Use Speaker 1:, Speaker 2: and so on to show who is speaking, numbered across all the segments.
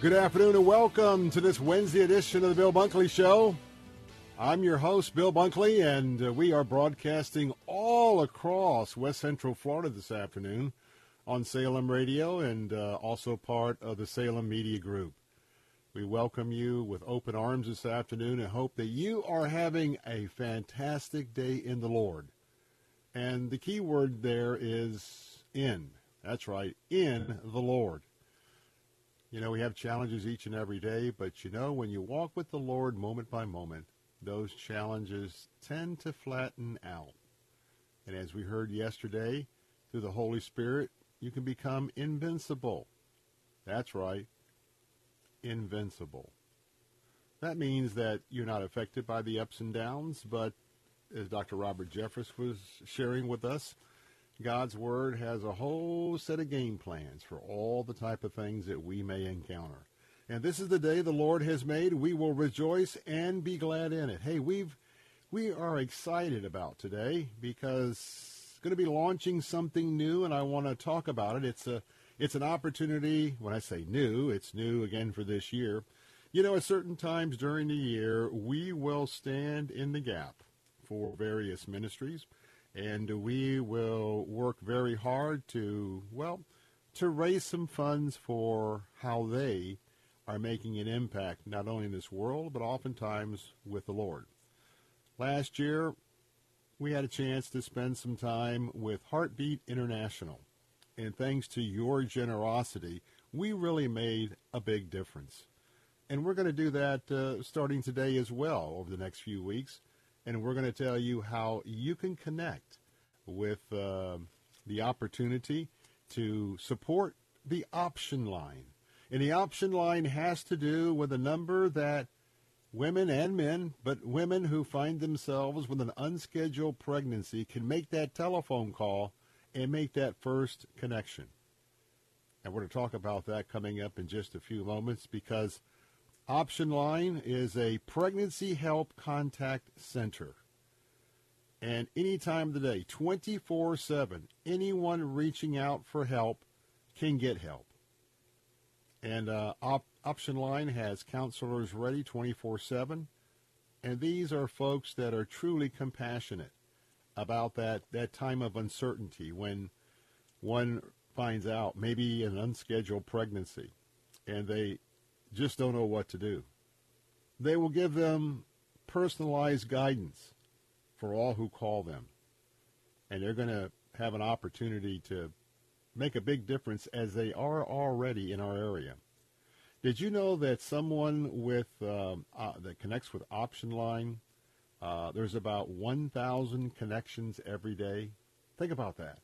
Speaker 1: Good afternoon and welcome to this Wednesday edition of the Bill Bunkley Show. I'm your host, Bill Bunkley, and uh, we are broadcasting all across West Central Florida this afternoon on Salem Radio and uh, also part of the Salem Media Group. We welcome you with open arms this afternoon and hope that you are having a fantastic day in the Lord. And the key word there is in. That's right, in the Lord. You know, we have challenges each and every day, but you know, when you walk with the Lord moment by moment, those challenges tend to flatten out. And as we heard yesterday, through the Holy Spirit, you can become invincible. That's right, invincible. That means that you're not affected by the ups and downs, but as Dr. Robert Jeffress was sharing with us, God's Word has a whole set of game plans for all the type of things that we may encounter. And this is the day the Lord has made. We will rejoice and be glad in it. Hey, we've we are excited about today because it's going to be launching something new, and I want to talk about it. It's a it's an opportunity. When I say new, it's new again for this year. You know, at certain times during the year, we will stand in the gap for various ministries and we will work very hard to, well, to raise some funds for how they are making an impact not only in this world, but oftentimes with the Lord. Last year, we had a chance to spend some time with Heartbeat International. And thanks to your generosity, we really made a big difference. And we're going to do that uh, starting today as well over the next few weeks and we're going to tell you how you can connect with uh, the opportunity to support the option line. And the option line has to do with a number that women and men, but women who find themselves with an unscheduled pregnancy can make that telephone call and make that first connection. And we're going to talk about that coming up in just a few moments because Option Line is a pregnancy help contact center. And any time of the day, 24 7, anyone reaching out for help can get help. And uh, Op- Option Line has counselors ready 24 7. And these are folks that are truly compassionate about that, that time of uncertainty when one finds out maybe an unscheduled pregnancy and they just don't know what to do. They will give them personalized guidance for all who call them. And they're going to have an opportunity to make a big difference as they are already in our area. Did you know that someone with um, uh, that connects with Option Line, uh, there's about 1,000 connections every day? Think about that.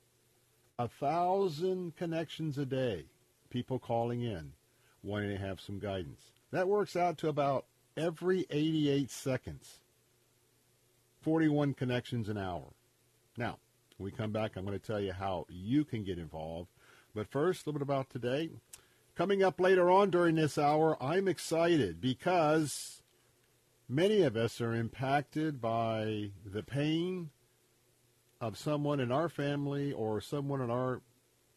Speaker 1: A thousand connections a day, people calling in wanting to have some guidance. That works out to about every 88 seconds, 41 connections an hour. Now, When we come back, I'm going to tell you how you can get involved. But first, a little bit about today. Coming up later on during this hour, I'm excited because many of us are impacted by the pain of someone in our family or someone in our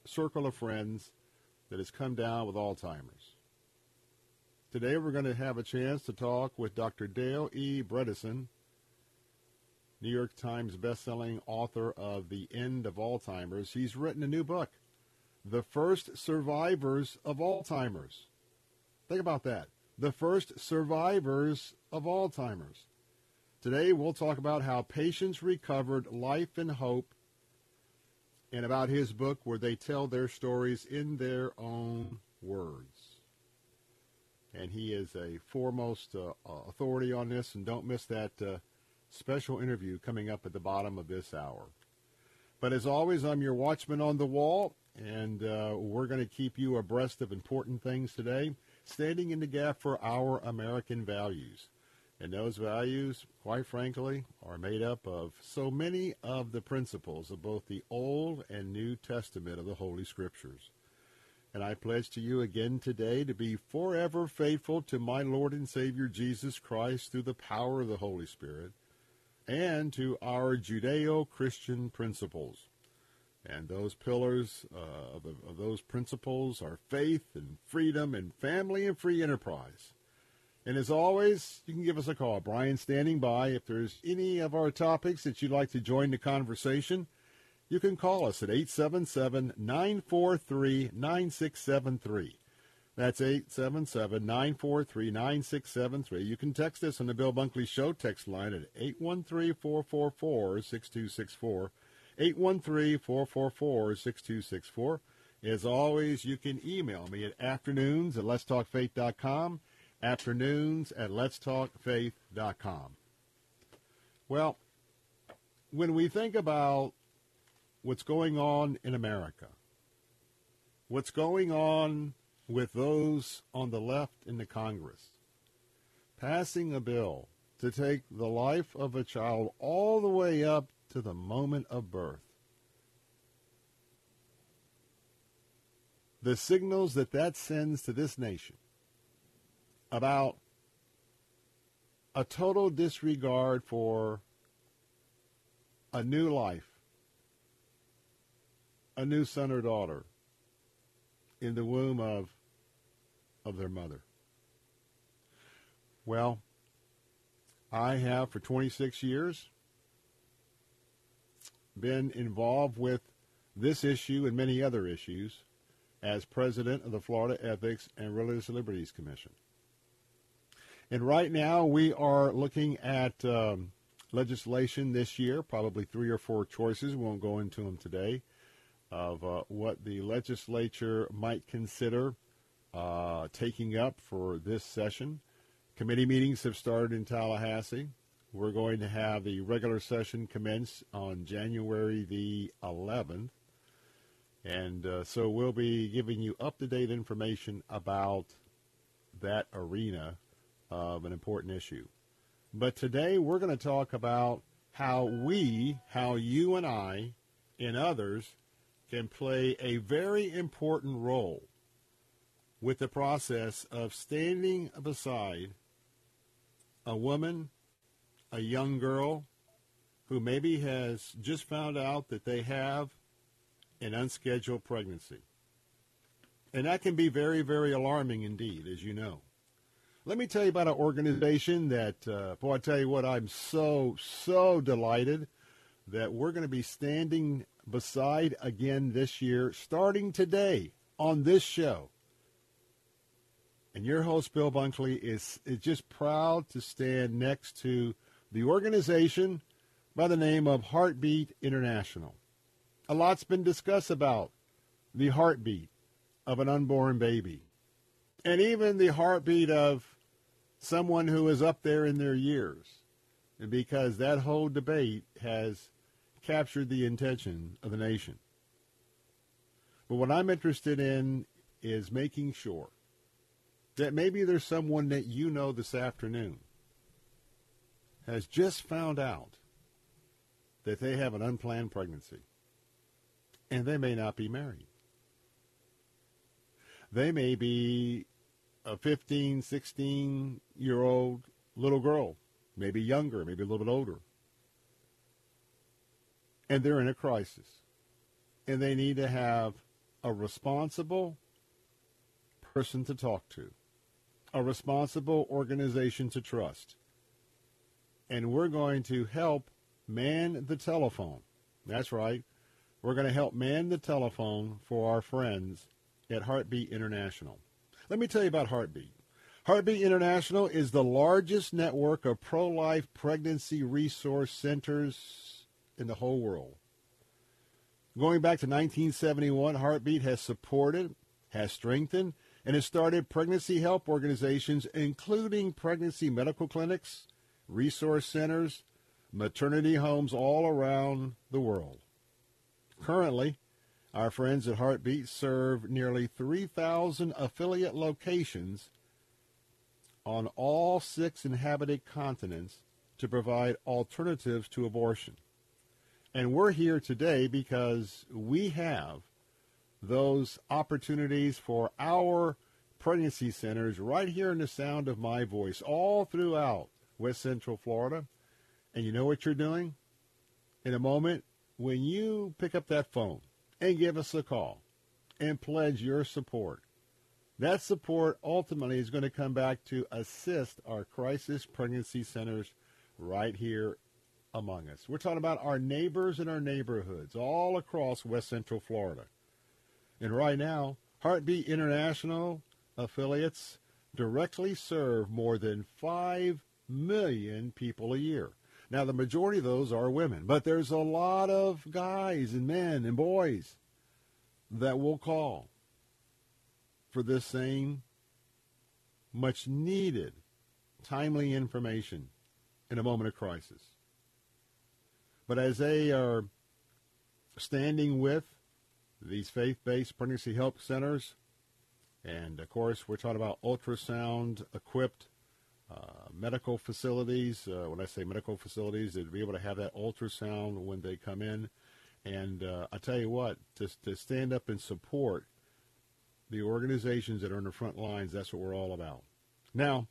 Speaker 1: circle of friends that has come down with Alzheimer's. Today we're going to have a chance to talk with Dr. Dale E. Bredesen, New York Times bestselling author of The End of Alzheimer's. He's written a new book, The First Survivors of Alzheimer's. Think about that. The First Survivors of Alzheimer's. Today we'll talk about how patients recovered life and hope and about his book where they tell their stories in their own words. And he is a foremost uh, authority on this, and don't miss that uh, special interview coming up at the bottom of this hour. But as always, I'm your watchman on the wall, and uh, we're going to keep you abreast of important things today, standing in the gap for our American values. And those values, quite frankly, are made up of so many of the principles of both the Old and New Testament of the Holy Scriptures. And I pledge to you again today to be forever faithful to my Lord and Savior Jesus Christ through the power of the Holy Spirit and to our Judeo-Christian principles. And those pillars uh, of, of those principles are faith and freedom and family and free enterprise. And as always, you can give us a call. Brian standing by. If there's any of our topics that you'd like to join the conversation, you can call us at 877-943-9673. That's 877-943-9673. You can text us on the Bill Bunkley Show text line at 813-444-6264. 813-444-6264. As always, you can email me at afternoons at letstalkfaith.com, afternoons at letstalkfaith.com. Well, when we think about what's going on in America, what's going on with those on the left in the Congress, passing a bill to take the life of a child all the way up to the moment of birth. The signals that that sends to this nation about a total disregard for a new life, a new son or daughter in the womb of of their mother. Well, I have for 26 years been involved with this issue and many other issues as president of the Florida Ethics and Religious Liberties Commission. And right now we are looking at um, legislation this year, probably three or four choices. We won't go into them today of uh, what the legislature might consider uh, taking up for this session. Committee meetings have started in Tallahassee. We're going to have the regular session commence on January the 11th. And uh, so we'll be giving you up-to-date information about that arena of an important issue. But today we're going to talk about how we, how you and I and others can play a very important role with the process of standing beside a woman, a young girl who maybe has just found out that they have an unscheduled pregnancy. And that can be very, very alarming indeed, as you know. Let me tell you about an organization that, uh, boy, I tell you what, I'm so, so delighted that we're going to be standing beside again this year, starting today on this show. And your host, Bill Bunkley, is, is just proud to stand next to the organization by the name of Heartbeat International. A lot's been discussed about the heartbeat of an unborn baby, and even the heartbeat of someone who is up there in their years, And because that whole debate has captured the intention of the nation. But what I'm interested in is making sure that maybe there's someone that you know this afternoon has just found out that they have an unplanned pregnancy. and they may not be married. They may be a 15, 16 year old little girl, maybe younger, maybe a little bit older. And they're in a crisis. And they need to have a responsible person to talk to, a responsible organization to trust. And we're going to help man the telephone. That's right. We're going to help man the telephone for our friends at Heartbeat International. Let me tell you about Heartbeat. Heartbeat International is the largest network of pro-life pregnancy resource centers in the whole world. Going back to 1971, Heartbeat has supported, has strengthened, and has started pregnancy help organizations, including pregnancy medical clinics, resource centers, maternity homes all around the world. Currently, our friends at Heartbeat serve nearly 3,000 affiliate locations on all six inhabited continents to provide alternatives to abortion. And we're here today because we have those opportunities for our pregnancy centers right here in the sound of my voice, all throughout West Central Florida. And you know what you're doing? In a moment, when you pick up that phone and give us a call and pledge your support. That support ultimately is going to come back to assist our crisis pregnancy centers right here among us. We're talking about our neighbors and our neighborhoods all across West Central Florida. And right now, Heartbeat International affiliates directly serve more than 5 million people a year. Now, the majority of those are women, but there's a lot of guys and men and boys that will call for this same much needed timely information in a moment of crisis. But as they are standing with these faith-based pregnancy help centers, and of course we're talking about ultrasound equipped uh, medical facilities. Uh, when I say medical facilities, they'd be able to have that ultrasound when they come in. And uh, I tell you what, to, to stand up and support the organizations that are in the front lines, that's what we're all about. Now,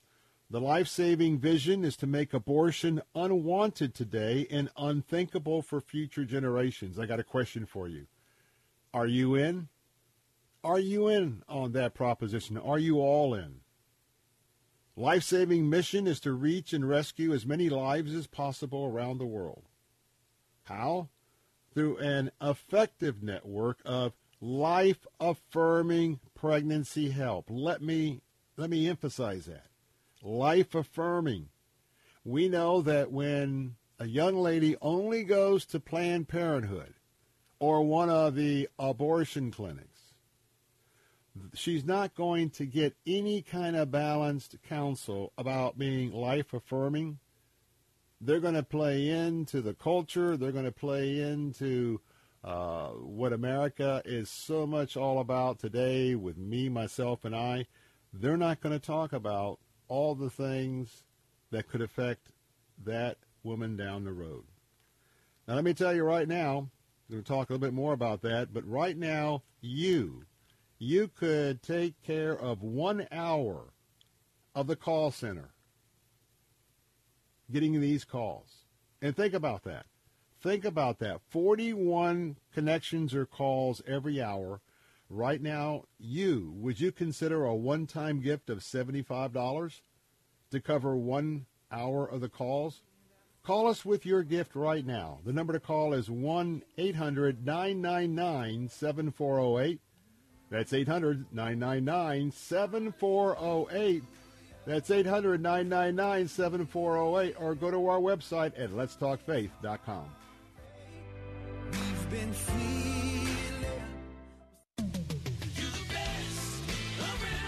Speaker 1: the life-saving vision is to make abortion unwanted today and unthinkable for future generations. I got a question for you. Are you in? Are you in on that proposition? Are you all in? Life-saving mission is to reach and rescue as many lives as possible around the world. How? Through an effective network of life-affirming pregnancy help. Let me let me emphasize that. Life-affirming. We know that when a young lady only goes to Planned Parenthood or one of the abortion clinics, she's not going to get any kind of balanced counsel about being life affirming. They're going to play into the culture. They're going to play into uh, what America is so much all about today with me, myself, and I. They're not going to talk about all the things that could affect that woman down the road. Now, let me tell you right now, we're going to talk a little bit more about that, but right now, you, you could take care of one hour of the call center getting these calls. And think about that. Think about that. 41 connections or calls every hour. Right now, you, would you consider a one-time gift of $75 to cover one hour of the calls? Call us with your gift right now. The number to call is 1-800-999-7408. That's 800-999-7408. That's 800-999-7408. Or go to our website at letstalkfaith.com.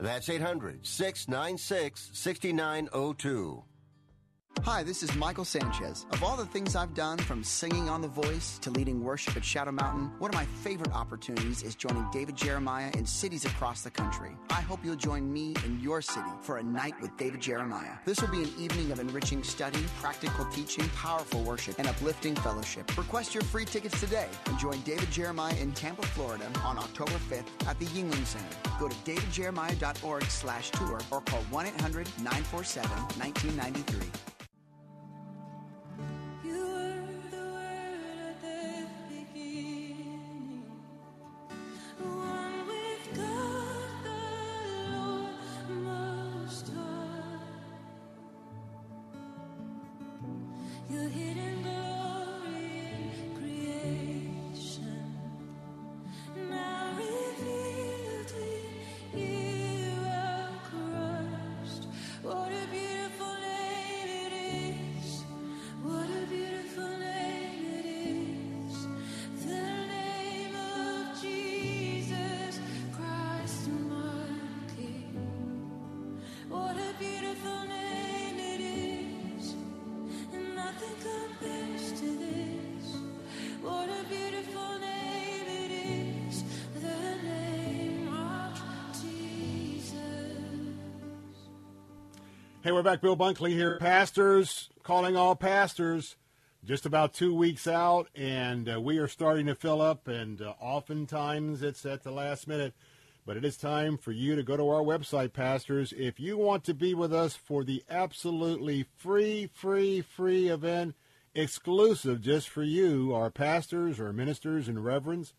Speaker 2: That's 800 696 6902.
Speaker 3: Hi, this is Michael Sanchez. Of all the things I've done, from singing on The Voice to leading worship at Shadow Mountain, one of my favorite opportunities is joining David Jeremiah in cities across the country. I hope you'll join me in your city for a night with David Jeremiah. This will be an evening of enriching study, practical teaching, powerful worship, and uplifting fellowship. Request your free tickets today and join David Jeremiah in Tampa, Florida on October 5th at the Yuengling Center. Go to davidjeremiah.org slash tour or call 1-800-947-1993.
Speaker 1: We're back. Bill Bunkley here. Pastors, calling all pastors. Just about two weeks out, and uh, we are starting to fill up, and uh, oftentimes it's at the last minute. But it is time for you to go to our website, pastors. If you want to be with us for the absolutely free, free, free event, exclusive just for you, our pastors, our ministers, and reverends,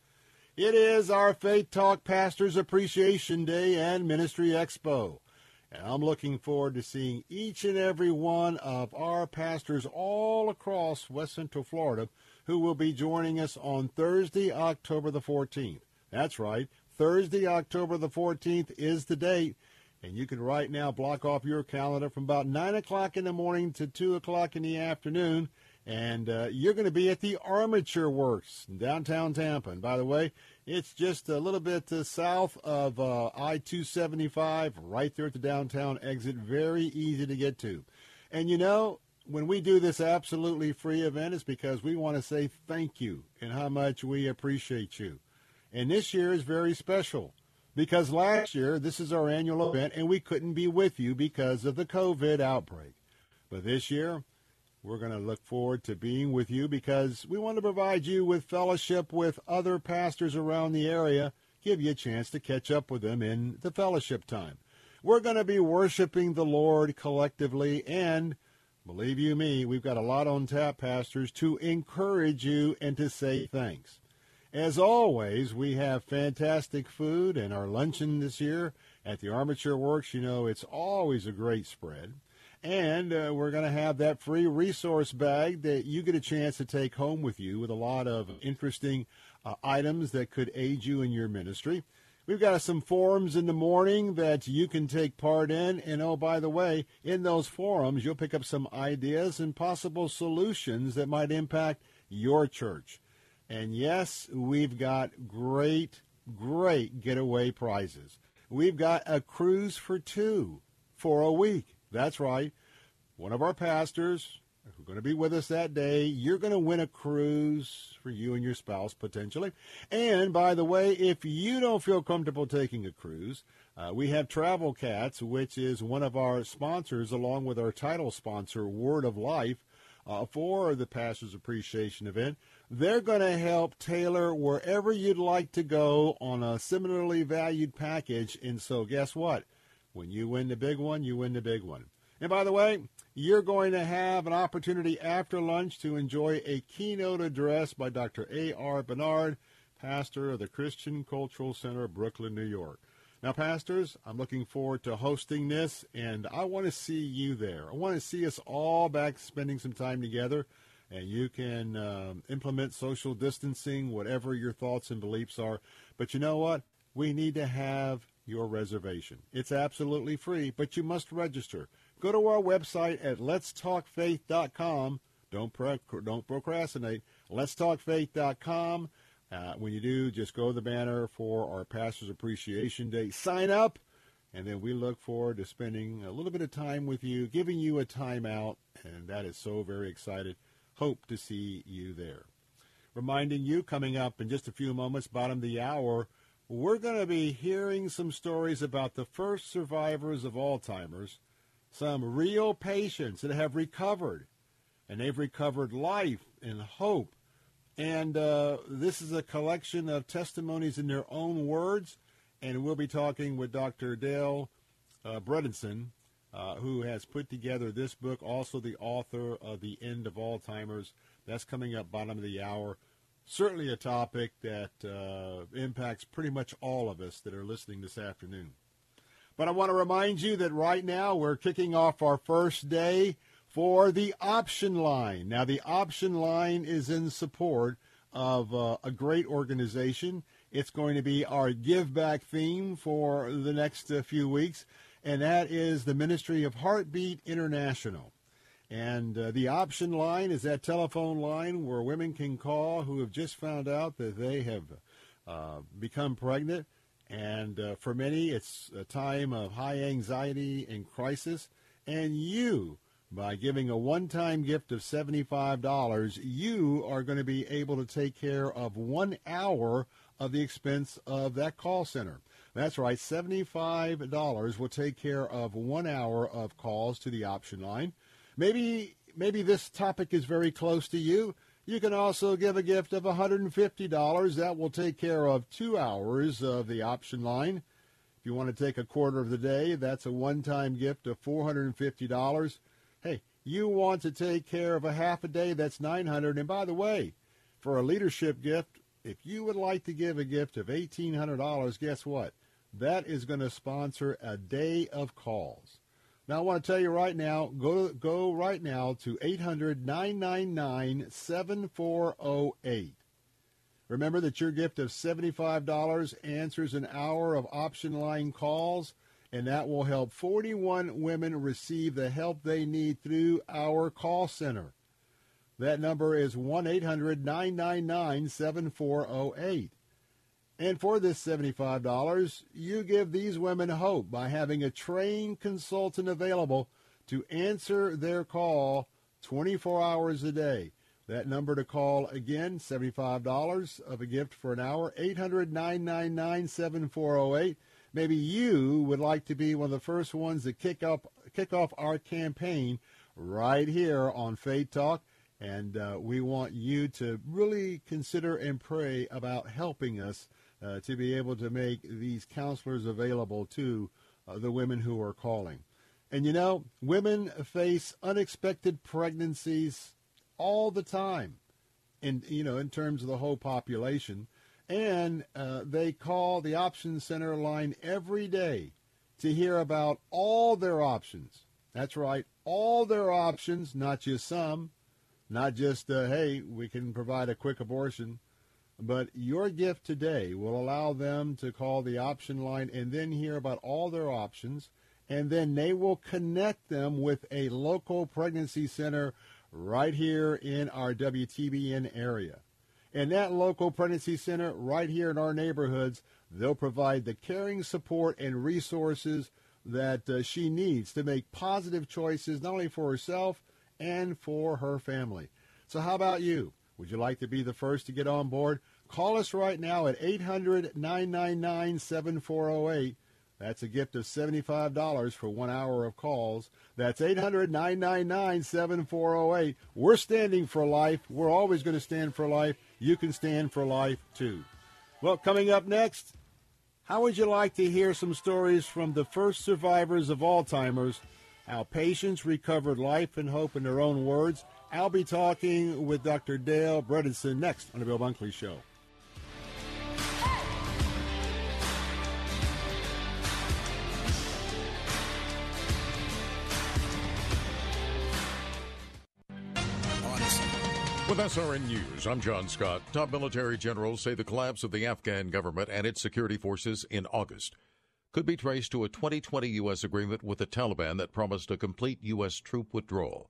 Speaker 1: it is our Faith Talk Pastors Appreciation Day and Ministry Expo. And I'm looking forward to seeing each and every one of our pastors all across West Central Florida who will be joining us on Thursday, October the 14th. That's right. Thursday, October the 14th is the date. And you can right now block off your calendar from about 9 o'clock in the morning to 2 o'clock in the afternoon. And uh, you're going to be at the Armature Works in downtown Tampa. And by the way, it's just a little bit uh, south of uh, I 275, right there at the downtown exit. Very easy to get to. And you know, when we do this absolutely free event, it's because we want to say thank you and how much we appreciate you. And this year is very special because last year, this is our annual event, and we couldn't be with you because of the COVID outbreak. But this year, we're going to look forward to being with you because we want to provide you with fellowship with other pastors around the area, give you a chance to catch up with them in the fellowship time. We're going to be worshiping the Lord collectively, and believe you me, we've got a lot on tap, pastors, to encourage you and to say thanks. As always, we have fantastic food and our luncheon this year at the Armature Works. You know, it's always a great spread. And uh, we're going to have that free resource bag that you get a chance to take home with you with a lot of interesting uh, items that could aid you in your ministry. We've got some forums in the morning that you can take part in. And oh, by the way, in those forums, you'll pick up some ideas and possible solutions that might impact your church. And yes, we've got great, great getaway prizes. We've got a cruise for two for a week. That's right. One of our pastors who's going to be with us that day, you're going to win a cruise for you and your spouse potentially. And by the way, if you don't feel comfortable taking a cruise, uh, we have Travel Cats, which is one of our sponsors, along with our title sponsor, Word of Life, uh, for the Pastors Appreciation event. They're going to help tailor wherever you'd like to go on a similarly valued package. And so, guess what? When you win the big one, you win the big one. And by the way, you're going to have an opportunity after lunch to enjoy a keynote address by Dr. A.R. Bernard, pastor of the Christian Cultural Center, Brooklyn, New York. Now, pastors, I'm looking forward to hosting this, and I want to see you there. I want to see us all back spending some time together, and you can um, implement social distancing, whatever your thoughts and beliefs are. But you know what? We need to have your reservation. It's absolutely free, but you must register. Go to our website at letstalkfaith.com. Don't, pro- don't procrastinate. Letstalkfaith.com. Uh, when you do, just go to the banner for our Pastor's Appreciation Day. Sign up, and then we look forward to spending a little bit of time with you, giving you a timeout, and that is so very excited. Hope to see you there. Reminding you, coming up in just a few moments, bottom of the hour, we're going to be hearing some stories about the first survivors of Alzheimer's, some real patients that have recovered, and they've recovered life and hope. And uh, this is a collection of testimonies in their own words, and we'll be talking with Dr. Dale uh, uh, who has put together this book, also the author of The End of Alzheimer's. That's coming up bottom of the hour certainly a topic that uh, impacts pretty much all of us that are listening this afternoon. But I want to remind you that right now we're kicking off our first day for the option line. Now, the option line is in support of uh, a great organization. It's going to be our give back theme for the next uh, few weeks, and that is the Ministry of Heartbeat International. And uh, the option line is that telephone line where women can call who have just found out that they have uh, become pregnant. And uh, for many, it's a time of high anxiety and crisis. And you, by giving a one-time gift of $75, you are going to be able to take care of one hour of the expense of that call center. That's right, $75 will take care of one hour of calls to the option line. Maybe maybe this topic is very close to you. You can also give a gift of $150. That will take care of two hours of the option line. If you want to take a quarter of the day, that's a one-time gift of $450. Hey, you want to take care of a half a day, that's 900 And by the way, for a leadership gift, if you would like to give a gift of $1,800, guess what? That is going to sponsor a day of calls. Now I want to tell you right now, go go right now to 800-999-7408. Remember that your gift of $75 answers an hour of option line calls, and that will help 41 women receive the help they need through our call center. That number is 1-800-999-7408. And for this $75, you give these women hope by having a trained consultant available to answer their call 24 hours a day. That number to call again, $75 of a gift for an hour, 800-999-7408. Maybe you would like to be one of the first ones to kick up kick off our campaign right here on Faith Talk. And uh, we want you to really consider and pray about helping us uh, to be able to make these counselors available to uh, the women who are calling. And you know, women face unexpected pregnancies all the time, in you know, in terms of the whole population, and uh, they call the Options Center line every day to hear about all their options. That's right, all their options, not just some, not just uh, hey, we can provide a quick abortion But your gift today will allow them to call the option line and then hear about all their options. And then they will connect them with a local pregnancy center right here in our WTBN area. And that local pregnancy center right here in our neighborhoods, they'll provide the caring support and resources that uh, she needs to make positive choices, not only for herself and for her family. So, how about you? Would you like to be the first to get on board? Call us right now at 800 999 7408. That's a gift of $75 for one hour of calls. That's 800 999 7408. We're standing for life. We're always going to stand for life. You can stand for life too. Well, coming up next, how would you like to hear some stories from the first survivors of Alzheimer's? How patients recovered life and hope in their own words. I'll be talking with Dr. Dale Bredesen next on the Bill Bunkley Show.
Speaker 4: With SRN News, I'm John Scott. Top military generals say the collapse of the Afghan government and its security forces in August could be traced to a 2020 U.S. agreement with the Taliban that promised a complete U.S. troop withdrawal.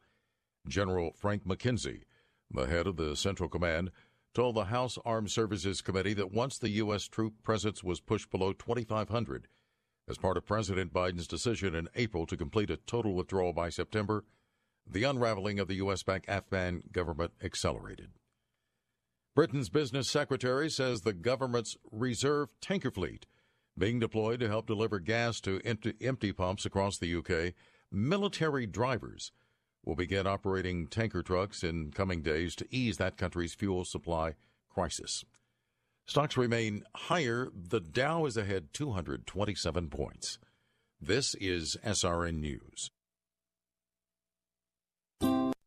Speaker 4: General Frank McKenzie, the head of the Central Command, told the House Armed Services Committee that once the U.S. troop presence was pushed below 2,500, as part of President Biden's decision in April to complete a total withdrawal by September, the unraveling of the U.S. backed Afghan government accelerated. Britain's business secretary says the government's reserve tanker fleet, being deployed to help deliver gas to empty, pumps across the UK, military drivers will begin operating tanker trucks in coming days to ease that country's fuel supply crisis. Stocks remain higher. The Dow is ahead 227 points. This is SRN News.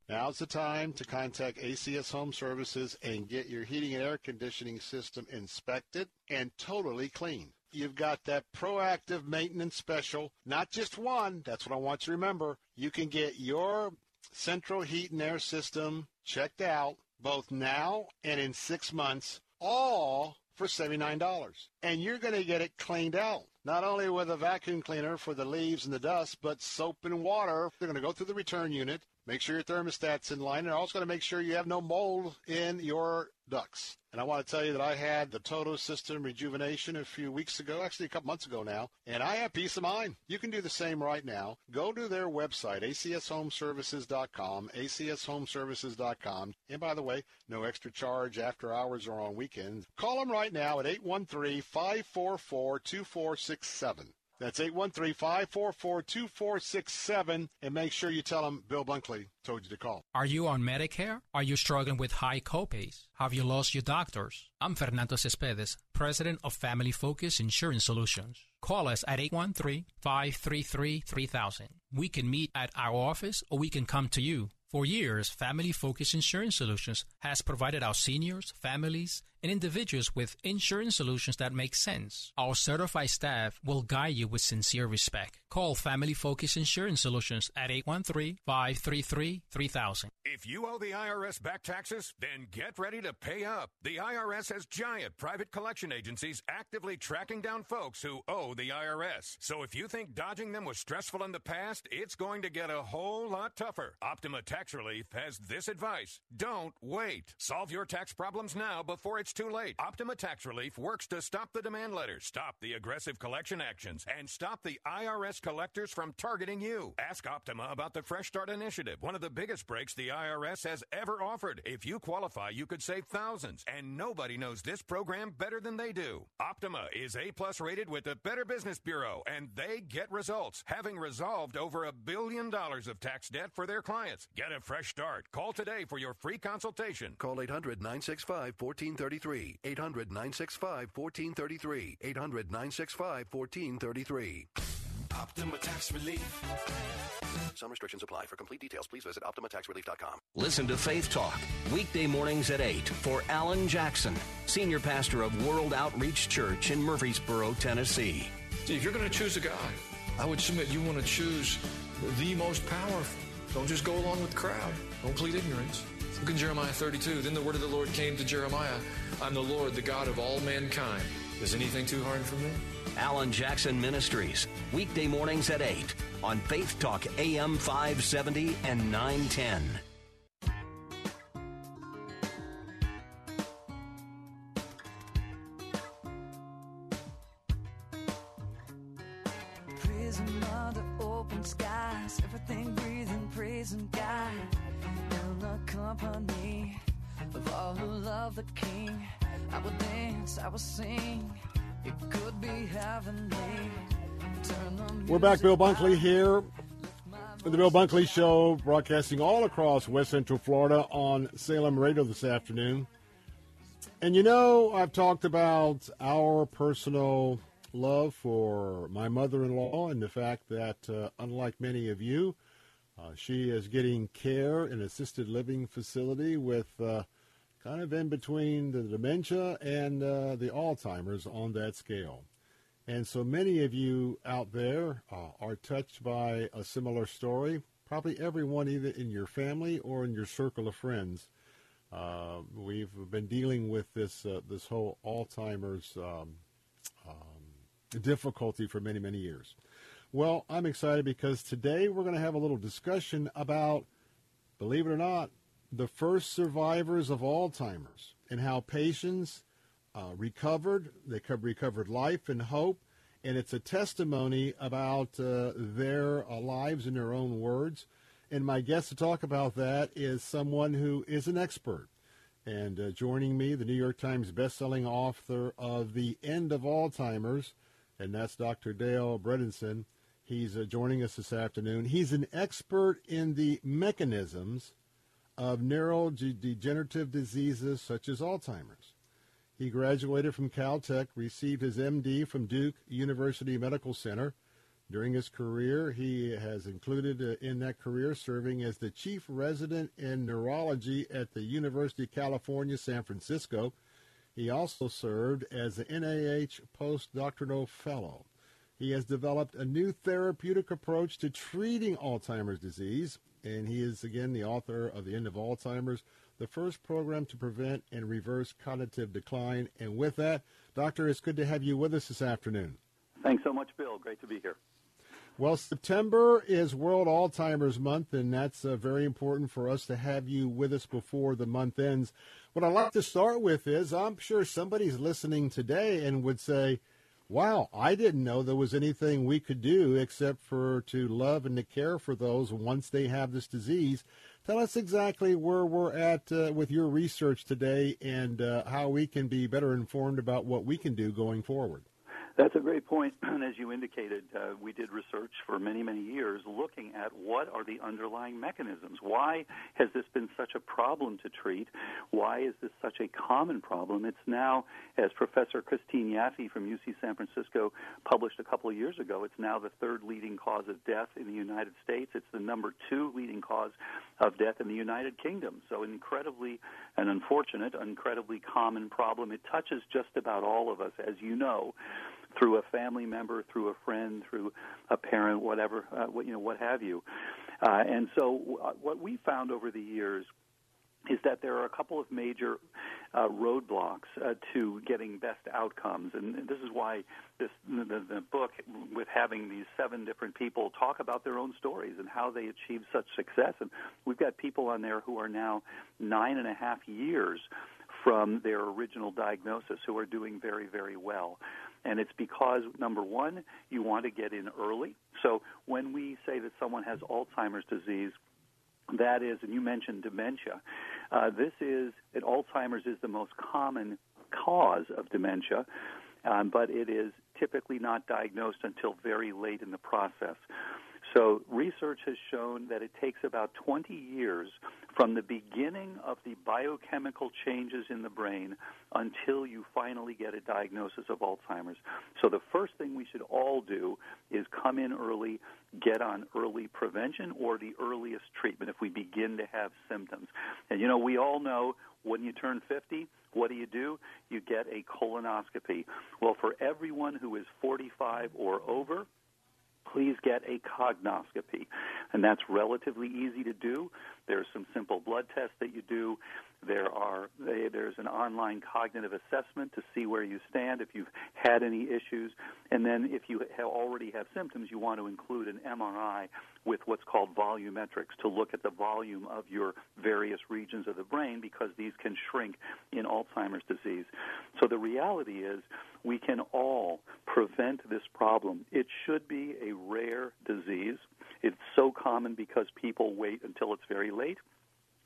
Speaker 1: Now's the time to contact ACS Home Services and get your heating and air conditioning system inspected and totally clean. You've got that proactive maintenance special, not just one. That's what I want you to remember. You can get your central heat and air system checked out both now and in six months, all for $79. And you're going to get it cleaned out. Not only with a vacuum cleaner for the leaves and the dust, but soap and water. They're going to go through the return unit, make sure your thermostat's in line, and also going to make sure you have no mold in your ducts. And I want to tell you that I had the Toto system rejuvenation a few weeks ago, actually a couple months ago now, and I have peace of mind. You can do the same right now. Go to their website, acshomeservices.com, acshomeservices.com. And by the way, no extra charge after hours or on weekends. Call them right now at 813-544-2467. That's 813-544-2467 and make sure you tell them Bill Bunkley told you to call.
Speaker 5: Are you on Medicare? Are you struggling with high copays? Have you lost your doctors? I'm Fernando Cespedes, president of Family Focus Insurance Solutions. Call us at 813-533-3000. We can meet at our office or we can come to you. For years, Family Focus Insurance Solutions has provided our seniors, families, and individuals with insurance solutions that make sense. Our certified staff will guide you with sincere respect. Call Family Focus Insurance Solutions at 813-533-3000.
Speaker 6: If you owe the IRS back taxes, then get ready to pay up. The IRS has giant private collection agencies actively tracking down folks who owe the IRS. So if you think dodging them was stressful in the past, it's going to get a whole lot tougher. Optima Tax Relief has this advice. Don't wait. Solve your tax problems now before it's too late. Optima Tax Relief works to stop the demand letters, stop the aggressive collection actions, and stop the IRS collectors from targeting you. Ask Optima about the Fresh Start Initiative, one of the biggest breaks the IRS has ever offered. If you qualify, you could save thousands, and nobody knows this program better than they do. Optima is A plus rated with the Better Business Bureau, and they get results, having resolved over a billion dollars of tax debt for their clients. Get a fresh start. Call today for your free consultation.
Speaker 7: Call 800 965 1433. 800 965 1433. 800 965 1433.
Speaker 8: Optima Tax Relief.
Speaker 7: Some restrictions apply. For complete details, please visit OptimaTaxRelief.com.
Speaker 9: Listen to Faith Talk, weekday mornings at 8 for Alan Jackson, Senior Pastor of World Outreach Church in Murfreesboro, Tennessee.
Speaker 10: See, if you're going to choose a guy, I would submit you want to choose the most powerful. Don't just go along with the crowd. Don't plead ignorance. Look in Jeremiah 32. Then the word of the Lord came to Jeremiah I'm the Lord, the God of all mankind. Is anything too hard for me?
Speaker 9: Alan Jackson Ministries, weekday mornings at 8 on Faith Talk AM 570 and 910.
Speaker 11: Prison under open skies, everything breathing, praising God. The company of all who love the King, I will dance, I will sing. It could be heavenly.
Speaker 1: We're back, Bill Bunkley here. with The Bill Bunkley Show, broadcasting all across West Central Florida on Salem Radio this afternoon. And you know, I've talked about our personal love for my mother in law and the fact that, uh, unlike many of you, uh, she is getting care in assisted living facility with uh, kind of in between the dementia and uh, the Alzheimer's on that scale. And so many of you out there uh, are touched by a similar story. Probably everyone, either in your family or in your circle of friends. Uh, we've been dealing with this uh, this whole Alzheimer's um, um, difficulty for many many years. Well, I'm excited because today we're going to have a little discussion about, believe it or not, the first survivors of Alzheimer's and how patients uh, recovered. They co- recovered life and hope, and it's a testimony about uh, their uh, lives in their own words. And my guest to talk about that is someone who is an expert. And uh, joining me, the New York Times bestselling author of The End of Alzheimer's, and that's Dr. Dale Bredesen. He's uh, joining us this afternoon. He's an expert in the mechanisms of neurodegenerative diseases such as Alzheimer's. He graduated from Caltech, received his MD from Duke University Medical Center. During his career, he has included uh, in that career serving as the chief resident in neurology at the University of California, San Francisco. He also served as the NIH postdoctoral fellow. He has developed a new therapeutic approach to treating Alzheimer's disease, and he is again the author of The End of Alzheimer's, the first program to prevent and reverse cognitive decline. And with that, Doctor, it's good to have you with us this afternoon.
Speaker 12: Thanks so much, Bill. Great to be here.
Speaker 1: Well, September is World Alzheimer's Month, and that's uh, very important for us to have you with us before the month ends. What I'd like to start with is I'm sure somebody's listening today and would say, Wow, I didn't know there was anything we could do except for to love and to care for those once they have this disease. Tell us exactly where we're at uh, with your research today and uh, how we can be better informed about what we can do going forward.
Speaker 12: That's a great point. And as you indicated, uh, we did research for many, many years looking at what are the underlying mechanisms. Why has this been such a problem to treat? Why is this such a common problem? It's now, as Professor Kristine Yaffe from UC San Francisco published a couple of years ago, it's now the third leading cause of death in the United States. It's the number two leading cause of death in the United Kingdom. So incredibly an unfortunate, incredibly common problem. It touches just about all of us, as you know through a family member, through a friend, through a parent, whatever, uh, what, you know, what have you. Uh, and so, uh, what we found over the years is that there are a couple of major uh, roadblocks uh, to getting best outcomes, and this is why this the, the book, with having these seven different people talk about their own stories and how they achieved such success, and we've got people on there who are now nine and a half years from their original diagnosis who are doing very, very well. And it's because, number one, you want to get in early. So when we say that someone has Alzheimer's disease, that is, and you mentioned dementia, uh, this is, that Alzheimer's is the most common cause of dementia, um, but it is typically not diagnosed until very late in the process. So research has shown that it takes about 20 years from the beginning of the biochemical changes in the brain until you finally get a diagnosis of Alzheimer's. So the first thing we should all do is come in early, get on early prevention or the earliest treatment if we begin to have symptoms. And you know, we all know when you turn 50, what do you do? You get a colonoscopy. Well, for everyone who is 45 or over, please get a cognoscopy. And that's relatively easy to do. There's some simple blood tests that you do. There are they, there's an online cognitive assessment to see where you stand if you've had any issues, and then if you have already have symptoms, you want to include an MRI with what's called volumetrics to look at the volume of your various regions of the brain because these can shrink in Alzheimer's disease. So the reality is we can all prevent this problem. It should be a rare disease. It's so common because people wait until it's very late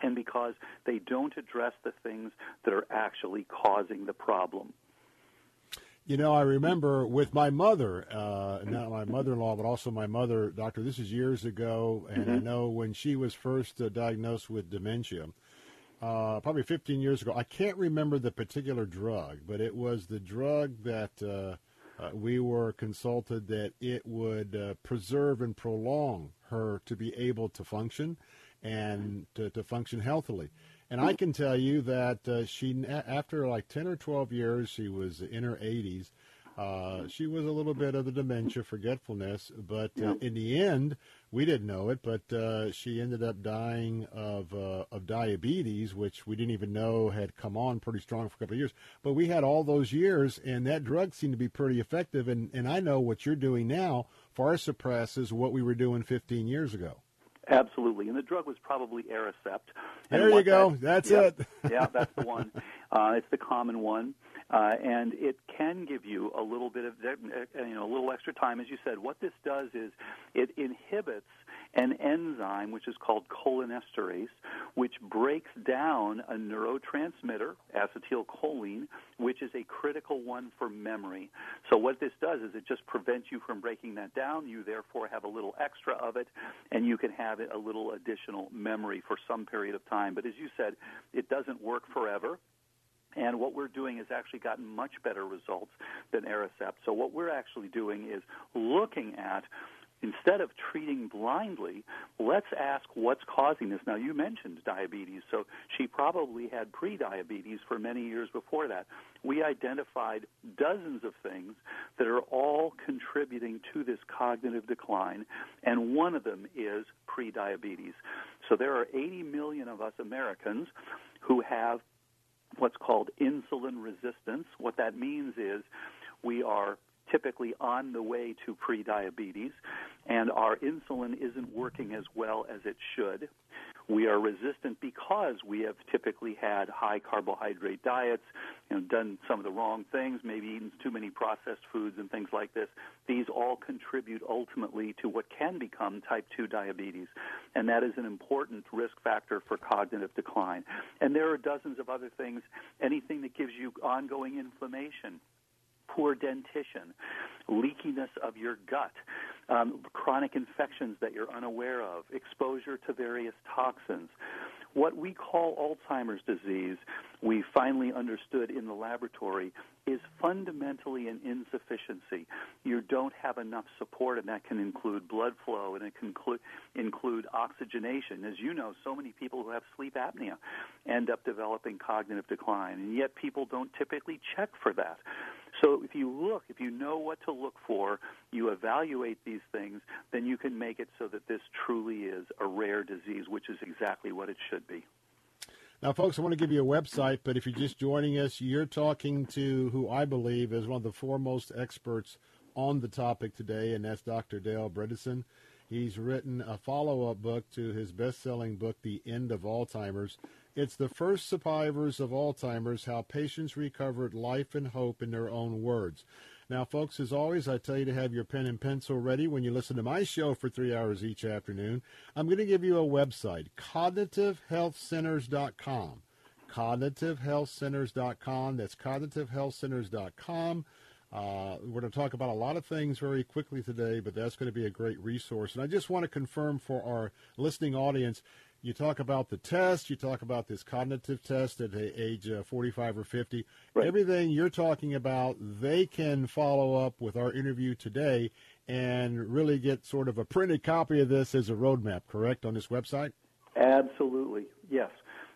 Speaker 12: and because they don't address the things that are actually causing the problem.
Speaker 1: You know, I remember with my mother, uh, not my mother-in-law, but also my mother, doctor. This is years ago, and mm-hmm. I know when she was first uh, diagnosed with dementia, uh, probably 15 years ago. I can't remember the particular drug, but it was the drug that uh, uh, we were consulted that it would uh, preserve and prolong her to be able to function and to, to function healthily. And I can tell you that uh, she, after like 10 or 12 years, she was in her 80s. Uh, she was a little bit of the dementia, forgetfulness, but uh, in the end, we didn't know it, but uh, she ended up dying of uh, of diabetes, which we didn't even know had come on pretty strong for a couple of years. But we had all those years, and that drug seemed to be pretty effective. And, and I know what you're doing now far surpasses what we were doing 15 years ago.
Speaker 12: Absolutely, and the drug was probably Aricept.
Speaker 1: There you go.
Speaker 12: That,
Speaker 1: that's
Speaker 12: yeah,
Speaker 1: it.
Speaker 12: yeah, that's the one. Uh, it's the common one, uh, and it can give you a little bit of you know a little extra time, as you said. What this does is it inhibits an enzyme which is called cholinesterase, which breaks down a neurotransmitter, acetylcholine, which is a critical one for memory. So what this does is it just prevents you from breaking that down. You therefore have a little extra of it, and you can have a little additional memory for some period of time. But as you said, it doesn't work forever. And what we're doing has actually gotten much better results than Aricept. So what we're actually doing is looking at instead of treating blindly, let's ask what's causing this. Now, you mentioned diabetes, so she probably had prediabetes for many years before that. We identified dozens of things that are all contributing to this cognitive decline, and one of them is prediabetes. So there are 80 million of us Americans who have what's called insulin resistance. What that means is we are typically on the way to prediabetes, and our insulin isn't working as well as it should. We are resistant because we have typically had high carbohydrate diets, you know, done some of the wrong things, maybe eaten too many processed foods and things like this. These all contribute ultimately to what can become type 2 diabetes, and that is an important risk factor for cognitive decline. And there are dozens of other things, anything that gives you ongoing inflammation poor dentition, leakiness of your gut, um, chronic infections that you're unaware of, exposure to various toxins. What we call Alzheimer's disease, we finally understood in the laboratory, is fundamentally an insufficiency. You don't have enough support, and that can include blood flow and it can include, include oxygenation. As you know, so many people who have sleep apnea end up developing cognitive decline, and yet people don't typically check for that. So if you look, if you know what to look for, you evaluate these things, then you can make it so that this truly is a rare disease, which is exactly what it should be.
Speaker 1: Now, folks, I want to give you a website, but if you're just joining us, you're talking to who I believe is one of the foremost experts on the topic today, and that's Dr. Dale Bredesen. He's written a follow up book to his best selling book, The End of Alzheimer's. It's the first survivors of Alzheimer's, how patients recovered life and hope in their own words. Now, folks, as always, I tell you to have your pen and pencil ready when you listen to my show for three hours each afternoon. I'm going to give you a website, cognitivehealthcenters.com. Cognitivehealthcenters.com. That's cognitivehealthcenters.com. Uh, we're going to talk about a lot of things very quickly today, but that's going to be a great resource. And I just want to confirm for our listening audience you talk about the test, you talk about this cognitive test at age uh, 45 or 50. Right. Everything you're talking about, they can follow up with our interview today and really get sort of a printed copy of this as a roadmap, correct, on this website?
Speaker 12: Absolutely, yes.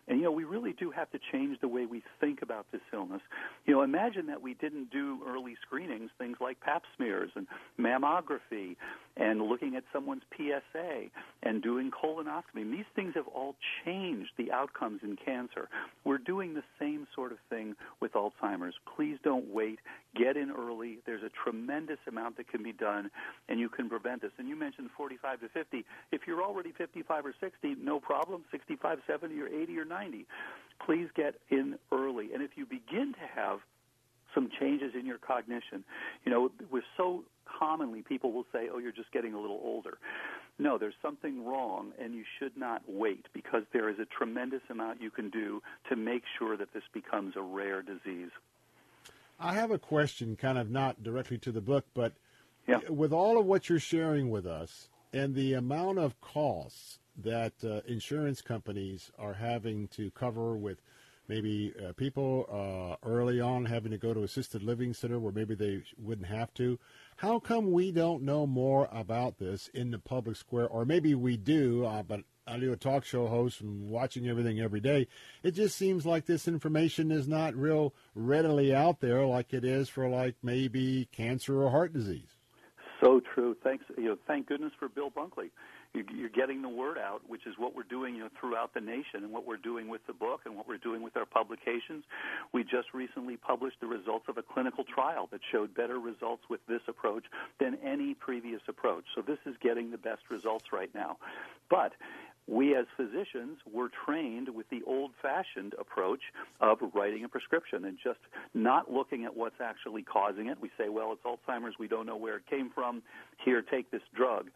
Speaker 12: And you know, we really do have to change the way we think about this illness. You know, imagine that we didn't do early screenings, things like pap smears and mammography and looking at someone's PSA and doing colonoscopy. These things have all changed the outcomes in cancer. We're doing the same sort of thing with Alzheimer's. Please don't wait. Get in early. There's a tremendous amount that can be done, and you can prevent this. And you mentioned 45 to 50. If you're already 55 or 60, no problem. 65, 70, or 80 or 90. Please get in early. And if you begin to have some changes in your cognition. You know, we're so commonly people will say, "Oh, you're just getting a little older." No, there's something wrong, and you should not wait because there is a tremendous amount you can do to make sure that this becomes a rare disease.
Speaker 1: I have a question, kind of not directly to the book, but yeah. with all of what you're sharing with us and the amount of costs that uh, insurance companies are having to cover with maybe uh, people uh, early on having to go to assisted living center where maybe they wouldn't have to. How come we don't know more about this in the public square, or maybe we do, uh, but I do a talk show host and watching everything every day. It just seems like this information is not real readily out there like it is for like maybe cancer or heart disease.
Speaker 12: So true. Thanks. You know, thank goodness for Bill Bunkley you're getting the word out, which is what we're doing you know, throughout the nation and what we're doing with the book and what we're doing with our publications. We just recently published the results of a clinical trial that showed better results with this approach than any previous approach. So this is getting the best results right now. But we as physicians were trained with the old fashioned approach of writing a prescription and just not looking at what's actually causing it. We say, well, it's Alzheimer's, we don't know where it came from, here, take this drug.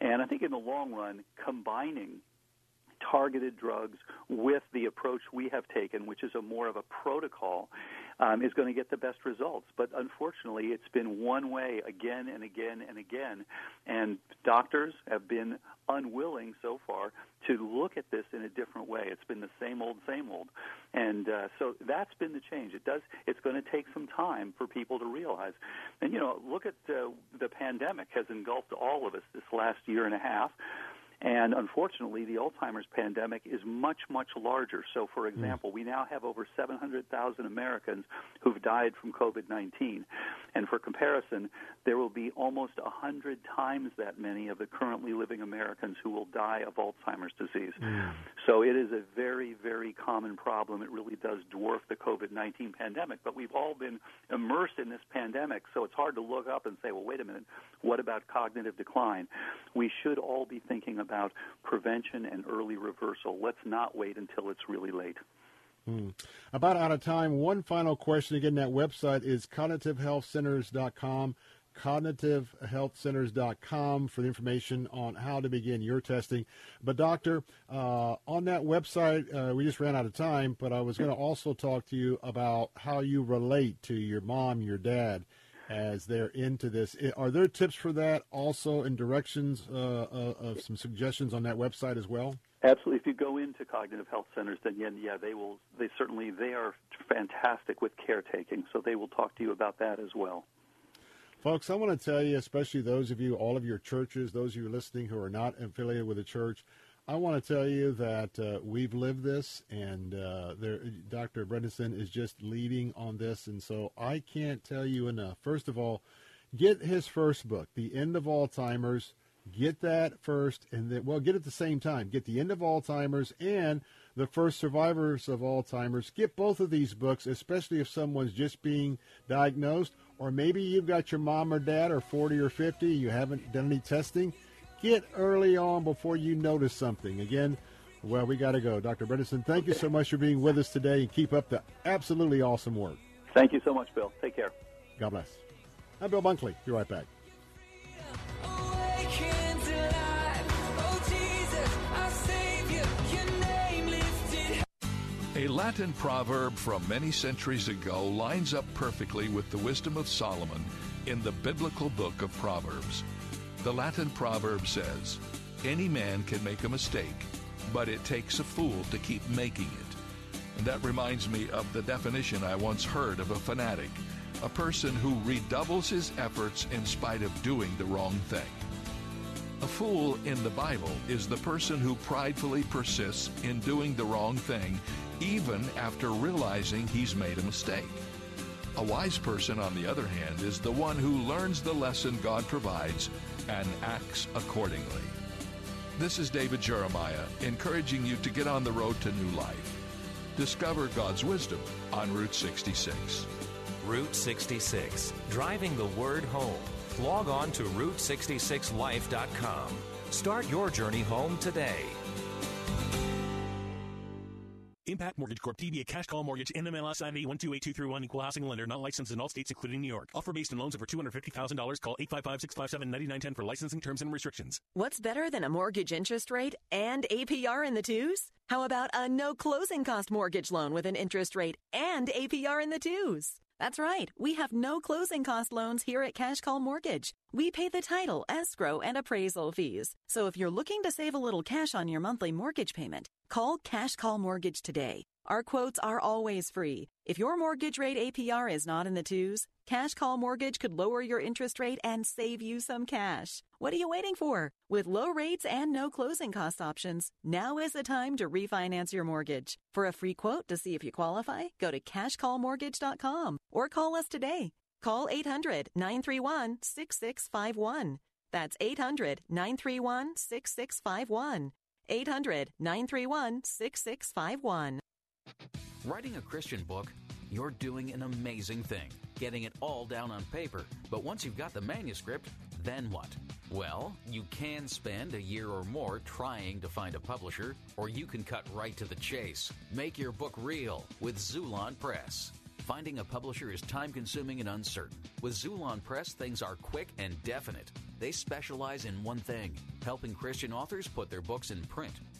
Speaker 12: And I think in the long run, combining targeted drugs with the approach we have taken, which is a more of a protocol, um, is going to get the best results. But unfortunately, it's been one way again and again and again. And doctors have been unwilling so far to look at this in a different way. It's been the same old, same old. And uh, so that's been the change. It does. It's going to take some time for people to realize. And you know, look at uh, the pandemic has engulfed all of us this last year and a half. And unfortunately, the Alzheimer's pandemic is much, much larger. So, for hmm. example, we now have over 700,000 Americans who've died from COVID 19. And for comparison, there will be almost 100 times that many of the currently living Americans who will die of Alzheimer's disease. Mm. So, it is a very, very common problem. It really does dwarf the COVID 19 pandemic. But we've all been immersed in this pandemic, so it's hard to look up and say, well, wait a minute, what about cognitive decline? We should all be thinking about prevention and early reversal. Let's not wait until it's really late.
Speaker 1: Hmm. About out of time. One final question. Again, that website is cognitivehealthcenters.com cognitivehealthcenters.com for the information on how to begin your testing. But, Doctor, uh, on that website, uh, we just ran out of time, but I was going to also talk to you about how you relate to your mom, your dad, as they're into this. Are there tips for that also and directions uh, uh, of some suggestions on that website as well?
Speaker 12: Absolutely. If you go into cognitive health centers, then yeah, yeah, they will. They certainly they are fantastic with caretaking, so they will talk to you about that as well.
Speaker 1: Folks, I want to tell you, especially those of you, all of your churches, those of you listening who are not affiliated with a church, I want to tell you that uh, we've lived this, and uh, there, Dr. Bredesen is just leading on this, and so I can't tell you enough. First of all, get his first book, The End of Alzheimer's. Get that first, and then well, get it at the same time. Get The End of Alzheimer's and The First Survivors of Alzheimer's. Get both of these books, especially if someone's just being diagnosed, or maybe you've got your mom or dad or 40 or 50, you haven't done any testing Get early on before you notice something. Again, well, we got to go. Dr. Bredesen, thank you so much for being with us today and keep up the absolutely awesome work.
Speaker 12: Thank you so much, Bill. Take care.
Speaker 1: God bless. I'm Bill Bunkley. Be right back.
Speaker 13: A Latin proverb from many centuries ago lines up perfectly with the wisdom of Solomon in the biblical book of Proverbs. The Latin proverb says, Any man can make a mistake, but it takes a fool to keep making it. And that reminds me of the definition I once heard of a fanatic a person who redoubles his efforts in spite of doing the wrong thing.
Speaker 14: A fool in the Bible is the person who pridefully persists in doing the wrong thing even after realizing he's made a mistake. A wise person, on the other hand, is the one who learns the lesson God provides and acts accordingly. This is David Jeremiah encouraging you to get on the road to new life. Discover God's wisdom on Route 66.
Speaker 15: Route 66, driving the word home. Log on to Route66Life.com. Start your journey home today.
Speaker 16: Impact Mortgage Corp. DBA Cash Call Mortgage. NMLS ID 128231. Equal housing lender. Not licensed in all states, including New York. Offer based on loans over $250,000. Call 855-657-9910 for licensing terms and restrictions.
Speaker 17: What's better than a mortgage interest rate and APR in the twos? How about a no closing cost mortgage loan with an interest rate and APR in the twos? That's right. We have no closing cost loans here at Cash Call Mortgage. We pay the title, escrow, and appraisal fees. So if you're looking to save a little cash on your monthly mortgage payment, call Cash Call Mortgage today. Our quotes are always free. If your mortgage rate APR is not in the twos, Cash Call Mortgage could lower your interest rate and save you some cash. What are you waiting for? With low rates and no closing cost options, now is the time to refinance your mortgage. For a free quote to see if you qualify, go to cashcallmortgage.com or call us today. Call 800 931 6651. That's 800 931 6651. 800 931 6651.
Speaker 18: Writing a Christian book, you're doing an amazing thing, getting it all down on paper. But once you've got the manuscript, then what? Well, you can spend a year or more trying to find a publisher, or you can cut right to the chase. Make your book real with Xulon Press. Finding a publisher is time consuming and uncertain. With Xulon Press, things are quick and definite. They specialize in one thing helping Christian authors put their books in print.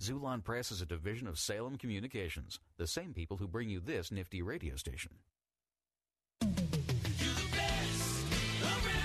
Speaker 18: Xulon Press is a division of Salem Communications, the same people who bring you this nifty radio station.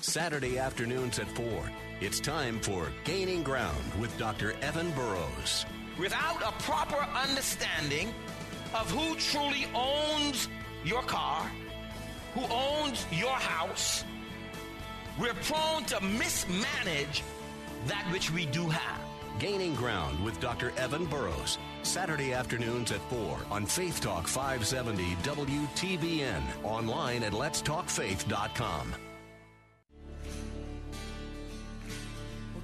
Speaker 3: Saturday afternoons at 4. It's time for Gaining Ground with Dr. Evan Burrows.
Speaker 19: Without a proper understanding of who truly owns your car, who owns your house, we're prone to mismanage that which we do have.
Speaker 3: Gaining Ground with Dr. Evan Burrows. Saturday afternoons at 4 on Faith Talk 570 WTBN. Online at letstalkfaith.com.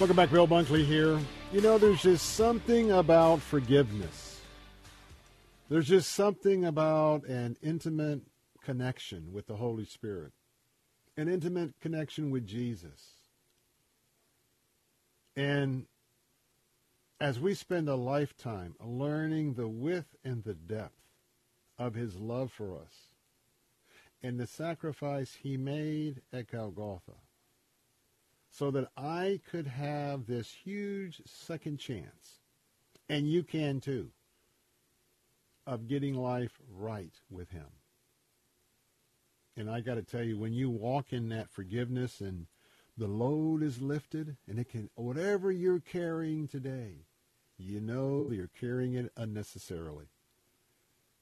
Speaker 1: Welcome back, Bill Bunkley here. You know, there's just something about forgiveness. There's just something about an intimate connection with the Holy Spirit, an intimate connection with Jesus. And as we spend a lifetime learning the width and the depth of his love for us and the sacrifice he made at Golgotha, so that I could have this huge second chance, and you can too, of getting life right with Him. And I got to tell you, when you walk in that forgiveness and the load is lifted, and it can, whatever you're carrying today, you know you're carrying it unnecessarily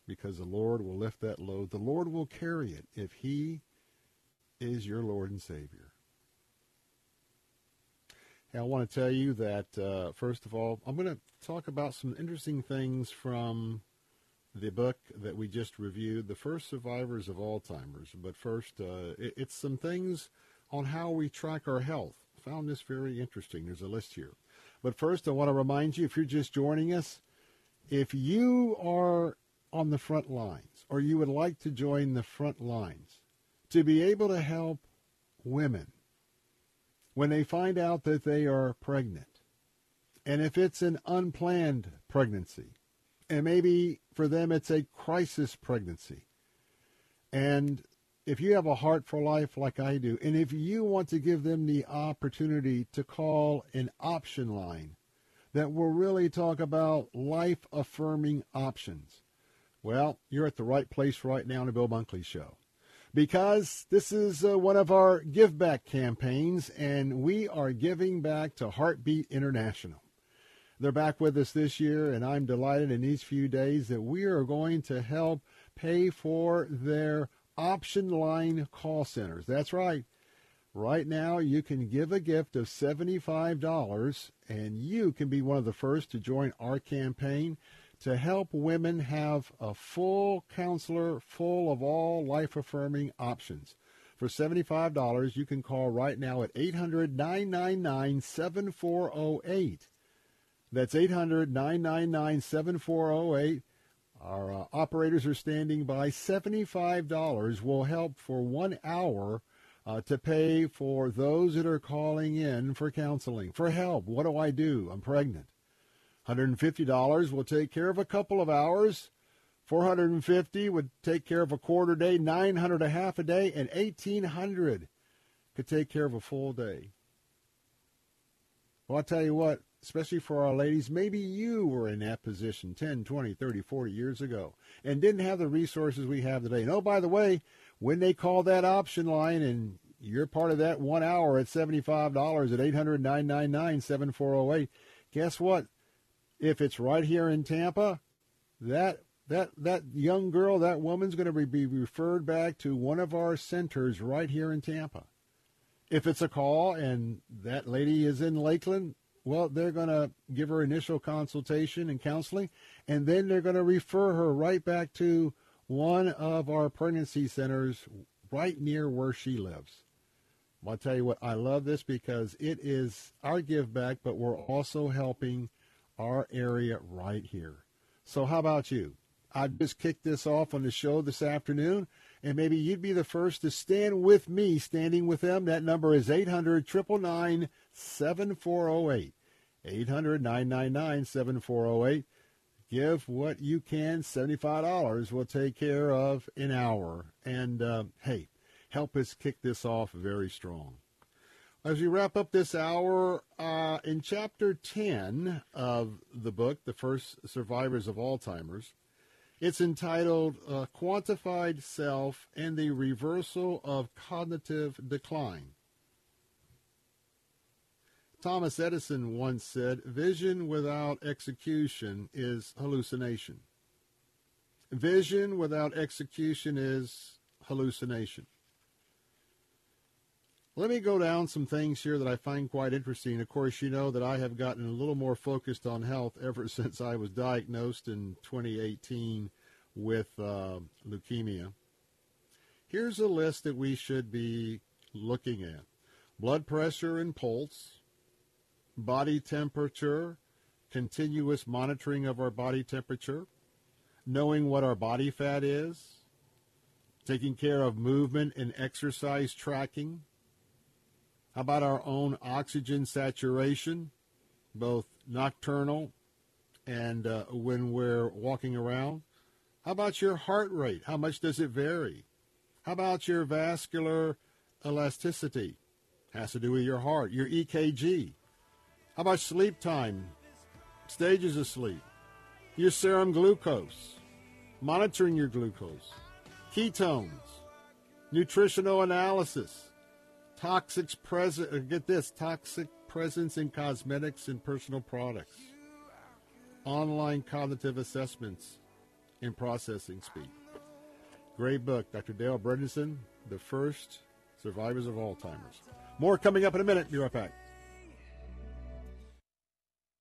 Speaker 1: because the Lord will lift that load. The Lord will carry it if He is your Lord and Savior. I want to tell you that, uh, first of all, I'm going to talk about some interesting things from the book that we just reviewed, The First Survivors of Alzheimer's. But first, uh, it, it's some things on how we track our health. Found this very interesting. There's a list here. But first, I want to remind you if you're just joining us, if you are on the front lines or you would like to join the front lines to be able to help women when they find out that they are pregnant, and if it's an unplanned pregnancy, and maybe for them it's a crisis pregnancy, and if you have a heart for life like I do, and if you want to give them the opportunity to call an option line that will really talk about life affirming options, well, you're at the right place right now on the Bill Bunkley Show. Because this is uh, one of our give back campaigns, and we are giving back to Heartbeat International. They're back with us this year, and I'm delighted in these few days that we are going to help pay for their option line call centers. That's right. Right now, you can give a gift of $75, and you can be one of the first to join our campaign to help women have a full counselor full of all life affirming options. For $75, you can call right now at 800 999 7408. That's 800 999 7408. Our uh, operators are standing by. $75 will help for one hour uh, to pay for those that are calling in for counseling, for help. What do I do? I'm pregnant. $150 will take care of a couple of hours. 450 would take care of a quarter day, 900 a half a day, and 1800 could take care of a full day. Well, I'll tell you what, especially for our ladies, maybe you were in that position 10, 20, 30, 40 years ago and didn't have the resources we have today. And oh, by the way, when they call that option line and you're part of that one hour at $75 at 800 999 7408, guess what? If it's right here in Tampa, that that that young girl, that woman's going to be referred back to one of our centers right here in Tampa. If it's a call and that lady is in Lakeland, well, they're going to give her initial consultation and counseling, and then they're going to refer her right back to one of our pregnancy centers right near where she lives. I'll tell you what, I love this because it is our give back, but we're also helping our area right here. So how about you? I just kicked this off on the show this afternoon, and maybe you'd be the first to stand with me, standing with them. That number is 800 999 7408. 800 999 7408. Give what you can. $75 will take care of an hour. And uh, hey, help us kick this off very strong. As we wrap up this hour, uh, in chapter 10 of the book, The First Survivors of Alzheimer's, it's entitled uh, Quantified Self and the Reversal of Cognitive Decline. Thomas Edison once said, Vision without execution is hallucination. Vision without execution is hallucination. Let me go down some things here that I find quite interesting. Of course, you know that I have gotten a little more focused on health ever since I was diagnosed in 2018 with uh, leukemia. Here's a list that we should be looking at blood pressure and pulse, body temperature, continuous monitoring of our body temperature, knowing what our body fat is, taking care of movement and exercise tracking how about our own oxygen saturation, both nocturnal and uh, when we're walking around? How about your heart rate? How much does it vary? How about your vascular elasticity? Has to do with your heart, your EKG. How about sleep time? Stages of sleep. Your serum glucose. monitoring your glucose, ketones, nutritional analysis, toxic present. uh, Get this: toxic presence in cosmetics and personal products, online cognitive assessments, and processing speed. Great book, Dr. Dale Bredesen, The First Survivors of Alzheimer's. More coming up in a minute. Be right back.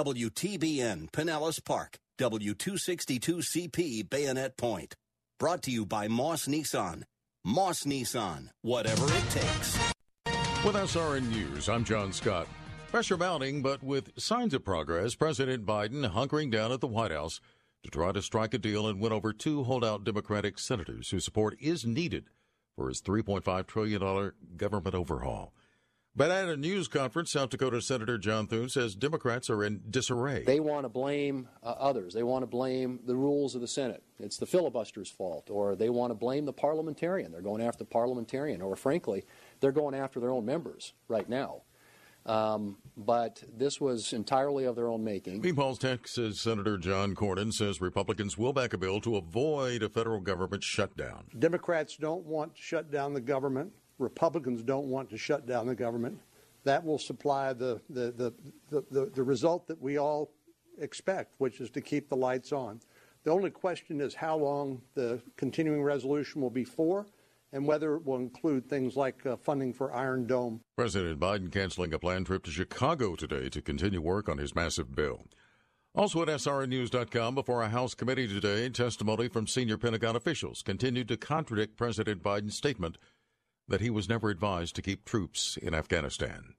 Speaker 19: WTBN Pinellas Park, W262CP Bayonet Point. Brought to you by Moss Nissan. Moss Nissan, whatever it takes.
Speaker 4: With SRN News, I'm John Scott. Pressure mounting, but with signs of progress, President Biden hunkering down at the White House to try to strike a deal and win over two holdout Democratic senators whose support is needed for his $3.5 trillion government overhaul. But at a news conference, South Dakota Senator John Thune says Democrats are in disarray.
Speaker 20: They want to blame uh, others. They want to blame the rules of the Senate. It's the filibuster's fault. Or they want to blame the parliamentarian. They're going after the parliamentarian. Or frankly, they're going after their own members right now. Um, but this was entirely of their own making.
Speaker 4: Meanwhile, Texas Senator John Cornyn says Republicans will back a bill to avoid a federal government shutdown.
Speaker 21: Democrats don't want to shut down the government. Republicans don't want to shut down the government. That will supply the, the, the, the, the, the result that we all expect, which is to keep the lights on. The only question is how long the continuing resolution will be for and whether it will include things like uh, funding for Iron Dome.
Speaker 4: President Biden canceling a planned trip to Chicago today to continue work on his massive bill. Also at SRNews.com, before a House committee today, testimony from senior Pentagon officials continued to contradict President Biden's statement that he was never advised to keep troops in Afghanistan.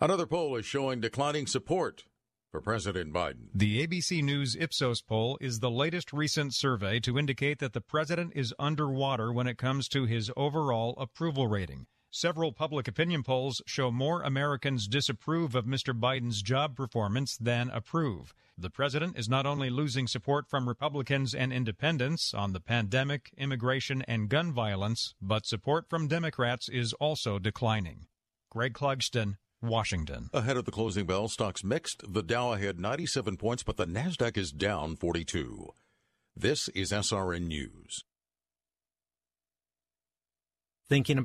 Speaker 4: Another poll is showing declining support for President Biden.
Speaker 22: The ABC News Ipsos poll is the latest recent survey to indicate that the president is underwater when it comes to his overall approval rating. Several public opinion polls show more Americans disapprove of Mr. Biden's job performance than approve. The president is not only losing support from Republicans and independents on the pandemic, immigration, and gun violence, but support from Democrats is also declining. Greg Clugston, Washington.
Speaker 4: Ahead of the closing bell, stocks mixed. The Dow ahead 97 points, but the Nasdaq is down 42. This is SRN News.
Speaker 23: Thinking.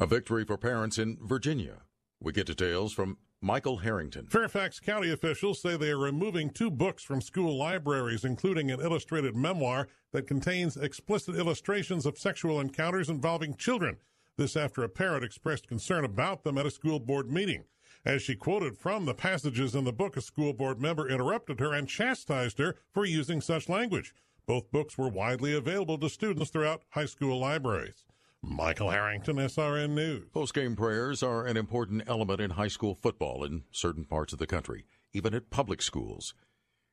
Speaker 4: A victory for parents in Virginia. We get details from Michael Harrington.
Speaker 24: Fairfax County officials say they are removing two books from school libraries, including an illustrated memoir that contains explicit illustrations of sexual encounters involving children. This after a parent expressed concern about them at a school board meeting. As she quoted from the passages in the book, a school board member interrupted her and chastised her for using such language. Both books were widely available to students throughout high school libraries. Michael Harrington, SRN News.
Speaker 4: Post-game prayers are an important element in high school football in certain parts of the country, even at public schools.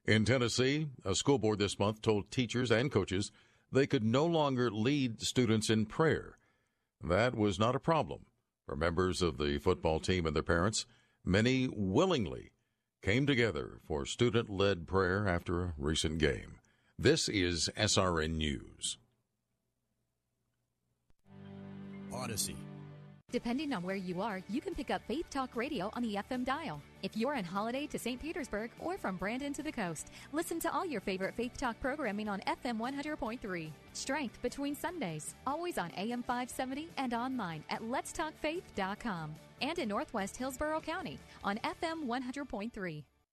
Speaker 4: In Tennessee, a school board this month told teachers and coaches they could no longer lead students in prayer. That was not a problem for members of the football team and their parents. Many willingly came together for student led prayer after a recent game. This is SRN News.
Speaker 25: Odyssey. Depending on where you are, you can pick up Faith Talk Radio on the FM dial. If you're on holiday to St. Petersburg or from Brandon to the coast, listen to all your favorite Faith Talk programming on FM 100.3. Strength between Sundays, always on AM 570 and online at letstalkfaith.com. And in Northwest Hillsborough County on FM 100.3.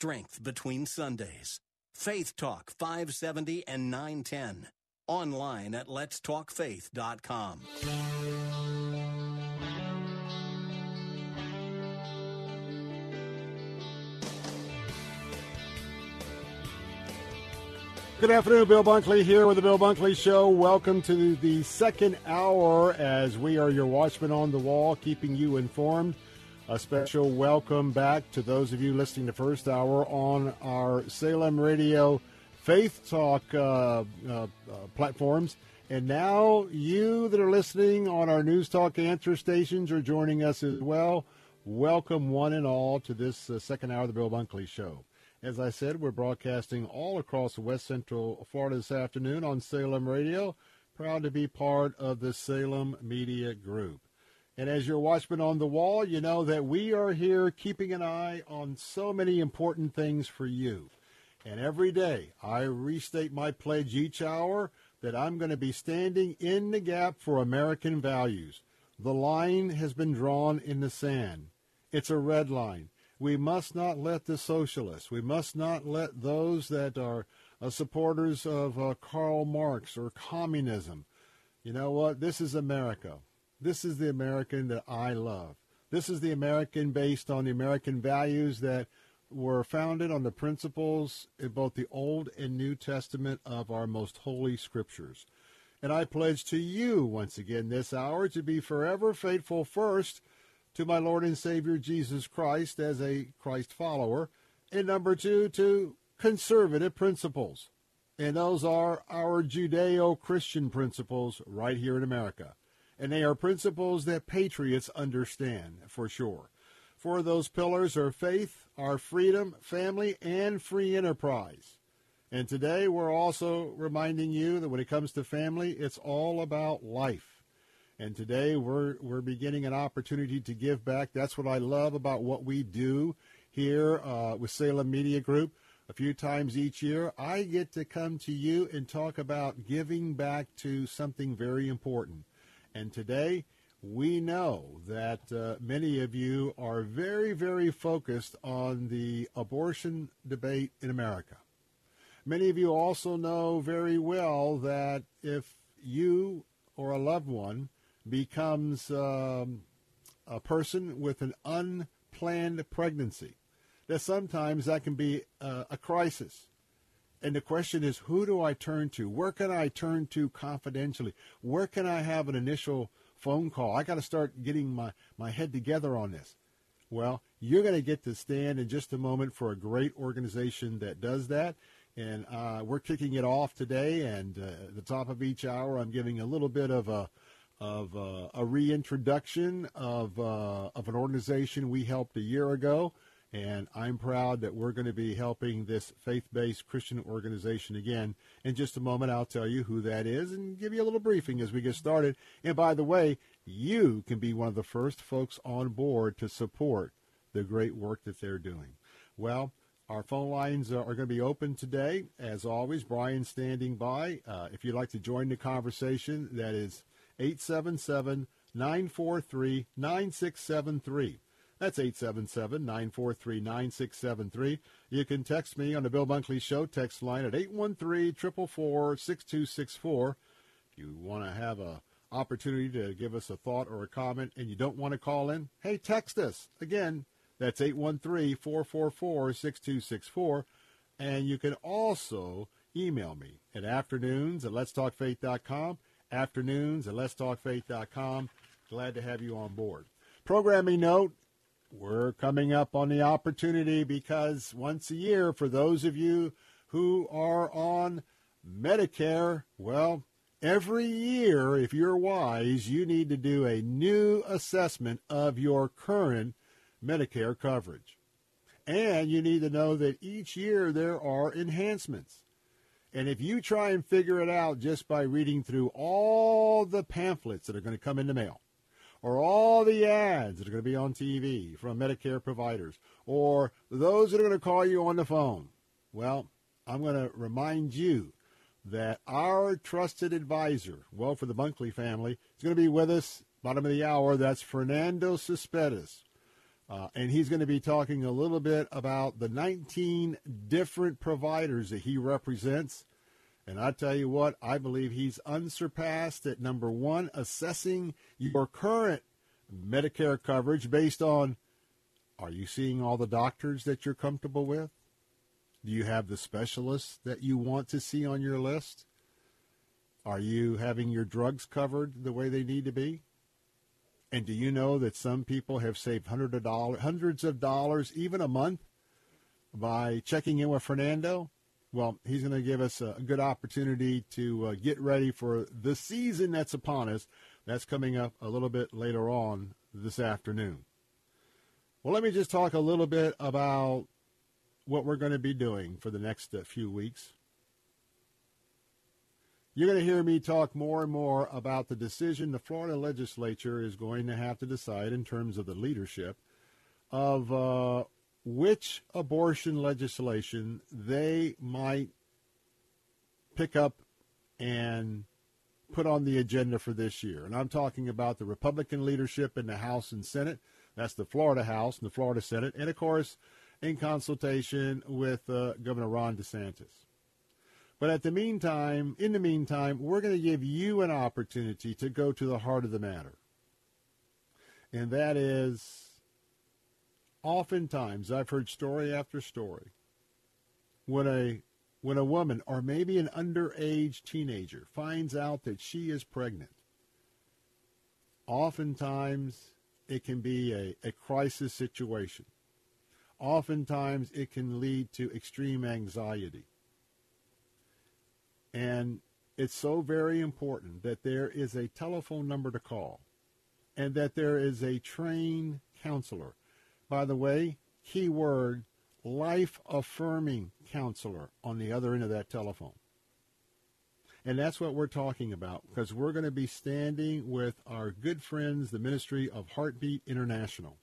Speaker 19: Strength between Sundays. Faith Talk 570 and 910. Online at letstalkfaith.com.
Speaker 1: Good afternoon, Bill Bunkley here with the Bill Bunkley Show. Welcome to the second hour as we are your watchman on the wall, keeping you informed. A special welcome back to those of you listening to first hour on our Salem Radio Faith Talk uh, uh, uh, platforms. And now you that are listening on our News Talk answer stations are joining us as well. Welcome one and all to this uh, second hour of the Bill Bunkley Show. As I said, we're broadcasting all across West Central Florida this afternoon on Salem Radio. Proud to be part of the Salem Media Group. And as your watchman on the wall, you know that we are here keeping an eye on so many important things for you. And every day, I restate my pledge each hour that I'm going to be standing in the gap for American values. The line has been drawn in the sand. It's a red line. We must not let the socialists, we must not let those that are uh, supporters of uh, Karl Marx or communism. You know what? This is America. This is the American that I love. This is the American based on the American values that were founded on the principles in both the Old and New Testament of our most holy scriptures. And I pledge to you once again this hour to be forever faithful first to my Lord and Savior Jesus Christ as a Christ follower, and number two, to conservative principles. And those are our Judeo Christian principles right here in America and they are principles that patriots understand for sure. For those pillars are faith, our freedom, family, and free enterprise. And today we're also reminding you that when it comes to family, it's all about life. And today we're we're beginning an opportunity to give back. That's what I love about what we do here uh, with Salem Media Group. A few times each year, I get to come to you and talk about giving back to something very important. And today, we know that uh, many of you are very, very focused on the abortion debate in America. Many of you also know very well that if you or a loved one becomes um, a person with an unplanned pregnancy, that sometimes that can be uh, a crisis. And the question is, who do I turn to? Where can I turn to confidentially? Where can I have an initial phone call? I got to start getting my, my head together on this. Well, you're going to get to stand in just a moment for a great organization that does that. And uh, we're kicking it off today. And uh, at the top of each hour, I'm giving a little bit of a of uh, a reintroduction of uh, of an organization we helped a year ago and I'm proud that we're going to be helping this faith based Christian organization again. In just a moment, I'll tell you who that is and give you a little briefing as we get started. And by the way, you can be one of the first folks on board to support the great work that they're doing. Well, our phone lines are, going to be open today. As always, Brian standing by. Uh, if you'd like to join the conversation, that is 877 943 9673. That's 877 943 9673. You can text me on the Bill Bunkley Show text line at 813 444 6264. If you want to have a opportunity to give us a thought or a comment and you don't want to call in, hey, text us. Again, that's 813 444 6264. And you can also email me at afternoons at letstalkfaith.com. Afternoons at letstalkfaith.com. Glad to have you on board. Programming note we're coming up on the opportunity because once a year, for those of you who are on Medicare, well, every year, if you're wise, you need to do a new assessment of your current Medicare coverage. And you need to know that each year there are enhancements. And if you try and figure it out just by reading through all the pamphlets that are going to come in the mail, or all the ads that are going to be on TV from Medicare providers, or those that are going to call you on the phone, well, I'm going to remind you that our trusted advisor, well, for the Bunkley family, is going to be with us bottom of the hour. That's Fernando Cespedes. Uh, and he's going to be talking a little bit about the 19 different providers that he represents. And I tell you what, I believe he's unsurpassed at number one, assessing your current Medicare coverage based on are you seeing all the doctors that you're comfortable with? Do you have the specialists that you want to see on your list? Are you having your drugs covered the way they need to be? And do you know that some people have saved hundreds of dollars, even a month, by checking in with Fernando? Well, he's going to give us a good opportunity to uh, get ready for the season that's upon us. That's coming up a little bit later on this afternoon. Well, let me just talk a little bit about what we're going to be doing for the next uh, few weeks. You're going to hear me talk more and more about the decision the Florida legislature is going to have to decide in terms of the leadership of uh, which abortion legislation they might pick up and put on the agenda for this year. And I'm talking about the Republican leadership in the House and Senate. That's the Florida House and the Florida Senate. And of course, in consultation with uh, Governor Ron DeSantis. But at the meantime, in the meantime, we're going to give you an opportunity to go to the heart of the matter. And that is oftentimes I've heard story after story when a when a woman or maybe an underage teenager finds out that she is pregnant. Oftentimes it can be a, a crisis situation. Oftentimes it can lead to extreme anxiety. And it's so very important that there is a telephone number to call and that there is a trained counselor. By the way, key word, life affirming counselor on the other end of that telephone. And that's what we're talking about because we're going to be standing with our good friends, the Ministry of Heartbeat International.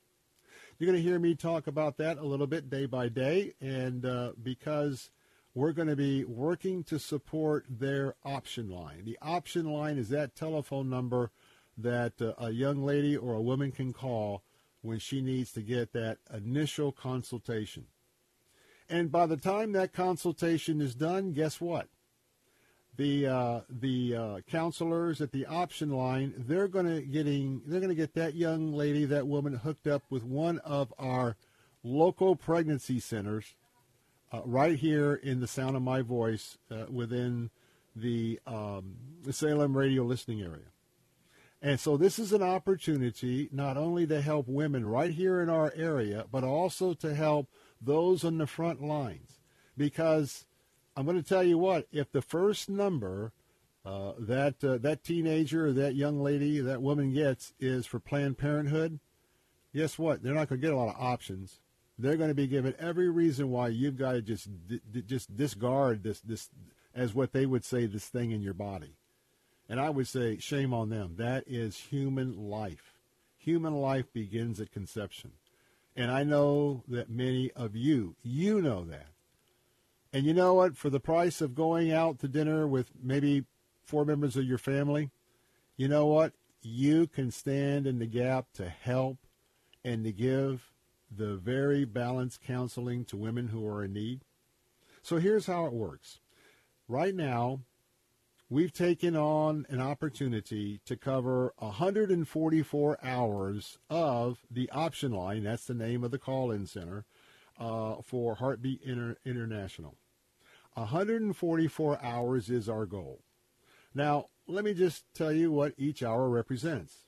Speaker 1: You're going to hear me talk about that a little bit day by day, and uh, because we're going to be working to support their option line. The option line is that telephone number that uh, a young lady or a woman can call when she needs to get that initial consultation. And by the time that consultation is done, guess what? The uh, the uh, counselors at the option line they're going to getting they're going to get that young lady that woman hooked up with one of our local pregnancy centers uh, right here in the sound of my voice uh, within the, um, Salem radio listening area. And so this is an opportunity not only to help women right here in our area, but also to help those on the front lines. Because I'm going to tell you what, if the first number uh, that uh, that teenager that young lady, that woman gets is for Planned Parenthood, guess what? They're not going to get a lot of options they're going to be given every reason why you've got to just just discard this this as what they would say this thing in your body. And I would say shame on them. That is human life. Human life begins at conception. And I know that many of you, you know that. And you know what? For the price of going out to dinner with maybe four members of your family, you know what? You can stand in the gap to help and to give the very balanced counseling to women who are in need. So here's how it works. Right now, we've taken on an opportunity to cover 144 hours of the option line. That's the name of the call-in center uh, for Heartbeat Inter- International. 144 hours is our goal. Now, let me just tell you what each hour represents.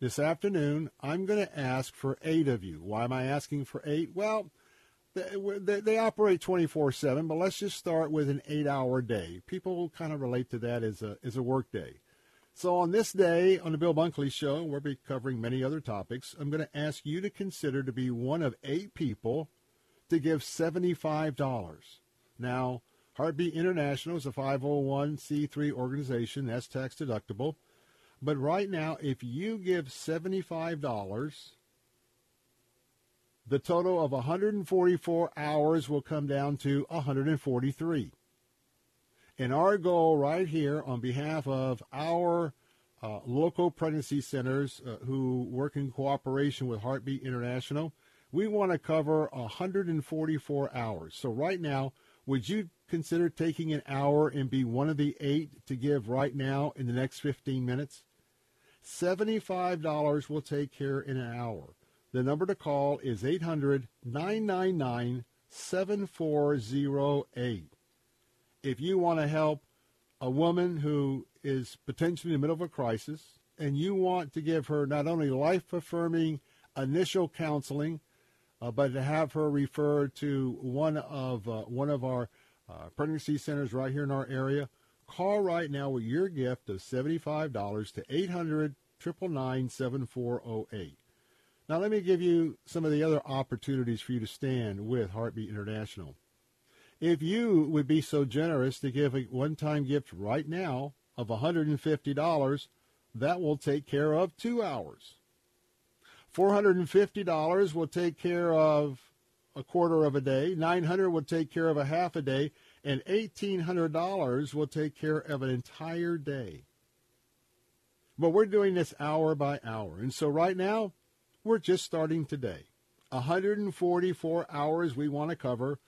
Speaker 1: This afternoon, I'm going to ask for eight of you. Why am I asking for eight? Well, they, they operate 24 7, but let's just start with an eight hour day. People kind of relate to that as a, as a work day. So on this day on the Bill Bunkley Show, we'll be covering many other topics. I'm going to ask you to consider to be one of eight people to give $75. Now, Heartbeat International is a 501c3 organization. That's tax deductible. But right now, if you give $75, the total of 144 hours will come down to 143. And our goal right here on behalf of our uh, local pregnancy centers uh, who work in cooperation with Heartbeat International, we want to cover 144 hours. So right now, would you consider taking an hour and be one of the eight to give right now in the next 15 minutes? $75 will take care in an hour. The number to call is 800 999 7408. If you want to help a woman who is potentially in the middle of a crisis and you want to give her not only life affirming initial counseling, uh, but to have her referred to one of uh, one of our uh, pregnancy centers right here in our area, Call right now with your gift of $75 to 800 999 7408. Now, let me give you some of the other opportunities for you to stand with Heartbeat International. If you would be so generous to give a one time gift right now of $150, that will take care of two hours. $450 will take care of a quarter of a day. $900 will take care of a half a day and $1,800 will take care of an entire day. But we're doing this hour by hour. And so right now, we're just starting today. 144 hours we want to cover.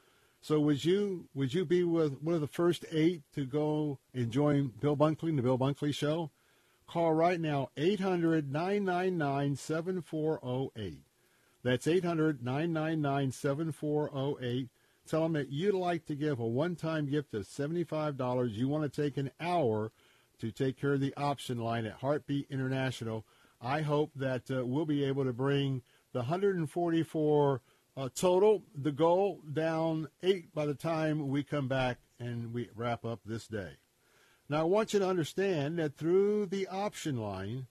Speaker 1: So would you would you be with one of the first eight to go and join Bill Bunkley, the Bill Bunkley Show? Call right now 800 999 7408. That's 800 999 7408 Tell them that you'd like to give a one-time gift of $75. You want to take an hour to take care of the option line at Heartbeat International. I hope that uh, we'll be able to bring the 144 uh, total, the goal, down eight by the time we come back and we wrap up this day. Now, I want you to understand that through the option line,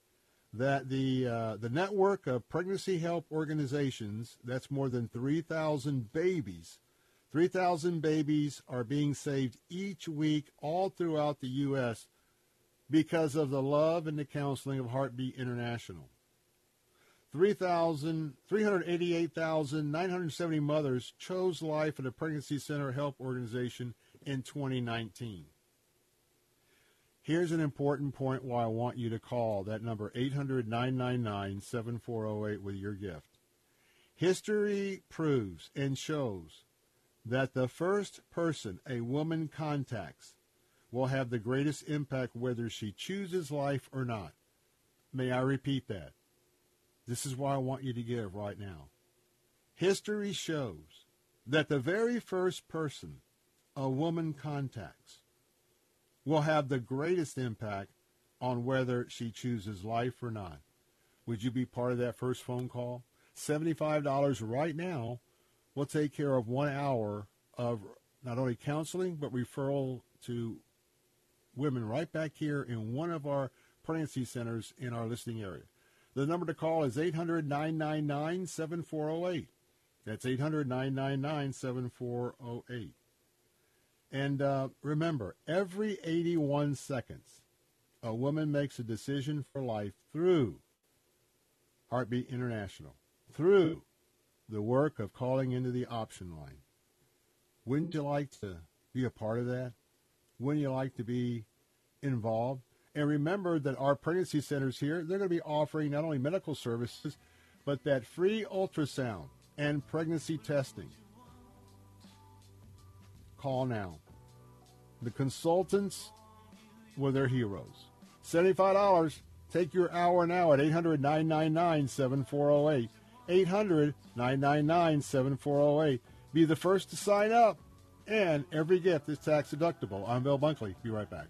Speaker 1: that the uh, the network of pregnancy help organizations, that's more than 3,000 babies 3,000 babies are being saved each week all throughout the U.S. because of the love and the counseling of Heartbeat International. 388,970 mothers chose life at a pregnancy center help organization in 2019. Here's an important point why I want you to call that number 800 999 7408 with your gift. History proves and shows that the first person a woman contacts will have the greatest impact whether she chooses life or not. May I repeat that? This is why I want you to give right now. History shows that the very first person a woman contacts will have the greatest impact on whether she chooses life or not. Would you be part of that first phone call? $75 right now we'll take care of one hour of not only counseling but referral to women right back here in one of our pregnancy centers in our listing area. The number to call is 800 999 7408. That's 800 999 7408. And uh, remember, every 81 seconds, a woman makes a decision for life through Heartbeat International, through the work of calling into the option line. Wouldn't you like to be a part of that? Wouldn't you like to be involved? And remember that our pregnancy centers here, they're going to be offering not only medical services, but that free ultrasound and pregnancy testing. Call now. The consultants were their heroes. $75. Take your hour now at 800 999 7408. 800 999 7408. Be the first to sign up. And every gift is tax deductible. I'm Bill Bunkley. Be right back.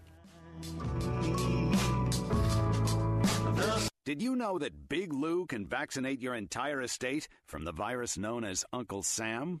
Speaker 26: Did you know that Big Lou can vaccinate your entire estate from the virus known as Uncle Sam?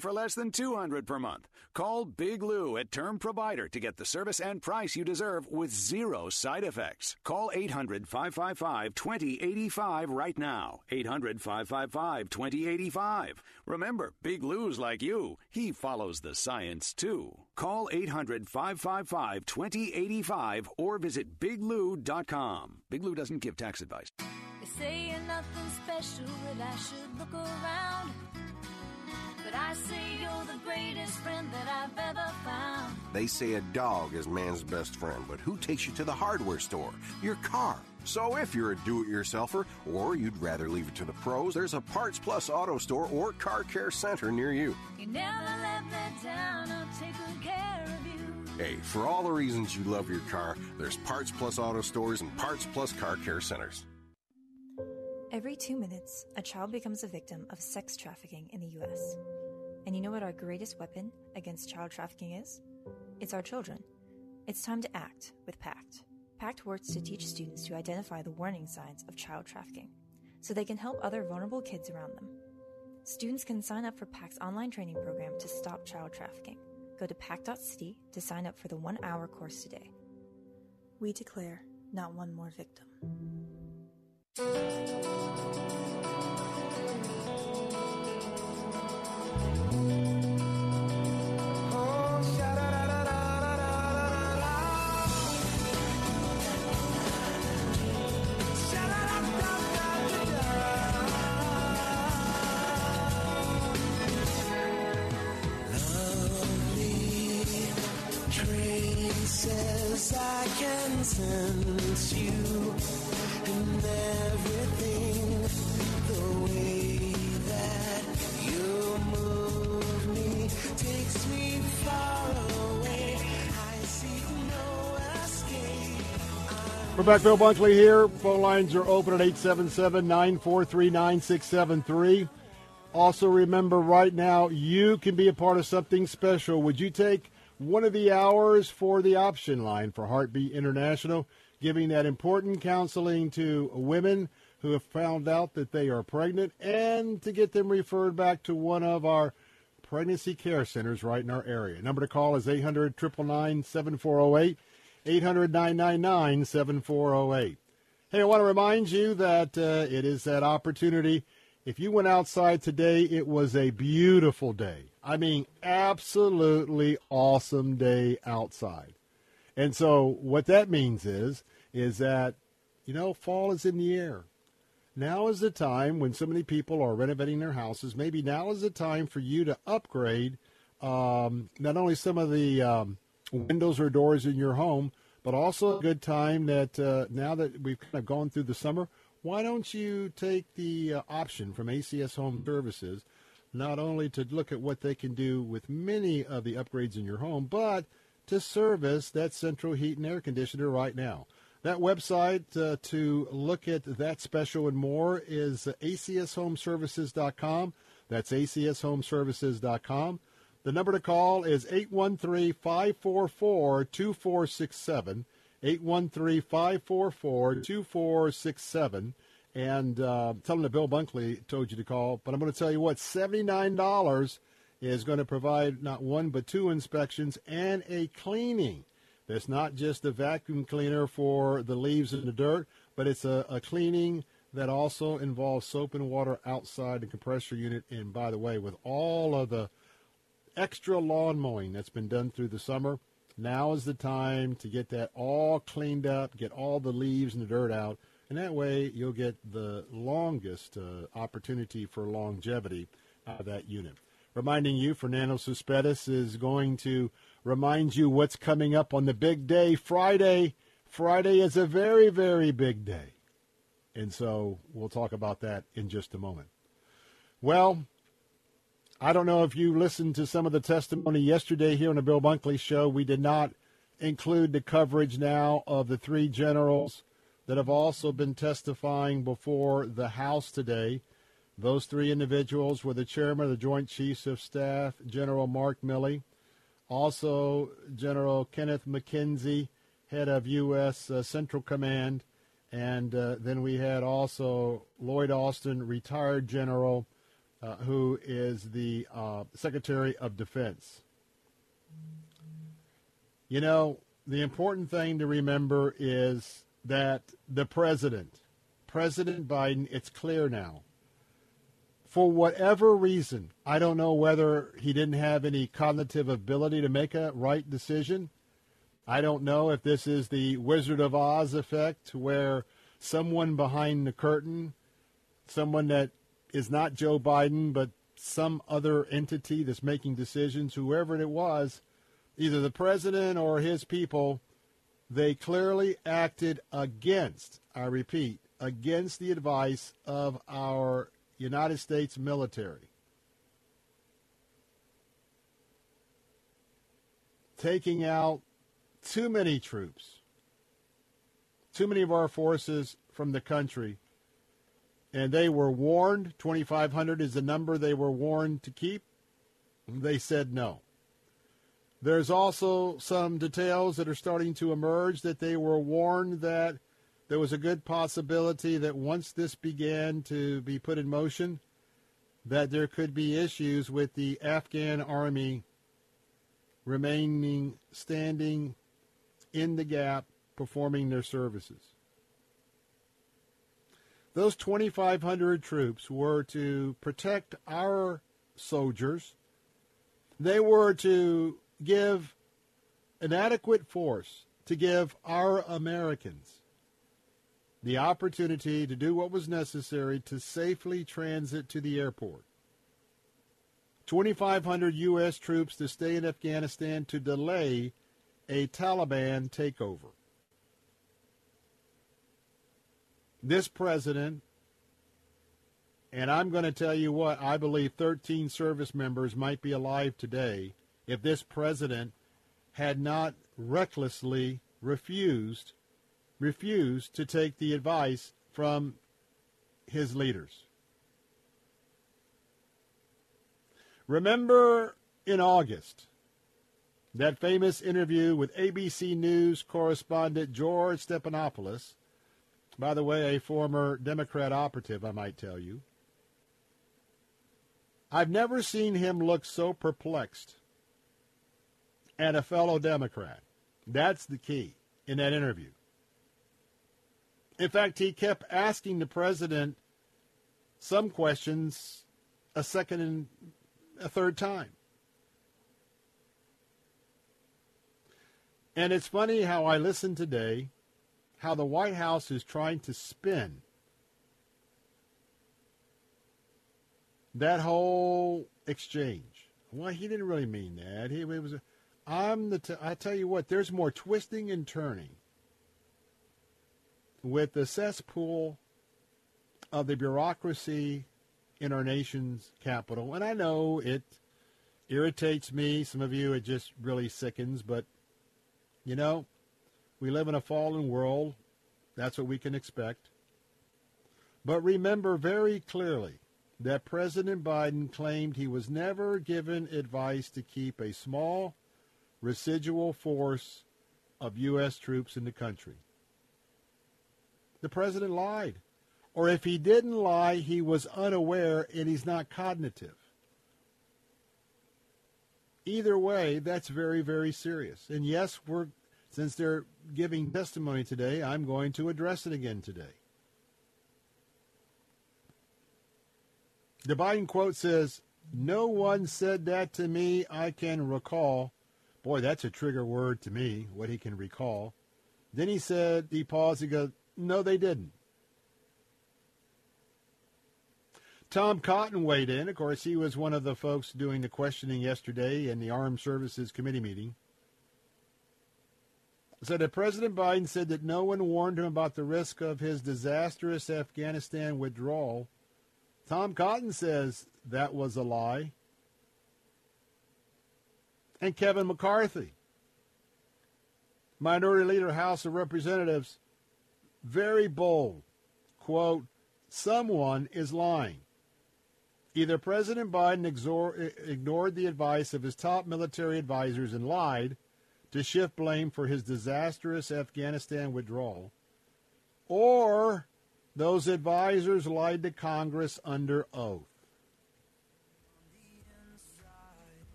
Speaker 26: for less than 200 per month. Call Big Lou at Term Provider to get the service and price you deserve with zero side effects. Call 800-555-2085 right now. 800-555-2085. Remember, Big Lou's like you. He follows the science too. Call 800-555-2085 or visit biglou.com. Big Lou doesn't give tax advice.
Speaker 27: Nothing special, that I should look around. But I say you're the greatest friend that I've ever found.
Speaker 28: They say a dog is man's best friend, but who takes you to the hardware store? Your car. So if you're a do-it-yourselfer or you'd rather leave it to the pros, there's a Parts Plus Auto Store or Car Care Center near you.
Speaker 27: You never let me down, I'll take good care of you.
Speaker 28: Hey, for all the reasons you love your car, there's Parts Plus Auto Stores and Parts Plus Car Care Centers.
Speaker 29: Every two minutes, a child becomes a victim of sex trafficking in the U.S. And you know what our greatest weapon against child trafficking is? It's our children. It's time to act with PACT. PACT works to teach students to identify the warning signs of child trafficking so they can help other vulnerable kids around them. Students can sign up for PACT's online training program to stop child trafficking. Go to pact.city to sign up for the one hour course today. We declare not one more victim.
Speaker 30: I can sense you
Speaker 1: We're back. Bill Bunkley here. Phone lines are open at 877 943 9673. Also, remember right now, you can be a part of something special. Would you take one of the hours for the option line for Heartbeat International, giving that important counseling to women who have found out that they are pregnant and to get them referred back to one of our pregnancy care centers right in our area. Number to call is 800 999 7408. 800 999 7408. Hey, I want to remind you that uh, it is that opportunity. If you went outside today, it was a beautiful day. I mean, absolutely awesome day outside. And so what that means is, is that, you know, fall is in the air. Now is the time when so many people are renovating their houses. Maybe now is the time for you to upgrade um, not only some of the um, windows or doors in your home, but also a good time that uh, now that we've kind of gone through the summer, why don't you take the uh, option from ACS Home Services, not only to look at what they can do with many of the upgrades in your home, but to service that central heat and air conditioner right now. That website uh, to look at that special and more is acshomeservices.com. That's acshomeservices.com. The number to call is 813 544 2467. 813 544 2467. and uh, tell them that Bill Bunkley told you to call. But I'm going to tell you what, $79 is going to provide not one but two inspections and a cleaning. It's not just a vacuum cleaner for the leaves and the dirt, but it's a, a cleaning that also involves soap and water outside the compressor unit. And by the way, with all of the extra lawn mowing that's been done through the summer, now is the time to get that all cleaned up, get all the leaves and the dirt out, and that way you'll get the longest uh, opportunity for longevity out of that unit. Reminding you, Fernando Cespedes is going to remind you what's coming up on the big day, Friday. Friday is a very, very big day. And so we'll talk about that in just a moment. Well, I don't know if you listened to some of the testimony yesterday here on the Bill Bunkley show. We did not include the coverage now of the three generals that have also been testifying before the House today. Those three individuals were the chairman of the Joint Chiefs of Staff, General Mark Milley, also General Kenneth McKenzie, head of U.S. Uh, Central Command, and uh, then we had also Lloyd Austin, retired general, uh, who is the uh, Secretary of Defense. You know, the important thing to remember is that the president, President Biden, it's clear now, for whatever reason, I don't know whether he didn't have any cognitive ability to make a right decision. I don't know if this is the Wizard of Oz effect where someone behind the curtain, someone that is not Joe Biden, but some other entity that's making decisions, whoever it was, either the president or his people, they clearly acted against, I repeat, against the advice of our United States military. Taking out too many troops, too many of our forces from the country, and they were warned 2,500 is the number they were warned to keep. They said no. There's also some details that are starting to emerge that they were warned that there was a good possibility that once this began to be put in motion, that there could be issues with the Afghan army remaining standing in the gap performing their services. Those 2,500 troops were to protect our soldiers. They were to give an adequate force to give our Americans the opportunity to do what was necessary to safely transit to the airport. 2,500 U.S. troops to stay in Afghanistan to delay a Taliban takeover. This president, and I'm going to tell you what, I believe 13 service members might be alive today if this president had not recklessly refused refused to take the advice from his leaders. Remember in August that famous interview with ABC News correspondent George Stephanopoulos, by the way, a former Democrat operative, I might tell you. I've never seen him look so perplexed at a fellow Democrat. That's the key in that interview. In fact, he kept asking the president some questions a second and a third time. And it's funny how I listen today, how the White House is trying to spin that whole exchange. Well, he didn't really mean that. He was. I'm the. T- I tell you what. There's more twisting and turning with the cesspool of the bureaucracy in our nation's capital. And I know it irritates me. Some of you, it just really sickens. But, you know, we live in a fallen world. That's what we can expect. But remember very clearly that President Biden claimed he was never given advice to keep a small residual force of U.S. troops in the country. The president lied. or if he didn't lie, he was unaware and he's not cognitive. Either way, that's very, very serious. And yes, we're since they're giving testimony today, I'm going to address it again today. The Biden quote says, No one said that to me I can recall. Boy, that's a trigger word to me, what he can recall. Then he said, he paused, he goes, No, they didn't. Tom Cotton weighed in. Of course, he was one of the folks doing the questioning yesterday in the Armed Services Committee meeting. Said that President Biden said that no one warned him about the risk of his disastrous Afghanistan withdrawal. Tom Cotton says that was a lie. And Kevin McCarthy, Minority Leader, House of Representatives, very bold. Quote, someone is lying. Either President Biden ignored the advice of his top military advisors and lied to shift blame for his disastrous Afghanistan withdrawal, or those advisors lied to Congress under oath.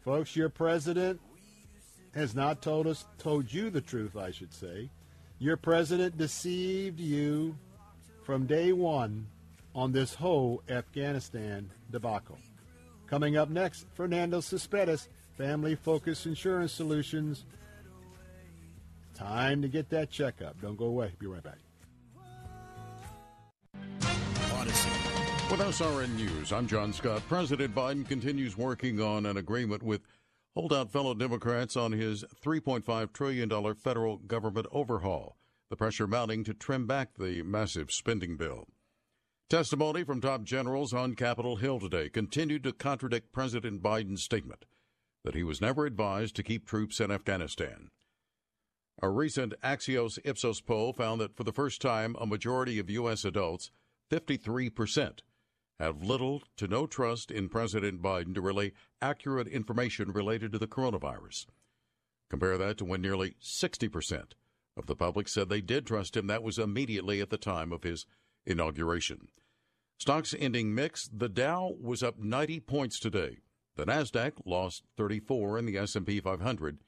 Speaker 1: Folks, your president has not told us, told you the truth, I should say. Your president deceived you from day one on this whole Afghanistan debacle. Coming up next, Fernando Cespedes, Family Focus Insurance Solutions. Time to get that checkup. Don't go away. Be right back. Odyssey.
Speaker 4: With SRN News, I'm John Scott. President Biden continues working on an agreement with holdout fellow Democrats on his $3.5 trillion federal government overhaul, the pressure mounting to trim back the massive spending bill. Testimony from top generals on Capitol Hill today continued to contradict President Biden's statement that he was never advised to keep troops in Afghanistan. A recent Axios Ipsos poll found that for the first time, a majority of U.S. adults, 53%, have little to no trust in President Biden to relay accurate information related to the coronavirus. Compare that to when nearly 60% of the public said they did trust him. That was immediately at the time of his inauguration. Stocks ending mixed. The Dow was up 90 points today. The Nasdaq lost 34 and the S&P 500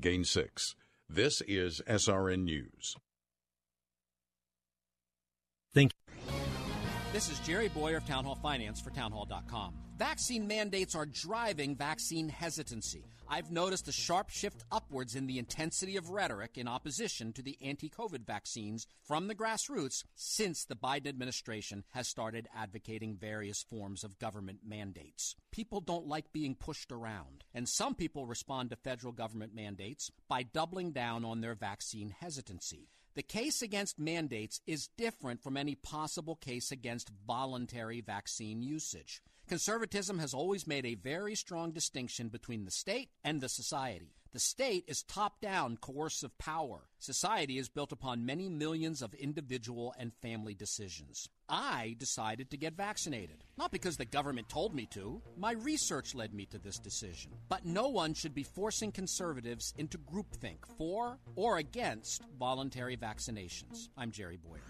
Speaker 4: gained 6. This is SRN News.
Speaker 31: Thank you. This is Jerry Bowyer of Town Hall Finance for townhall.com. Vaccine mandates are driving vaccine hesitancy. I've noticed a sharp shift upwards in the intensity of rhetoric in opposition to the anti COVID vaccines from the grassroots since the Biden administration has started advocating various forms of government mandates. People don't like being pushed around, and some people respond to federal government mandates by doubling down on their vaccine hesitancy. The case against mandates is different from any possible case against voluntary vaccine usage. Conservatism has always made a very strong distinction between the state and the society. The state is top down coercive power. Society is built upon many millions of individual and family decisions. I decided to get vaccinated. Not because the government told me to, my research led me to this decision. But no one should be forcing conservatives into groupthink for or against voluntary vaccinations. I'm Jerry Bowyer.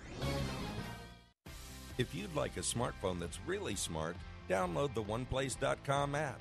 Speaker 32: If you'd like a smartphone that's really smart, download the OnePlace.com app,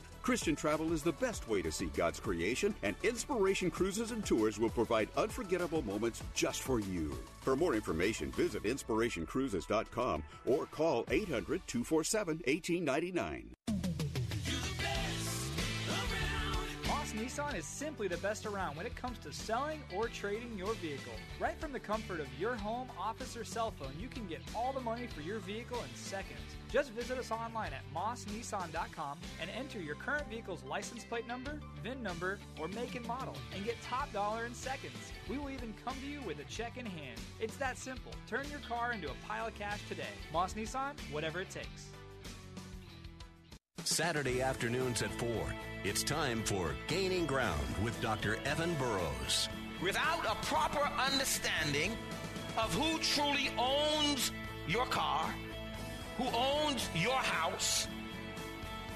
Speaker 33: Christian travel is the best way to see God's creation, and Inspiration Cruises and Tours will provide unforgettable moments just for you. For more information, visit inspirationcruises.com or call 800 247 1899.
Speaker 34: Moss Nissan is simply the best around when it comes to selling or trading your vehicle. Right from the comfort of your home, office, or cell phone, you can get all the money for your vehicle in seconds.
Speaker 35: Just visit us online at mossnissan.com and enter your current vehicle's license plate number, VIN number, or make and model and get top dollar in seconds. We will even come to you with a check in hand. It's that simple. Turn your car into a pile of cash today. Moss Nissan, whatever it takes.
Speaker 19: Saturday afternoons at 4. It's time for Gaining Ground with Dr. Evan Burrows.
Speaker 36: Without a proper understanding of who truly owns your car, who owns your house,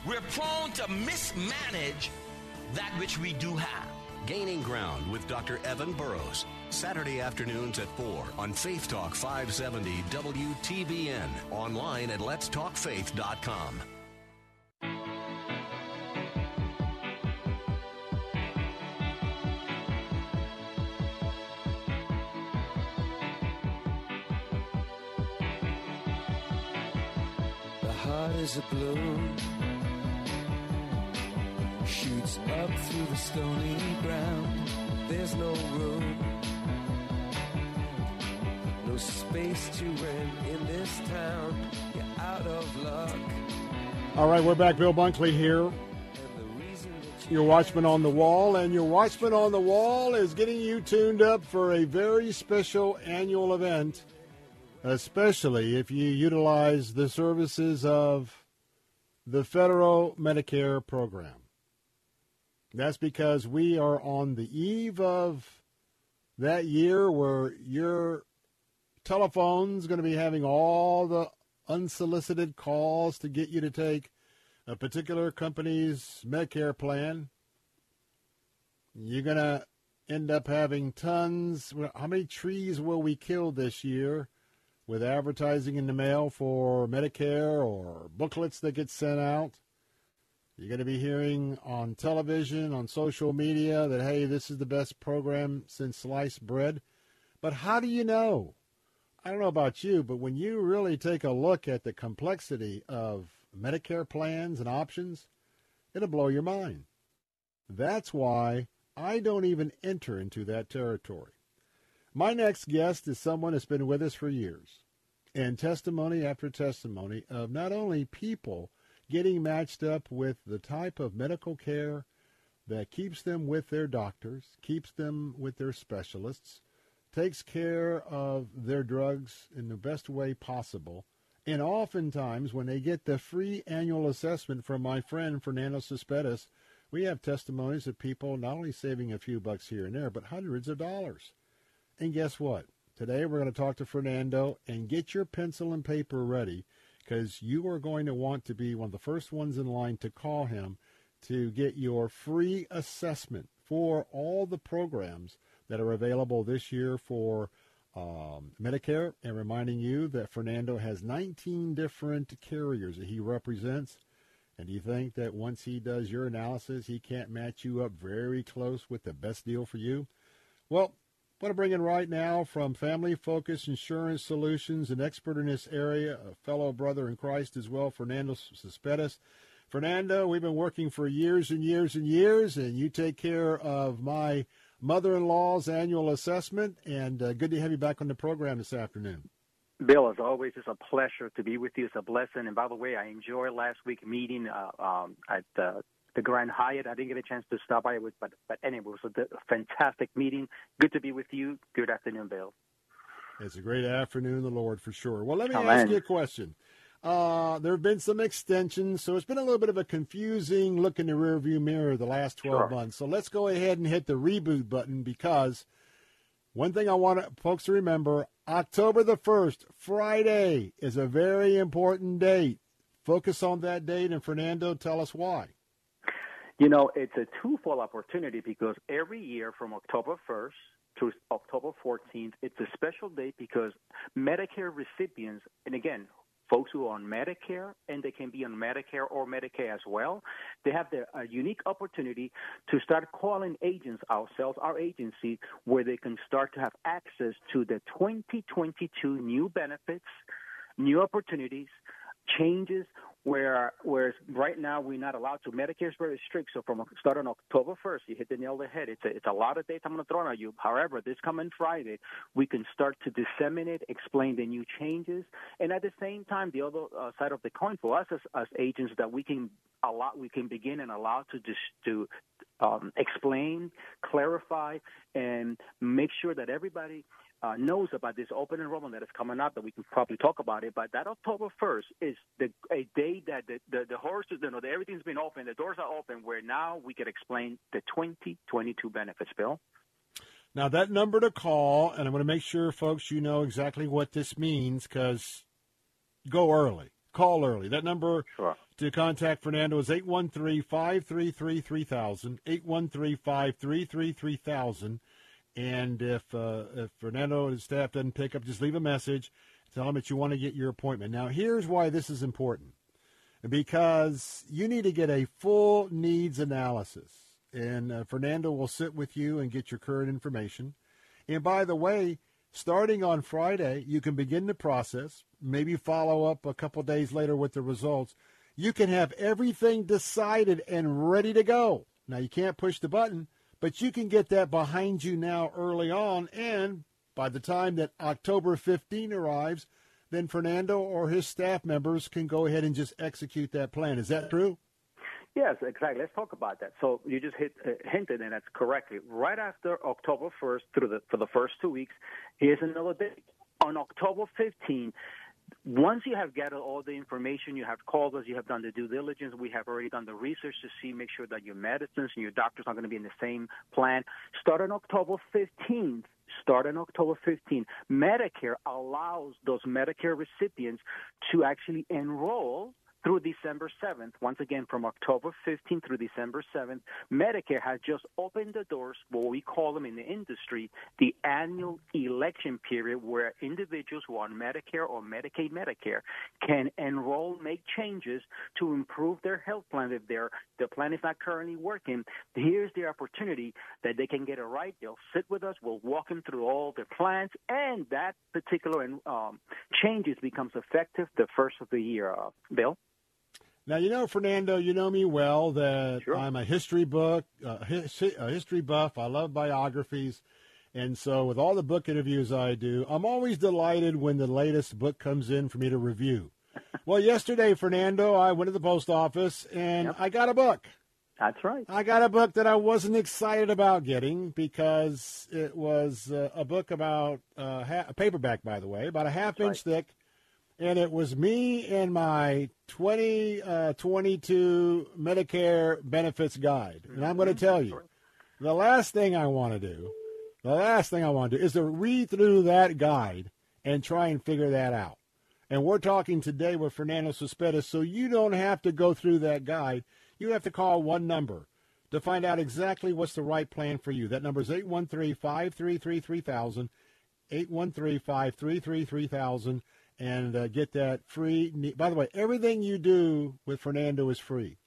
Speaker 36: we're prone to mismanage that which we do have.
Speaker 19: Gaining Ground with Dr. Evan Burrows. Saturday afternoons at 4 on Faith Talk 570 WTBN. Online at letstalkfaith.com.
Speaker 30: The heart is a balloon, shoots up through the stony ground. There's no room, no space to rent in this town. You're out of luck.
Speaker 1: All right, we're back. Bill Bunkley here. Your Watchman on the Wall, and your Watchman on the Wall is getting you tuned up for a very special annual event, especially if you utilize the services of the federal Medicare program. That's because we are on the eve of that year where your telephone's going to be having all the unsolicited calls to get you to take a particular company's Medicare plan. You're going to end up having tons. How many trees will we kill this year with advertising in the mail for Medicare or booklets that get sent out? You're going to be hearing on television, on social media that, hey, this is the best program since sliced bread. But how do you know? I don't know about you, but when you really take a look at the complexity of Medicare plans and options, it'll blow your mind. That's why I don't even enter into that territory. My next guest is someone that's been with us for years, and testimony after testimony of not only people getting matched up with the type of medical care that keeps them with their doctors, keeps them with their specialists, takes care of their drugs in the best way possible, and oftentimes, when they get the free annual assessment from my friend Fernando Cespedes, we have testimonies of people not only saving a few bucks here and there, but hundreds of dollars. And guess what? Today we're going to talk to Fernando and get your pencil and paper ready because you are going to want to be one of the first ones in line to call him to get your free assessment for all the programs that are available this year for um, Medicare, and reminding you that Fernando has 19 different carriers that he represents. And you think that once he does your analysis, he can't match you up very close with the best deal for you? Well, I want to bring in right now from Family Focus Insurance Solutions, an expert in this area, a fellow brother in Christ as well, Fernando Cespedes. Fernando, we've been working for years and years and years, and you take care of my mother-in-law's annual assessment, and uh, good to have you back on the program this afternoon.
Speaker 37: Bill, as always, it's a pleasure to be with you. It's a blessing. And by the way, I enjoyed last week meeting uh, um, at uh, the Grand Hyatt. I didn't get a chance to stop by, but but anyway, it was a fantastic meeting. Good to be with you. Good afternoon, Bill.
Speaker 1: It's a great afternoon, the Lord, for sure. Well, let me
Speaker 37: Amen.
Speaker 1: ask you a question. Uh, there have been some extensions, so it's been a little bit of a confusing look in the rearview mirror the last 12
Speaker 37: Sure.
Speaker 1: months. So let's go ahead and hit the reboot button because one thing I want folks to remember October the 1st, Friday, is a very important date. Focus on that date, and Fernando, tell us why.
Speaker 37: You know, it's a twofold opportunity because every year from October 1st to October 14th, it's a special date because Medicare recipients, and again, folks who are on Medicare and they can be on Medicare or Medicaid as well, they have a unique opportunity to start calling agents ourselves, our agency, where they can start to have access to the 2022 new benefits, new opportunities, changes where whereas right now we're not allowed to. Medicare is very strict. So from starting October 1st, you hit the nail on the head. It's a, it's a lot of data I'm going to throw at you. However, this coming Friday, we can start to disseminate, explain the new changes, and at the same time, the other uh, side of the coin for us as, as agents that we can allow, we can begin and allow to just to um, explain, clarify, and make sure that everybody uh, knows about this open enrollment that is coming up that we can probably talk about it. But that October 1st is the a day that the, the, the horses, you know, the, everything's been open, the doors are open, where now we can explain the 2022 benefits, Bill.
Speaker 1: Now, that number to call, and I'm going to make sure, folks, you know exactly what this means because go early. Call early. That number
Speaker 37: sure.
Speaker 1: to contact Fernando is 813 533 3000. 813 533 3000. And if, uh, if Fernando and his staff doesn't pick up, just leave a message. Tell them that you want to get your appointment. Now, here's why this is important because you need to get a full needs analysis. And uh, Fernando will sit with you and get your current information. And by the way, starting on Friday, you can begin the process, maybe follow up a couple days later with the results. You can have everything decided and ready to go. Now, you can't push the button, but you can get that behind you now early on. And by the time that October 15 arrives, then Fernando or his staff members can go ahead and just execute that plan. Is that true?
Speaker 37: Yes, exactly. Let's talk about that. So you just hit, uh, hinted, and that's correctly. Right after October 1st, through the for the first two weeks, here's another date. On October 15, once you have gathered all the information, you have called us, you have done the due diligence, we have already done the research to see, make sure that your medicines and your doctors are going to be in the same plan. Start on October 15th. Start on October 15th. Medicare allows those Medicare recipients to actually enroll through December 7th, once again from October 15th through December 7th, Medicare has just opened the doors, what we call them in the industry, the annual election period where individuals who are on Medicare or Medicaid Medicare can enroll, make changes to improve their health plan if their, their plan is not currently working. Here's the opportunity that they can get it right. They'll sit with us. We'll walk them through all their plans, and that particular um, changes becomes effective the first of the year. Uh, Bill?
Speaker 1: Now you know, Fernando, you know me well. That sure. I'm a history book, uh, a history buff. I love biographies, and so with all the book interviews I do, I'm always delighted when the latest book comes in for me to review. well, yesterday, Fernando, I went to the post office and yep. I got a book.
Speaker 37: That's right.
Speaker 1: I got a book that I wasn't excited about getting because it was uh, a book about uh, ha- a paperback, by the way, about a half That's inch right. thick and it was me and my 2022 uh, Medicare benefits guide. And I'm going to mm-hmm. tell you, the last thing I want to do, the last thing I want to do is to read through that guide and try and figure that out. And we're talking today with Fernando Cespedes, so you don't have to go through that guide. You have to call one number to find out exactly what's the right plan for you. That number is 813 533 3000. 813 533 3000 and uh, get that free. By the way, everything you do with Fernando is free.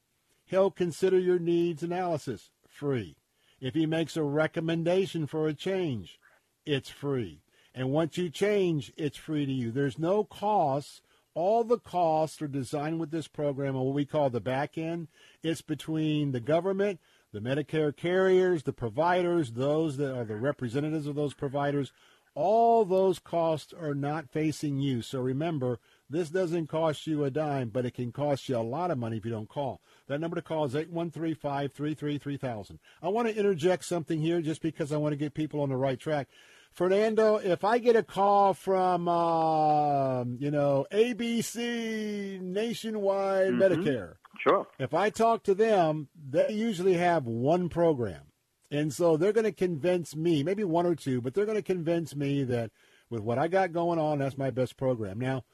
Speaker 1: He'll consider your needs analysis free. If he makes a recommendation for a change, it's free. And once you change, it's free to you. There's no costs. All the costs are designed with this program on what we call the back end. It's between the government, the Medicare carriers, the providers, those that are the representatives of those providers all those costs are not facing you. So remember, this doesn't cost you a dime, but it can cost you a lot of money if you don't call. That number to call is 813-533-3000. I want to interject something here just because I want to get people on the right track. Fernando, if I get a call from, uh, you know, ABC Nationwide mm-hmm. Medicare,
Speaker 37: sure.
Speaker 1: If I talk to them, they usually have one program. And so they're going to convince me, maybe one or two, but they're going to convince me that with what I got going on, that's my best program. Now,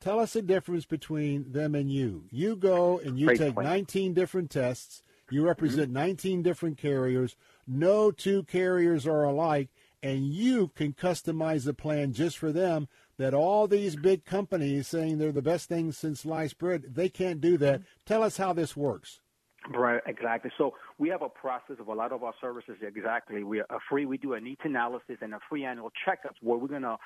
Speaker 1: tell us the difference between them and you. You go and you Great take point. 19 different tests. You represent mm-hmm. 19 different carriers. No two carriers are alike, and you can customize a plan just for them. That all these big companies saying they're the best things since sliced bread, they can't do that. Mm-hmm. Tell us how this works.
Speaker 37: Right, exactly. So we have a process of a lot of our services. Exactly, we are free. We do a needs analysis and a free annual checkup where we're gonna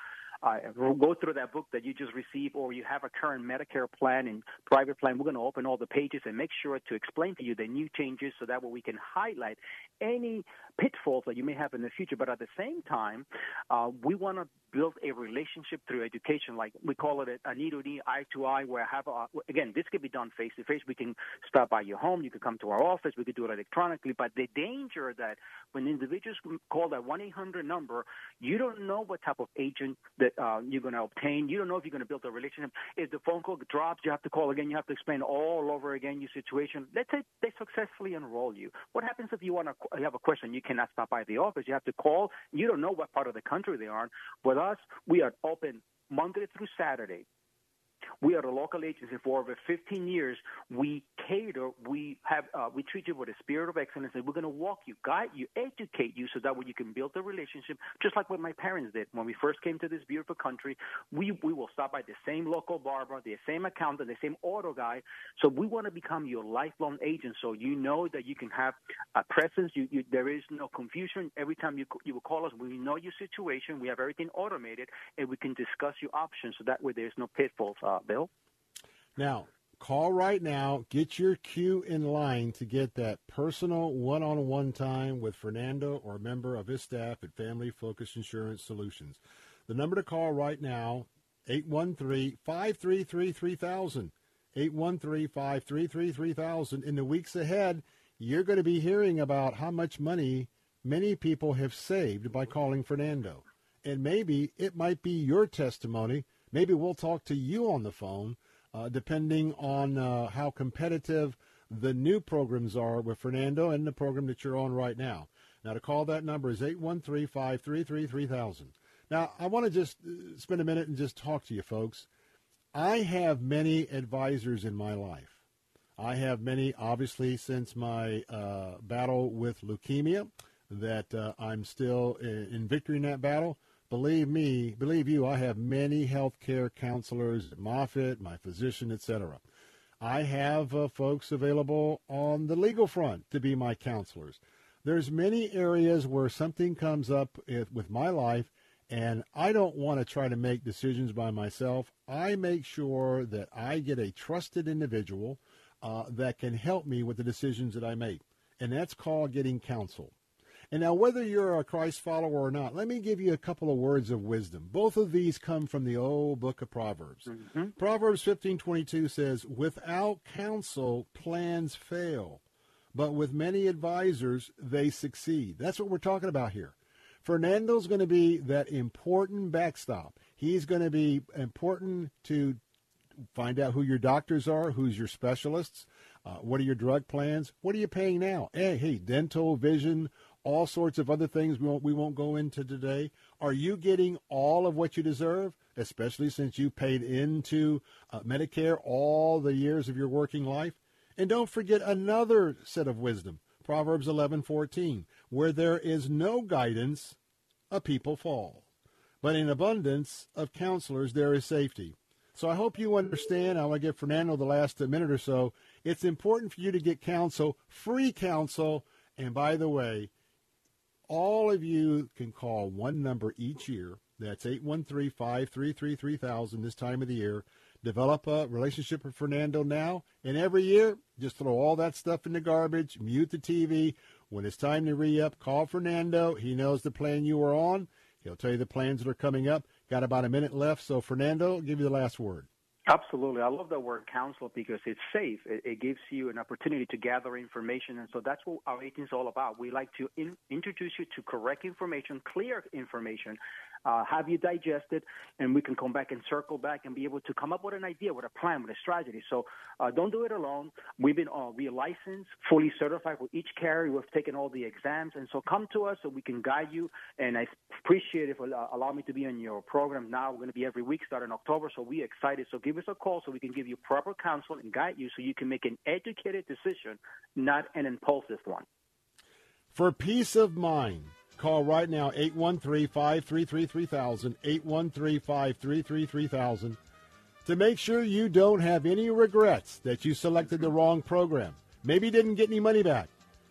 Speaker 37: uh, go through that book that you just received, or you have a current Medicare plan and private plan, we're going to open all the pages and make sure to explain to you the new changes so that way we can highlight any pitfalls that you may have in the future. But at the same time, uh, we want to build a relationship through education, like we call it a knee to knee, eye to eye, where I have, a, again, this could be done face to face. We can stop by your home. You could come to our office. We could do it electronically. But the danger that when individuals call that 1 800 number, you don't know what type of agent that uh, you're going to obtain. You don't know if you're going to build a relationship. If the phone call drops, you have to call again. You have to explain all over again your situation. Let's say they successfully enroll you. What happens if you want to you have a question? You cannot stop by the office. You have to call. You don't know what part of the country they are. With us, we are open Monday through Saturday, we are a local agency for over 15 years. We cater, we have, uh, we treat you with a spirit of excellence, and we're going to walk you, guide you, educate you, so that way you can build a relationship, just like what my parents did when we first came to this beautiful country. We we will stop by the same local barber, the same accountant, the same auto guy. So we want to become your lifelong agent, so you know that you can have a presence. You, you there is no confusion every time you you will call us. We know your situation. We have everything automated, and we can discuss your options, so that way there's no pitfalls. Uh, Bill.
Speaker 1: Now, call right now. Get your queue in line to get that personal one-on-one time with Fernando or a member of his staff at Family Focus Insurance Solutions. The number to call right now, 813-533-3000. 813-533-3000. In the weeks ahead, you're going to be hearing about how much money many people have saved by calling Fernando. And maybe it might be your testimony. Maybe we'll talk to you on the phone uh, depending on uh, how competitive the new programs are with Fernando and the program that you're on right now. Now, to call that number is 813 533 3000. Now, I want to just uh, spend a minute and just talk to you folks. I have many advisors in my life. I have many, obviously, since my uh, battle with leukemia, that uh, I'm still in, in victory in that battle. Believe me, believe you, I have many healthcare counselors at Moffitt, my physician, etc. I have uh, folks available on the legal front to be my counselors. There's many areas where something comes up with my life and I don't want to try to make decisions by myself. I make sure that I get a trusted individual uh, that can help me with the decisions that I make. And that's called getting counsel. And now, whether you're a Christ follower or not, let me give you a couple of words of wisdom. Both of these come from the old book of Proverbs. Mm-hmm. Proverbs 15:22 says, "Without counsel, plans fail, but with many advisors, they succeed." That's what we're talking about here. Fernando's going to be that important backstop. He's going to be important to find out who your doctors are, who's your specialists, uh, what are your drug plans, what are you paying now? Hey, hey, dental, vision, all sorts of other things we won't, we won't go into today. Are you getting all of what you deserve, especially since you paid into uh, Medicare all the years of your working life? And don't forget another set of wisdom, Proverbs 11:14, where there is no guidance, a people fall. But in abundance of counselors there is safety. So I hope you understand. I want to give Fernando the last minute or so. It's important for you to get counsel, free counsel. And by the way, all of you can call one number each year. That's 813 533 3000 this time of the year. Develop a relationship with Fernando now. And every year, just throw all that stuff in the garbage, mute the TV. When it's time to re up, call Fernando. He knows the plan you are on. He'll tell you the plans that are coming up. Got about a minute left. So, Fernando, I'll give you the last word.
Speaker 37: Absolutely. I love the word counsel because it's safe. It, it, gives you an opportunity to gather information. And so that's what our agency is all about. We like to in, introduce you to correct information, clear information, uh, have you digested, and we can come back and circle back and be able to come up with an idea, with a plan, with a strategy. So uh, don't do it alone. We've been uh, we licensed, fully certified with each carrier. We've taken all the exams, and so come to us so we can guide you. And I appreciate it for uh, allow me to be on your program. Now we're going to be every week starting October, so we're excited. So give us a call so we can give you proper counsel and guide you so you can make an educated decision, not an impulsive one.
Speaker 1: For peace of mind. Call right now 813 533 3000, 813 533 3000 to make sure you don't have any regrets that you selected the wrong program. Maybe didn't get any money back.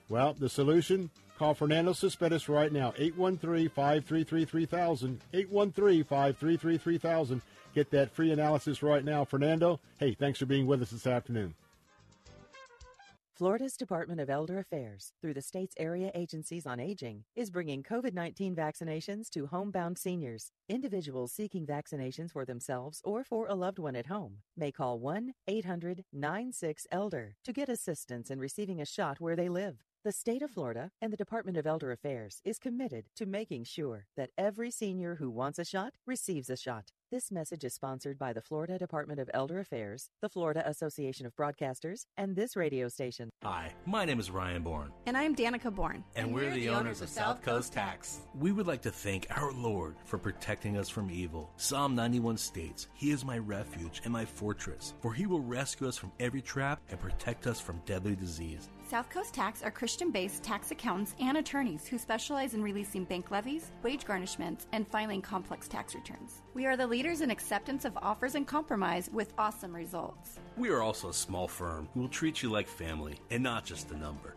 Speaker 1: Well, the solution Call Fernando Cespedes right now, 813-533-3000, 813-533-3000. Get that free analysis right now. Fernando, hey, thanks for being with us this afternoon.
Speaker 38: Florida's Department of Elder Affairs, through the state's area agencies on aging, is bringing COVID 19 vaccinations to homebound seniors. Individuals seeking vaccinations for themselves or for a loved one at home may call 1 800 96 Elder to get assistance in receiving a shot where they live. The state of Florida and the Department of Elder Affairs is committed to making sure that every senior who wants a shot receives a shot. This message is sponsored by the Florida Department of Elder Affairs, the Florida Association of Broadcasters, and this radio station.
Speaker 26: Hi, my name is Ryan Bourne.
Speaker 39: And I'm Danica Bourne.
Speaker 26: And, and we're, we're, the, owners, owners of South Coast Tax. We would like to thank our Lord for protecting us from evil. Psalm 91 states, He is my refuge and my fortress, for He will rescue us from every trap and protect us from deadly disease.
Speaker 39: South Coast Tax are Christian based tax accountants and attorneys who specialize in releasing bank levies, wage garnishments, and filing complex tax returns. We are the leaders in acceptance of offers and compromise with awesome results.
Speaker 26: We are also a small firm who will treat you like family and not just a number.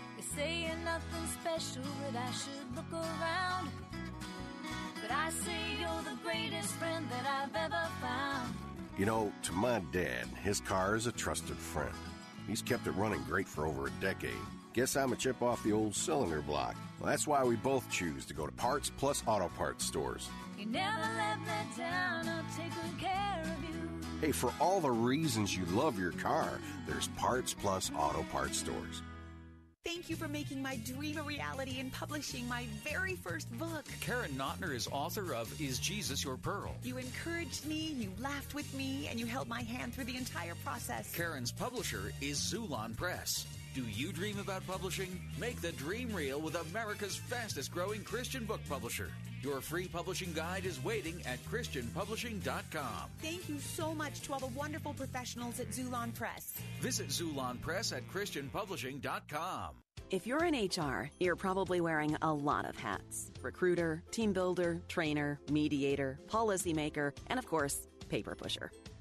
Speaker 3: saying nothing special that I should look around. But I say you're the greatest friend that I've ever found.
Speaker 40: You know, to my dad, his car is a trusted friend. He's kept it running great for over a decade. Guess I'm a chip off the old cylinder block. Well, that's why we both choose to go to Parts Plus Auto Parts stores.
Speaker 3: You never let me down, I'll take good care of you.
Speaker 40: Hey, for all the reasons you love your car, there's Parts Plus Auto Parts stores.
Speaker 41: Thank you for making my dream a reality and publishing my very first book.
Speaker 18: Karen Notner is author of Is Jesus Your Pearl?
Speaker 41: You encouraged me, you laughed with me, and you held my hand through the entire process.
Speaker 18: Karen's publisher is Xulon Press. Do you dream about publishing? Make the dream real with America's fastest growing Christian book publisher. Your free publishing guide is waiting at ChristianPublishing.com.
Speaker 41: Thank you so much to all the wonderful professionals at Xulon Press.
Speaker 18: Visit Xulon Press at ChristianPublishing.com.
Speaker 17: If you're in HR, you're probably wearing a lot of hats recruiter, team builder, trainer, mediator, policymaker, and of course, paper pusher.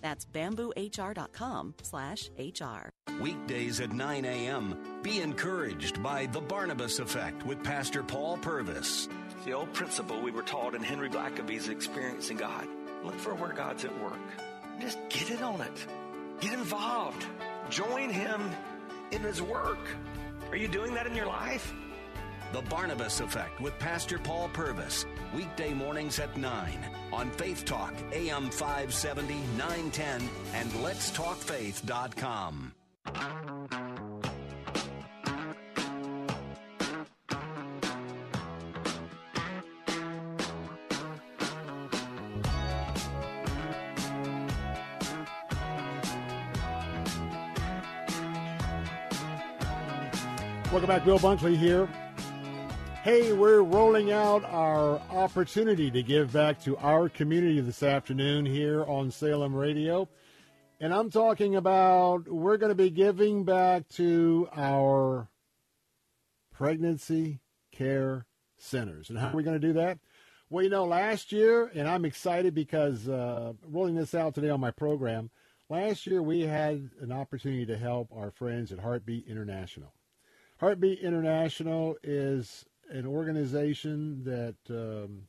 Speaker 17: That's bamboohr.com slash HR.
Speaker 19: Weekdays at 9 a.m. Be encouraged by The Barnabas Effect with Pastor Paul Purvis.
Speaker 42: It's the old principle we were taught in Henry Blackaby's Experiencing God. Look for where God's at work. Just get in on it. Get involved. Join Him in His work. Are you doing that in your life?
Speaker 19: The Barnabas Effect with Pastor Paul Purvis. Weekday mornings at 9 on Faith Talk, AM 570, 910, and letstalkfaith.com.
Speaker 1: Welcome back, Bill Bunkley here. Hey, we're rolling out our opportunity to give back to our community this afternoon here on Salem Radio. And I'm talking about we're going to be giving back to our pregnancy care centers. And how are we going to do that? Well, you know, last year, and I'm excited because uh, rolling this out today on my program, last year we had an opportunity to help our friends at Heartbeat International. Heartbeat International is an organization that um,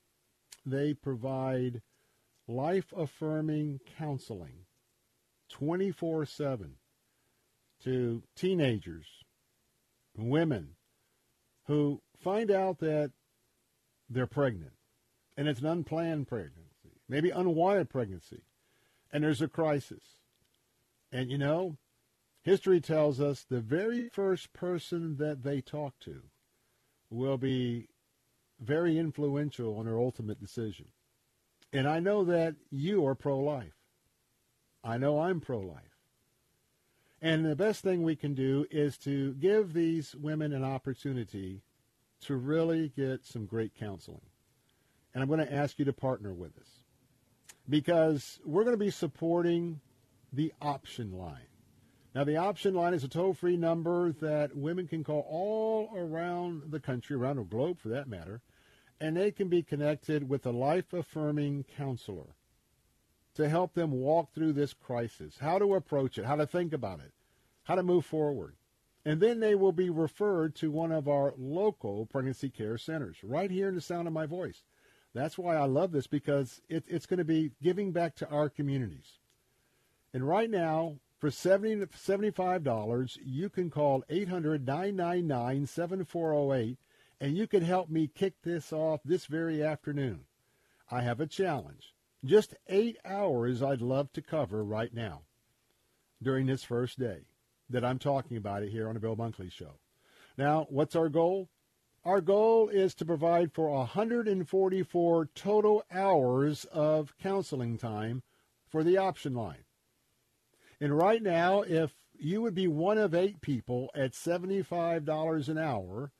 Speaker 1: they provide life affirming counseling 24 7 to teenagers, women who find out that they're pregnant and it's an unplanned pregnancy, maybe unwanted pregnancy, and there's a crisis. And you know, history tells us the very first person that they talk to will be very influential on their ultimate decision. And I know that you are pro life. I know I'm pro life. And the best thing we can do is to give these women an opportunity to really get some great counseling. And I'm going to ask you to partner with us because we're going to be supporting the option line. Now, the option line is a toll free number that women can call all around the country, around the globe for that matter, and they can be connected with a life affirming counselor to help them walk through this crisis, how to approach it, how to think about it, how to move forward. And then they will be referred to one of our local pregnancy care centers right here in the sound of my voice. That's why I love this because it, it's going to be giving back to our communities. And right now, for 70 $75, you can call 800 999 7408 and you can help me kick this off this very afternoon. I have a challenge. Just eight hours I'd love to cover right now during this first day that I'm talking about it here on the Bill Bunkley Show. Now, what's our goal? Our goal is to provide for 144 total hours of counseling time for the option line. And right now, if you would be one of eight people at $75 an hour,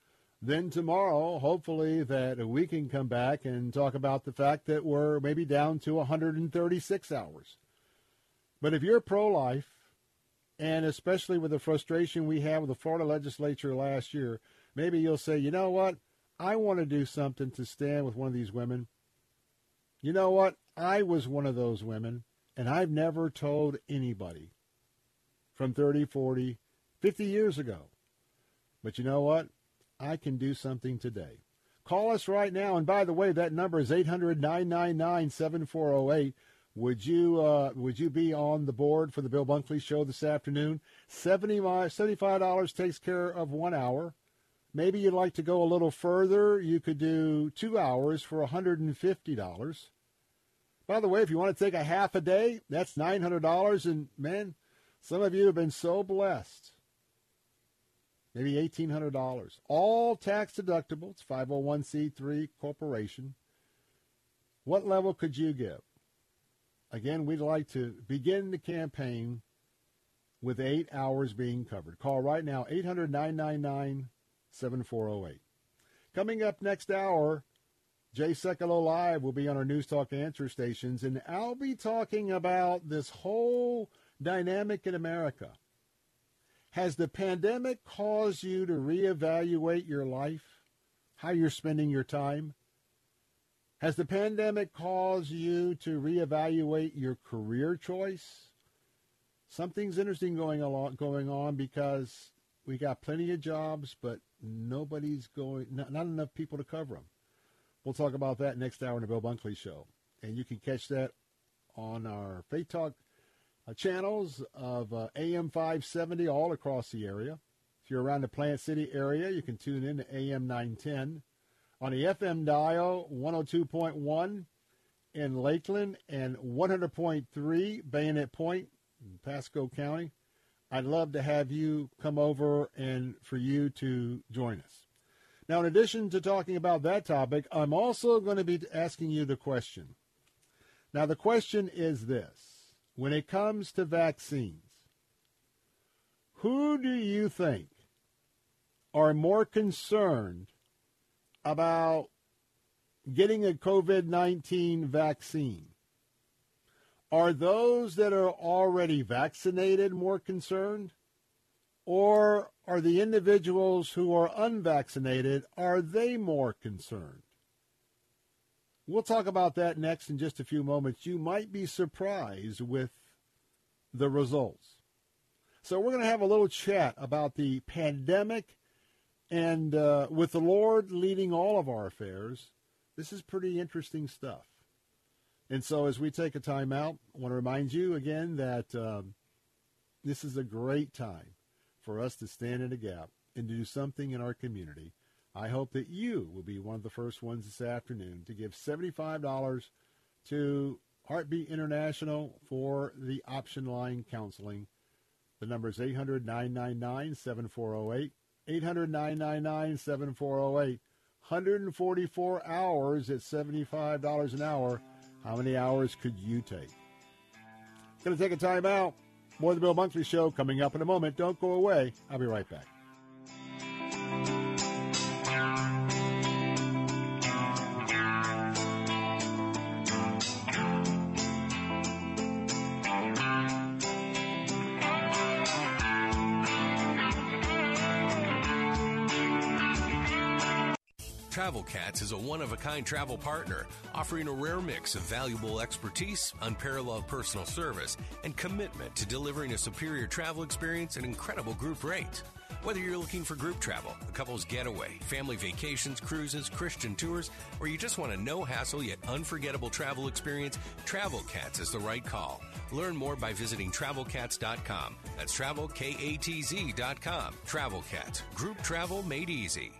Speaker 1: then tomorrow, hopefully, that we can come back and talk about the fact that we're maybe down to 136 hours. But if you're pro life, and especially with the frustration we had with the Florida legislature last year, maybe you'll say, you know what? I want to do something to stand with one of these women. You know what? I was one of those women, and I've never told anybody from 30, 40, 50 years ago. But you know what? I can do something today. Call us right now. And by the way, that number is 800 999 7408. Would you uh, would you be on the board for the Bill Bunkley Show this afternoon? $75 takes care of one hour. Maybe you'd like to go a little further. You could do two hours for $150. By the way, if you want to take a half a day, that's $900. And man, some of you have been so blessed maybe $1,800. All tax deductible. It's 501c3 corporation. What level could you give? Again, we'd like to begin the campaign with eight hours being covered. Call right now, 800 999 7408. Coming up next hour, Jay Sekulow Live will be on our News Talk answer stations, and I'll be talking about this whole dynamic in America has the pandemic caused you to reevaluate your life, how you're spending your time? Has the pandemic caused you to reevaluate your career choice? Something's interesting going along going on because we got plenty of jobs, but nobody's going not, not enough people to cover them. We'll talk about that next hour in the Bill Bunkley Show, and you can catch that on our Faith Talk uh, channels of uh, AM 570 all across the area. If you're around the Plant City area, you can tune in to AM 910. On the FM dial, 102.1 in Lakeland and 100.3 Bayonet Point in Pasco County. I'd love to have you come over and for you to join us. Now, in addition to talking about that topic, I'm also going to be asking you the question. Now, the question is this when it comes to vaccines, who do you think are more concerned about getting a COVID 19 vaccine? Are those that are already vaccinated more concerned? Or are the individuals who are unvaccinated, are they more concerned? We'll talk about that next in just a few moments. You might be surprised with the results. So, we're going to have a little chat about the pandemic And uh, with the Lord leading all of our affairs, this is pretty interesting stuff. And so, as we take a time out, I want to remind you again that um, this is a great time for us to stand in a gap and to do something in our community. I hope that you will be one of the first ones this afternoon to give $75 to Heartbeat International for the option line counseling. The number is 800 999 7408. 800 999 7408. 144 hours at $75 an hour. How many hours could you take? Going to take a time out. More of the Bill Bunkley Show coming up in a moment. Don't go away. I'll be right back.
Speaker 43: Travel Cats is a one of a kind travel partner, offering a rare mix of valuable expertise, unparalleled personal service, and commitment to delivering a superior travel experience at incredible group rates. Whether you're looking for group travel, a couple's getaway, family vacations, cruises, Christian tours, or you just want a no hassle yet unforgettable travel experience, Travel Cats is the right call. Learn more by visiting travelcats.com. That's travelkatz.com. Travel Cats, group travel made easy.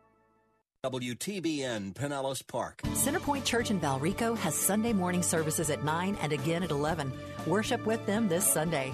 Speaker 19: WTBN Pinellas Park.
Speaker 44: Centerpoint Church in Valrico has Sunday morning services at 9 and again at 11. Worship with them this Sunday.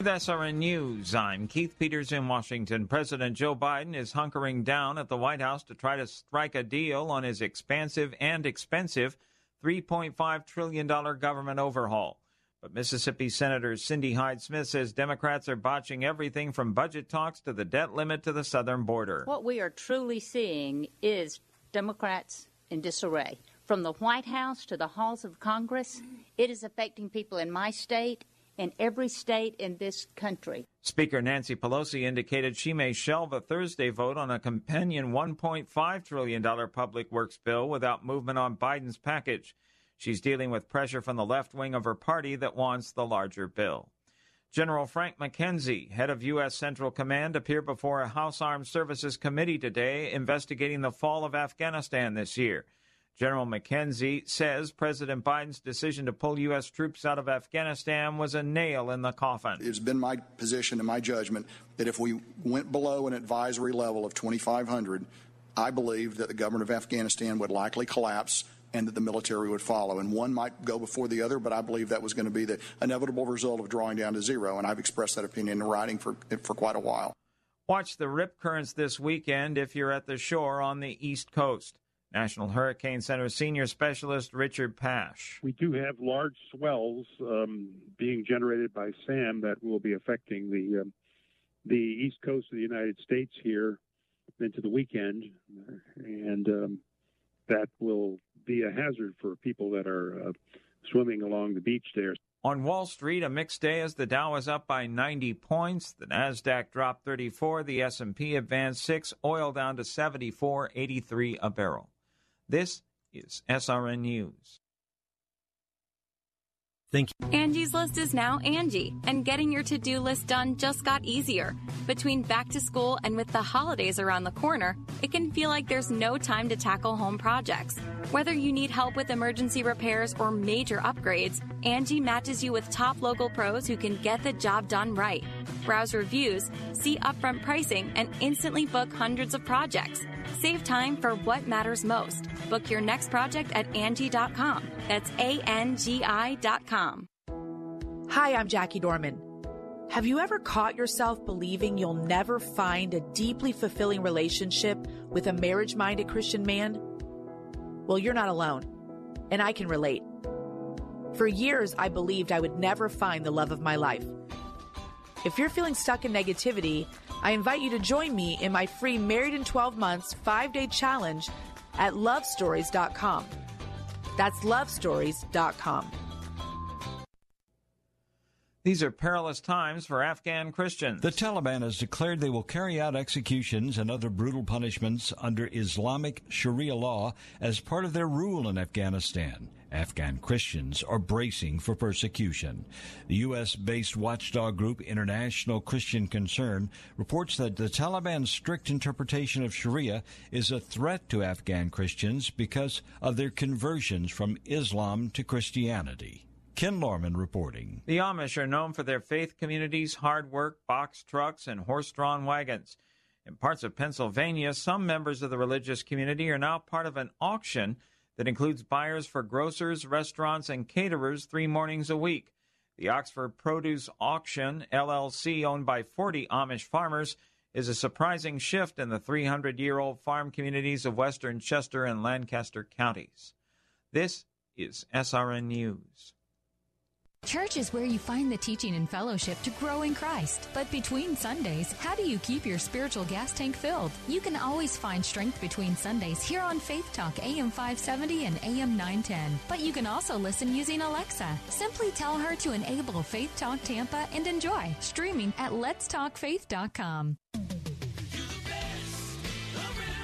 Speaker 45: With SRN News, I'm Keith Peters in Washington. President Joe Biden is hunkering down at the White House to try to strike a deal on his expansive and expensive $3.5 trillion government overhaul. But Mississippi Senator Cindy Hyde Smith says Democrats are botching everything from budget talks to the debt limit to the southern border.
Speaker 46: What we are truly seeing is Democrats in disarray. From the White House to the halls of Congress, it is affecting people in my state and every state in this country.
Speaker 45: Speaker Nancy Pelosi indicated she may shelve a Thursday vote on a companion $1.5 trillion public works bill without movement on Biden's package. She's dealing with pressure from the left wing of her party that wants the larger bill. General Frank McKenzie, head of U.S. Central Command, appeared before a House Armed Services Committee today investigating the fall of Afghanistan this year. General McKenzie says President Biden's decision to pull U.S. troops out of Afghanistan was a nail in the coffin.
Speaker 47: It's been my position and my judgment that if we went below an advisory level of 2,500, I believe that the government of Afghanistan would likely collapse and that the military would follow. And one might go before the other, but I believe that was going to be the inevitable result of drawing down to zero. And I've expressed that opinion in writing for, for quite a while.
Speaker 45: Watch the rip currents this weekend if you're at the shore on the East Coast. National Hurricane Center senior specialist Richard Pasch.
Speaker 48: We do have large swells um, being generated by SAM that will be affecting the um, the east coast of the United States here into the weekend, and um, that will be a hazard for people that are uh, swimming along the beach there.
Speaker 45: On Wall Street, a mixed day as the Dow is up by 90 points, the Nasdaq dropped 34, the S&P advanced 6, oil down to 74.83 a barrel. This is SRN News.
Speaker 49: Thank you. Angie's List is now Angie, and getting your to do list done just got easier. Between back to school and with the holidays around the corner, it can feel like there's no time to tackle home projects. Whether you need help with emergency repairs or major upgrades, Angie matches you with top local pros who can get the job done right. Browse reviews, see upfront pricing, and instantly book hundreds of projects. Save time for what matters most. Book your next project at Angie.com. That's A N G I.com.
Speaker 50: Hi, I'm Jackie Dorman. Have you ever caught yourself believing you'll never find a deeply fulfilling relationship with a marriage minded Christian man? Well, you're not alone, and I can relate. For years, I believed I would never find the love of my life. If you're feeling stuck in negativity, I invite you to join me in my free Married in 12 Months five day challenge at lovestories.com. That's lovestories.com.
Speaker 45: These are perilous times for Afghan Christians.
Speaker 51: The Taliban has declared they will carry out executions and other brutal punishments under Islamic Sharia law as part of their rule in Afghanistan. Afghan Christians are bracing for persecution. The U.S. based watchdog group International Christian Concern reports that the Taliban's strict interpretation of Sharia is a threat to Afghan Christians because of their conversions from Islam to Christianity. Ken Lorman reporting.
Speaker 45: The Amish are known for their faith communities, hard work, box trucks, and horse drawn wagons. In parts of Pennsylvania, some members of the religious community are now part of an auction that includes buyers for grocers, restaurants, and caterers three mornings a week. The Oxford Produce Auction, LLC, owned by 40 Amish farmers, is a surprising shift in the 300 year old farm communities of western Chester and Lancaster counties. This is SRN News.
Speaker 18: Church is where you find the teaching and fellowship to grow in Christ. But between Sundays, how do you keep your spiritual gas tank filled? You can always find strength between Sundays here on Faith Talk AM 570 and AM 910. But you can also listen using Alexa. Simply tell her to enable Faith Talk Tampa and enjoy streaming at letstalkfaith.com.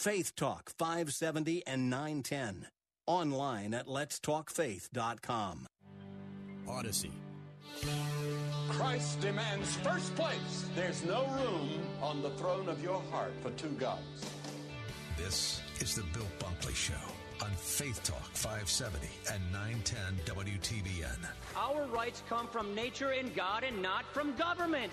Speaker 19: Faith Talk 570 and 910. Online at letstalkfaith.com.
Speaker 52: Odyssey. Christ demands first place. There's no room on the throne of your heart for two gods.
Speaker 26: This is the Bill Bunkley Show on Faith Talk 570 and 910 WTBN.
Speaker 41: Our rights come from nature and God and not from government.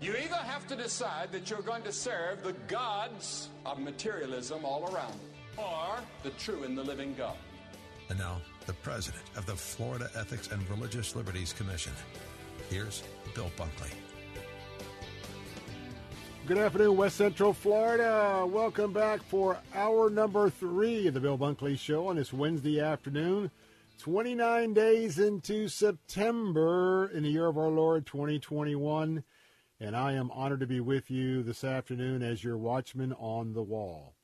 Speaker 52: You either have to decide that you're going to serve the gods of materialism all around, or the true and the living God.
Speaker 26: And now, the president of the Florida Ethics and Religious Liberties Commission. Here's Bill Bunkley.
Speaker 1: Good afternoon, West Central Florida. Welcome back for hour number three of the Bill Bunkley Show on this Wednesday afternoon. 29 days into September in the year of our Lord 2021. And I am honored to be with you this afternoon as your watchman on the wall.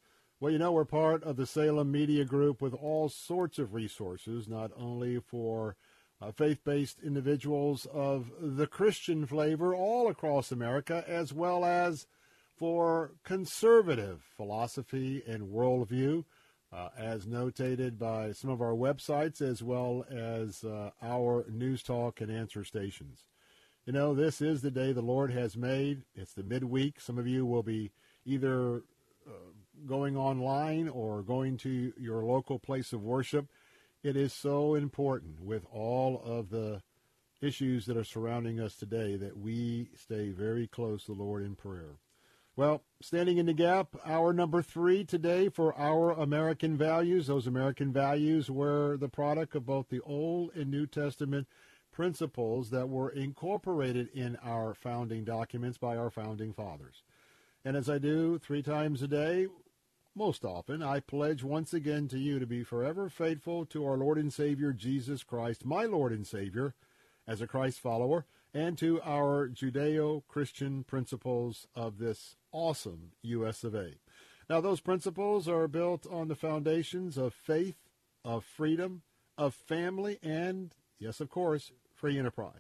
Speaker 1: Well, you know, we're part of the Salem Media Group with all sorts of resources, not only for uh, faith based individuals of the Christian flavor all across America, as well as for conservative philosophy and worldview, uh, as notated by some of our websites, as well as uh, our news talk and answer stations. You know, this is the day the Lord has made. It's the midweek. Some of you will be either uh, going online or going to your local place of worship. It is so important with all of the issues that are surrounding us today that we stay very close to the Lord in prayer. Well, standing in the gap, our number three today for our American values. Those American values were the product of both the Old and New Testament principles that were incorporated in our founding documents by our founding fathers. And as I do three times a day, most often, I pledge once again to you to be forever faithful to our Lord and Savior Jesus Christ, my Lord and Savior, as a Christ follower, and to our Judeo Christian principles of this awesome U.S. of A. Now, those principles are built on the foundations of faith, of freedom, of family, and, yes, of course, free enterprise.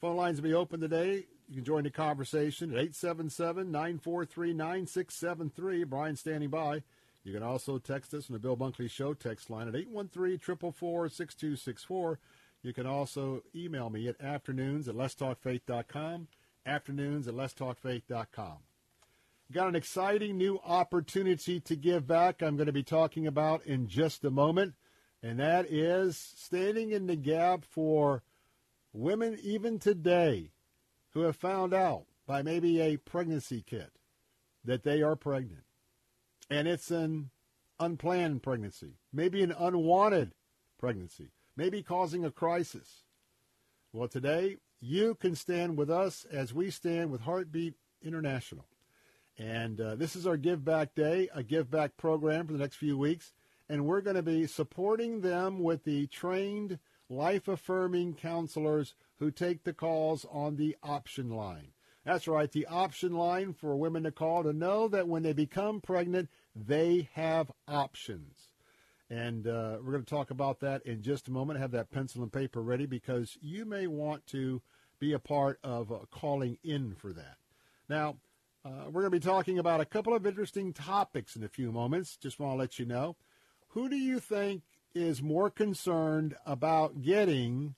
Speaker 1: Phone lines will be open today. You can join the conversation at 877-943-9673. Brian standing by. You can also text us on the Bill Bunkley Show text line at 813-444-6264. You can also email me at afternoons at letstalkfaith.com, afternoons at letstalkfaith.com. Got an exciting new opportunity to give back I'm going to be talking about in just a moment, and that is standing in the gap for women even today who have found out by maybe a pregnancy kit that they are pregnant. And it's an unplanned pregnancy, maybe an unwanted pregnancy, maybe causing a crisis. Well, today you can stand with us as we stand with Heartbeat International. And uh, this is our Give Back Day, a Give Back program for the next few weeks. And we're going to be supporting them with the trained, life affirming counselors who take the calls on the option line. That's right, the option line for women to call to know that when they become pregnant, they have options. And uh, we're going to talk about that in just a moment. Have that pencil and paper ready because you may want to be a part of uh, calling in for that. Now, uh, we're going to be talking about a couple of interesting topics in a few moments. Just want to let you know. Who do you think is more concerned about getting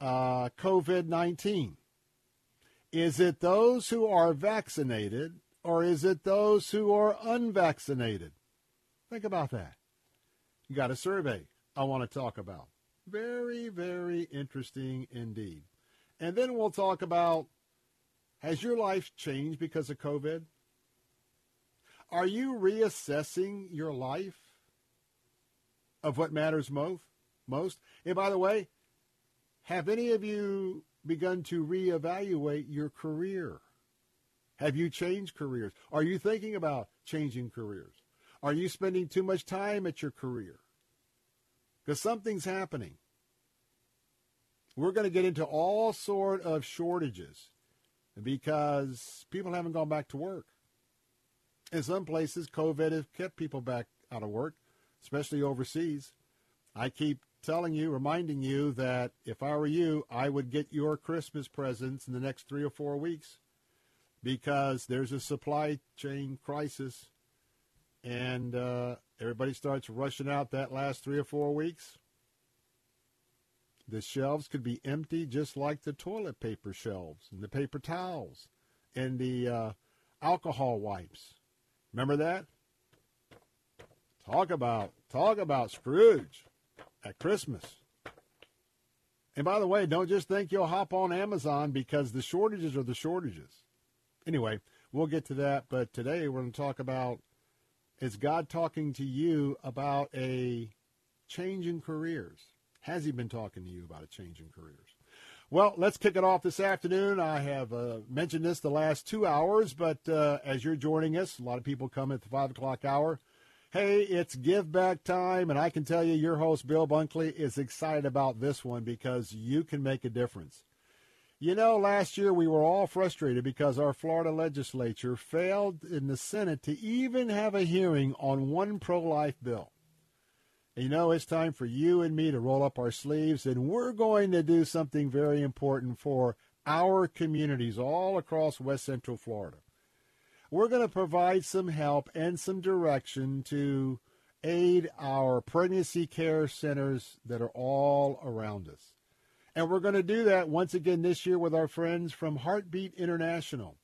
Speaker 1: uh, COVID 19? Is it those who are vaccinated or is it those who are unvaccinated? Think about that. You got a survey I want to talk about. Very, very interesting indeed. And then we'll talk about has your life changed because of COVID? Are you reassessing your life of what matters most? Most. And by the way, have any of you begun to reevaluate your career? Have you changed careers? Are you thinking about changing careers? Are you spending too much time at your career? Because something's happening. We're going to get into all sort of shortages because people haven't gone back to work. In some places, COVID has kept people back out of work, especially overseas. I keep telling you, reminding you that if I were you, I would get your Christmas presents in the next three or four weeks because there's a supply chain crisis and uh, everybody starts rushing out that last three or four weeks. The shelves could be empty just like the toilet paper shelves and the paper towels and the uh, alcohol wipes. Remember that? Talk about talk about Scrooge at Christmas. And by the way, don't just think you'll hop on Amazon because the shortages are the shortages. Anyway, we'll get to that, but today we're going to talk about is God talking to you about a change in careers? Has he been talking to you about a change in careers? Well, let's kick it off this afternoon. I have uh, mentioned this the last two hours, but uh, as you're joining us, a lot of people come at the 5 o'clock hour. Hey, it's give back time, and I can tell you your host, Bill Bunkley, is excited about this one because you can make a difference. You know, last year we were all frustrated because our Florida legislature failed in the Senate to even have a hearing on one pro life bill. And you know, it's time for you and me to roll up our sleeves, and we're going to do something very important for our communities all across West Central Florida. We're going to provide some help and some direction to aid our pregnancy care centers that are all around us. And we're going to do that once again this year with our friends from Heartbeat International.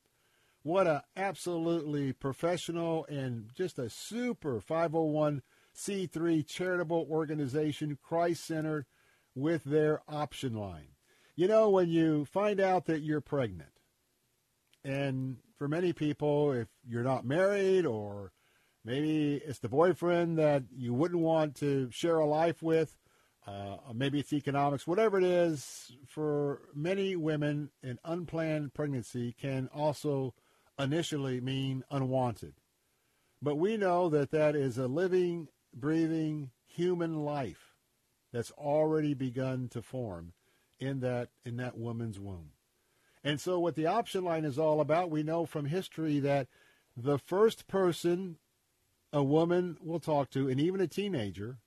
Speaker 1: What a absolutely professional and just a super 501 C3 charitable organization, Christ centered, with their option line. You know, when you find out that you're pregnant, and for many people, if you're not married or maybe it's the boyfriend that you wouldn't want to share a life with, uh, maybe it's economics, whatever it is, for many women, an unplanned pregnancy can also initially mean unwanted. But we know that that is a living breathing human life that's already begun to form in that in that woman's womb. And so what the option line is all about, we know from history that the first person a woman will talk to, and even a teenager,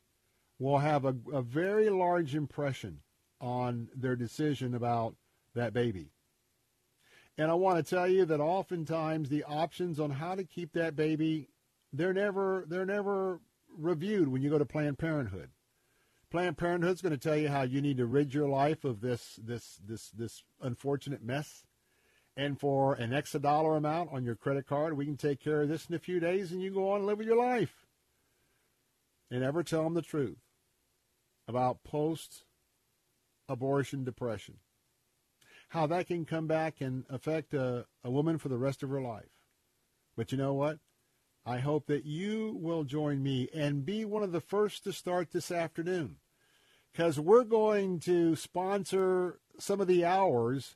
Speaker 1: will have a, a very large impression on their decision about that baby. And I want to tell you that oftentimes the options on how to keep that baby, they're never they're never reviewed when you go to Planned Parenthood. Planned Parenthood's going to tell you how you need to rid your life of this this this this unfortunate mess. And for an extra dollar amount on your credit card, we can take care of this in a few days and you go on and live with your life. And ever tell them the truth about post abortion depression. How that can come back and affect a, a woman for the rest of her life. But you know what? I hope that you will join me and be one of the first to start this afternoon because we're going to sponsor some of the hours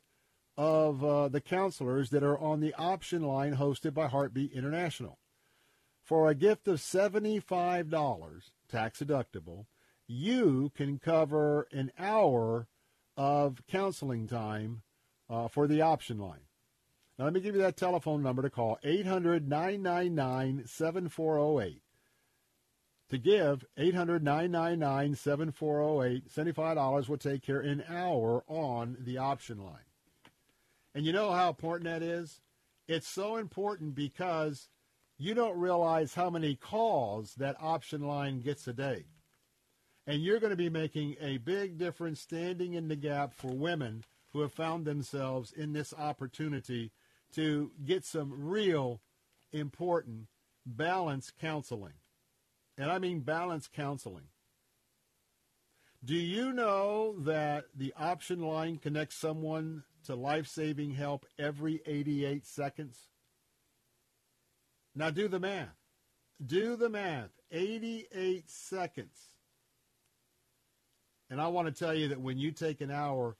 Speaker 1: of uh, the counselors that are on the option line hosted by Heartbeat International. For a gift of $75, tax deductible, you can cover an hour of counseling time uh, for the option line. Now, let me give you that telephone number to call 800 999 7408. To give, 800 999 7408. $75 will take care an hour on the option line. And you know how important that is? It's so important because you don't realize how many calls that option line gets a day. And you're going to be making a big difference standing in the gap for women who have found themselves in this opportunity to get some real important balance counseling. And I mean balance counseling. Do you know that the option line connects someone to life saving help every 88 seconds? Now do the math. Do the math. 88 seconds. And I want to tell you that when you take an hour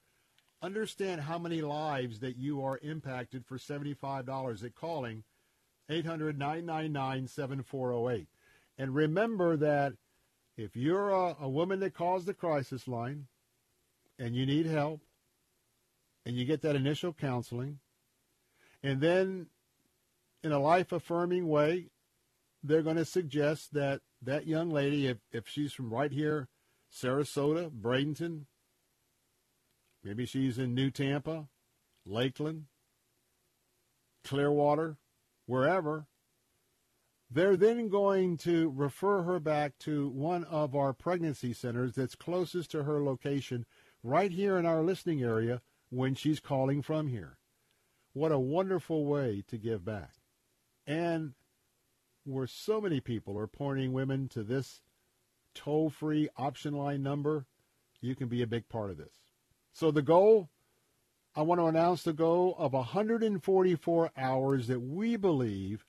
Speaker 1: understand how many lives that you are impacted for $75 at calling 800-999-7408. And remember that if you're a, a, woman that calls the crisis line and you need help and you get that initial counseling and then in a life affirming way they're going to suggest that that young lady if, if she's from right here sarasota bradenton Maybe she's in New Tampa, Lakeland, Clearwater, wherever. They're then going to refer her back to one of our pregnancy centers that's closest to her location right here in our listening area when she's calling from here. What a wonderful way to give back. And where so many people are pointing women to this toll free option line number, you can be a big part of this. So the goal, I want to announce the goal of 144 hours that we believe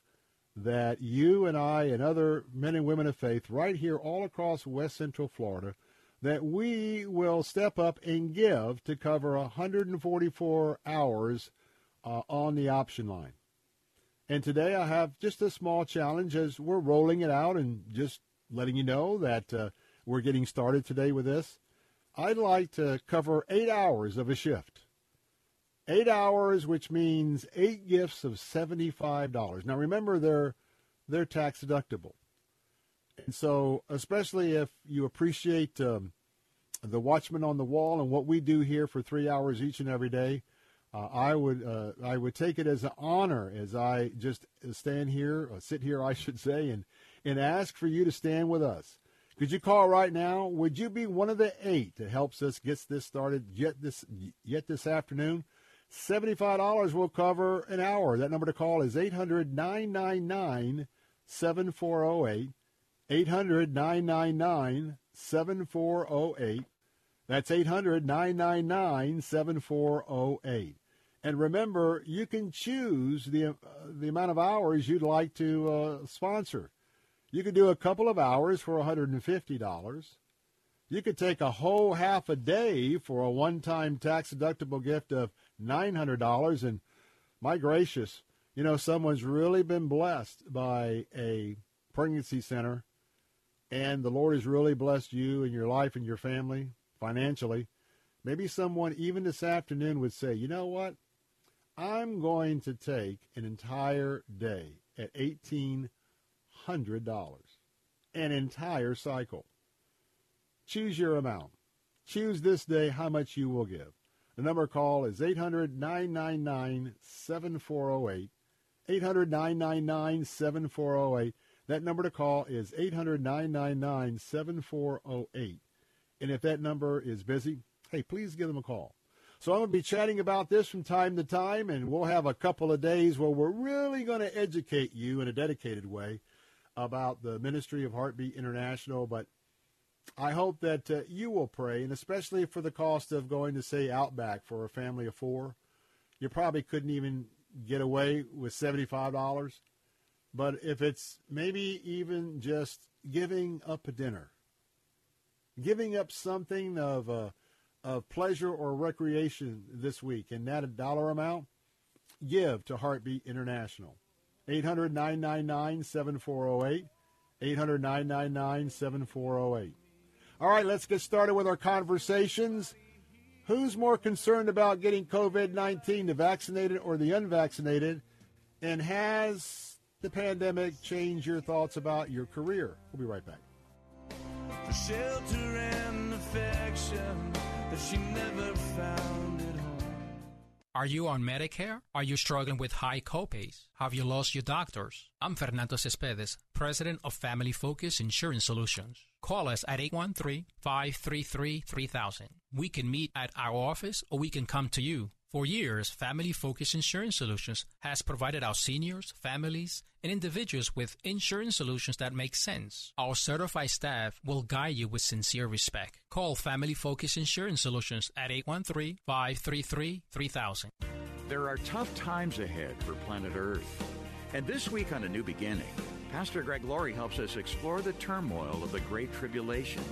Speaker 1: that you and I and other men and women of faith right here all across West Central Florida, that we will step up and give to cover 144 hours uh, on the option line. And today I have just a small challenge as we're rolling it out and just letting you know that uh, we're getting started today with this. I'd like to cover eight hours of a shift. Eight hours, which means eight gifts of $75. Now remember, they're, they're tax deductible. And so, especially if you appreciate um, the Watchman on the Wall and what we do here for three hours each and every day, uh, I would uh, I would take it as an honor as I just stand here, sit here, I should say, and and ask for you to stand with us. Could you call right now? Would you be one of the eight that helps us get this started yet this yet this afternoon? Seventy-five dollars will cover an hour. That number to call is 800-999-7408. 800-999-7408. That's 800-999-7408. And remember, you can choose the uh, the amount of hours you'd like to uh, sponsor. You could do a couple of hours for $150. You could take a whole half a day for a one-time tax-deductible gift of $900. And my gracious, you know, someone's really been blessed by a pregnancy center, and the Lord has really blessed you and your life and your family financially. Maybe someone, even this afternoon, would say, you know what? I'm going to take an entire day at 18 $100. An entire cycle. Choose your amount. Choose this day how much you will give. The number call is 800 999 7408. 800 999 7408. That number to call is 800 999 7408. And if that number is busy, hey, please give them a call. So I'm going to be chatting about this from time to time, and we'll have a couple of days where we're really going to educate you in a dedicated way about the ministry of Heartbeat International. But I hope that uh, you will pray, and especially for the cost of going to, say, Outback for a family of four. You probably couldn't even get away with $75. But if it's maybe even just giving up a dinner, giving up something of uh, of pleasure or recreation this week, and that a dollar amount, give to Heartbeat International. 800 999 7408. 800 999 7408. All right, let's get started with our conversations. Who's more concerned about getting COVID 19, the vaccinated or the unvaccinated? And has the pandemic changed your thoughts about your career? We'll be right back.
Speaker 53: For shelter and affection that she never found.
Speaker 54: Are you on Medicare? Are you struggling with high copays? Have you lost your doctors? I'm Fernando Cespedes, president of Family Focus Insurance Solutions. Call us at 813-533-3000. We can meet at our office or we can come to you. For years, Family Focus Insurance Solutions has provided our seniors, families, and individuals with insurance solutions that make sense. Our certified staff will guide you with sincere respect. Call Family Focus Insurance Solutions at 813-533-3000.
Speaker 55: There are tough times ahead for planet Earth. And this week on A New Beginning, Pastor Greg Laurie helps us explore the turmoil of the Great Tribulation.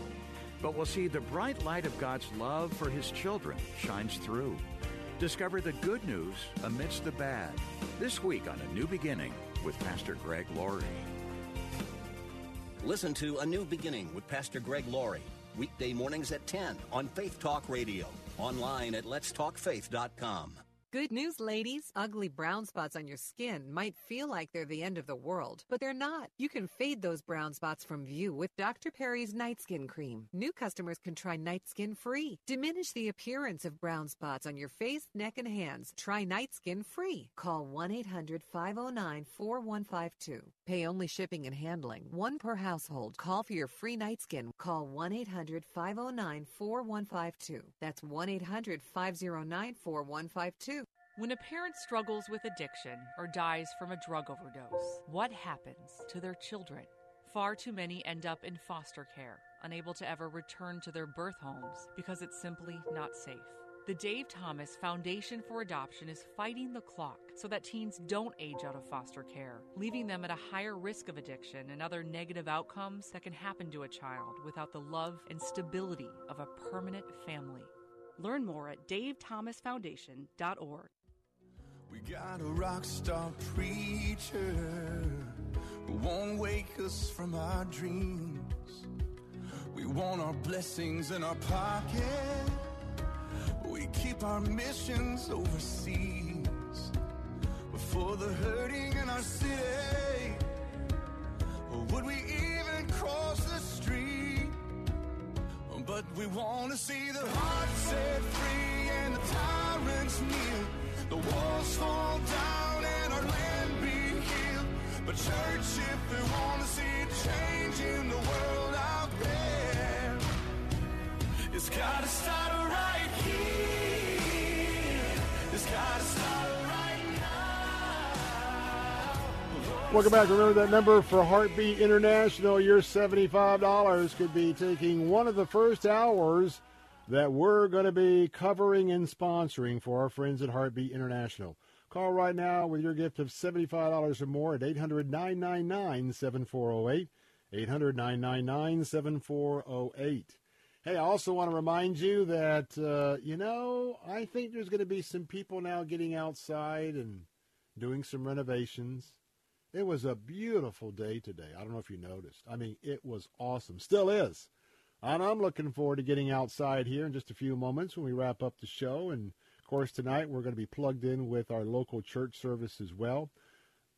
Speaker 55: But we'll see the bright light of God's love for His children shines through. Discover the good news amidst the bad. This week on A New Beginning with Pastor Greg Laurie.
Speaker 19: Listen to A New Beginning with Pastor Greg Laurie. Weekday mornings at 10 on Faith Talk Radio. Online at letstalkfaith.com.
Speaker 56: Good news, ladies. Ugly brown spots on your skin might feel like they're the end of the world, but they're not. You can fade those brown spots from view with Dr. Perry's Night Skin Cream. New customers can try Night Skin free. Diminish the appearance of brown spots on your face, neck, and hands. Try Night Skin free. Call 1 800 509 4152. Pay only shipping and handling, one per household. Call for your free night skin. Call 1 800 509 4152. That's 1 800 509 4152.
Speaker 57: When a parent struggles with addiction or dies from a drug overdose, what happens to their children? Far too many end up in foster care, unable to ever return to their birth homes because it's simply not safe. The Dave Thomas Foundation for Adoption is fighting the clock so that teens don't age out of foster care, leaving them at a higher risk of addiction and other negative outcomes that can happen to a child without the love and stability of a permanent family. Learn more at davethomasfoundation.org.
Speaker 53: We got a rock star preacher who won't wake us from our dreams. We want our blessings in our pocket. We keep our missions overseas. For the hurting in our city, or would we even cross the street? But we want to see the heart set free and the tyrants kneel. The walls fall down and our land be healed. But church, if we want to see change in the world out there, it's gotta start right here. It's gotta start.
Speaker 1: Welcome back. Remember that number for Heartbeat International. Your $75 could be taking one of the first hours that we're going to be covering and sponsoring for our friends at Heartbeat International. Call right now with your gift of $75 or more at 800 999 7408. 800 999 7408. Hey, I also want to remind you that, uh, you know, I think there's going to be some people now getting outside and doing some renovations. It was a beautiful day today. I don't know if you noticed. I mean, it was awesome. Still is. And I'm looking forward to getting outside here in just a few moments when we wrap up the show. And of course, tonight we're going to be plugged in with our local church service as well.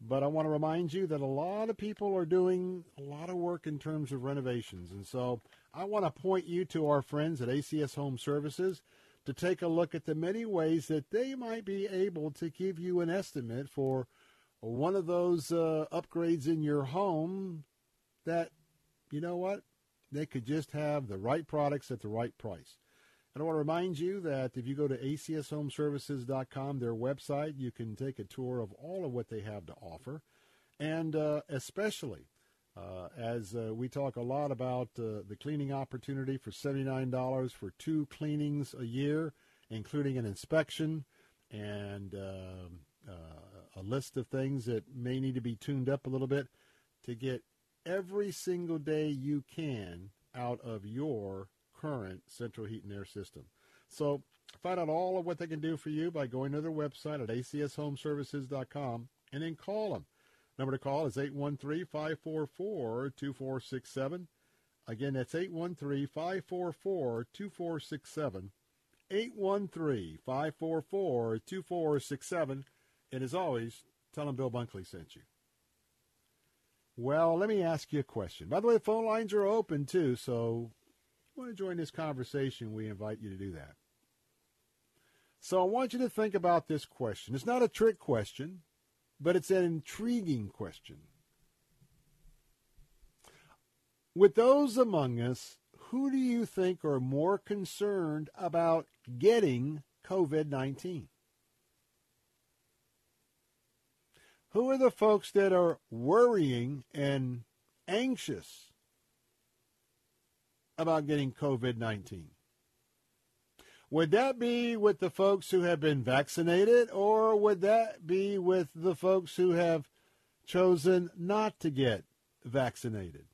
Speaker 1: But I want to remind you that a lot of people are doing a lot of work in terms of renovations. And so I want to point you to our friends at ACS Home Services. to take a look at the many ways that they might be able to give you an estimate for one of those uh, upgrades in your home that, you know what, they could just have the right products at the right price. And I want to remind you that if you go to acshomeservices.com, their website, you can take a tour of all of what they have to offer. And uh, especially uh, as uh, we talk a lot about uh, the cleaning opportunity for $79 for two cleanings a year, including an inspection and um, uh, a list of things that may need to be tuned up a little bit to get every single day you can out of your current central heat and air system. So find out all of what they can do for you by going to their website at acshomeservices.com and then call them. Number to call is 813-544-2467. Again, that's 813-544-2467. 813-544-2467. And as always, tell them Bill Bunkley sent you. Well, let me ask you a question. By the way, the phone lines are open too, so if you want to join this conversation, we invite you to do that. So I want you to think about this question. It's not a trick question, but it's an intriguing question. With those among us, who do you think are more concerned about getting COVID 19? Who are the folks that are worrying and anxious about getting COVID 19? Would that be with the folks who have been vaccinated, or would that be with the folks who have chosen not to get vaccinated?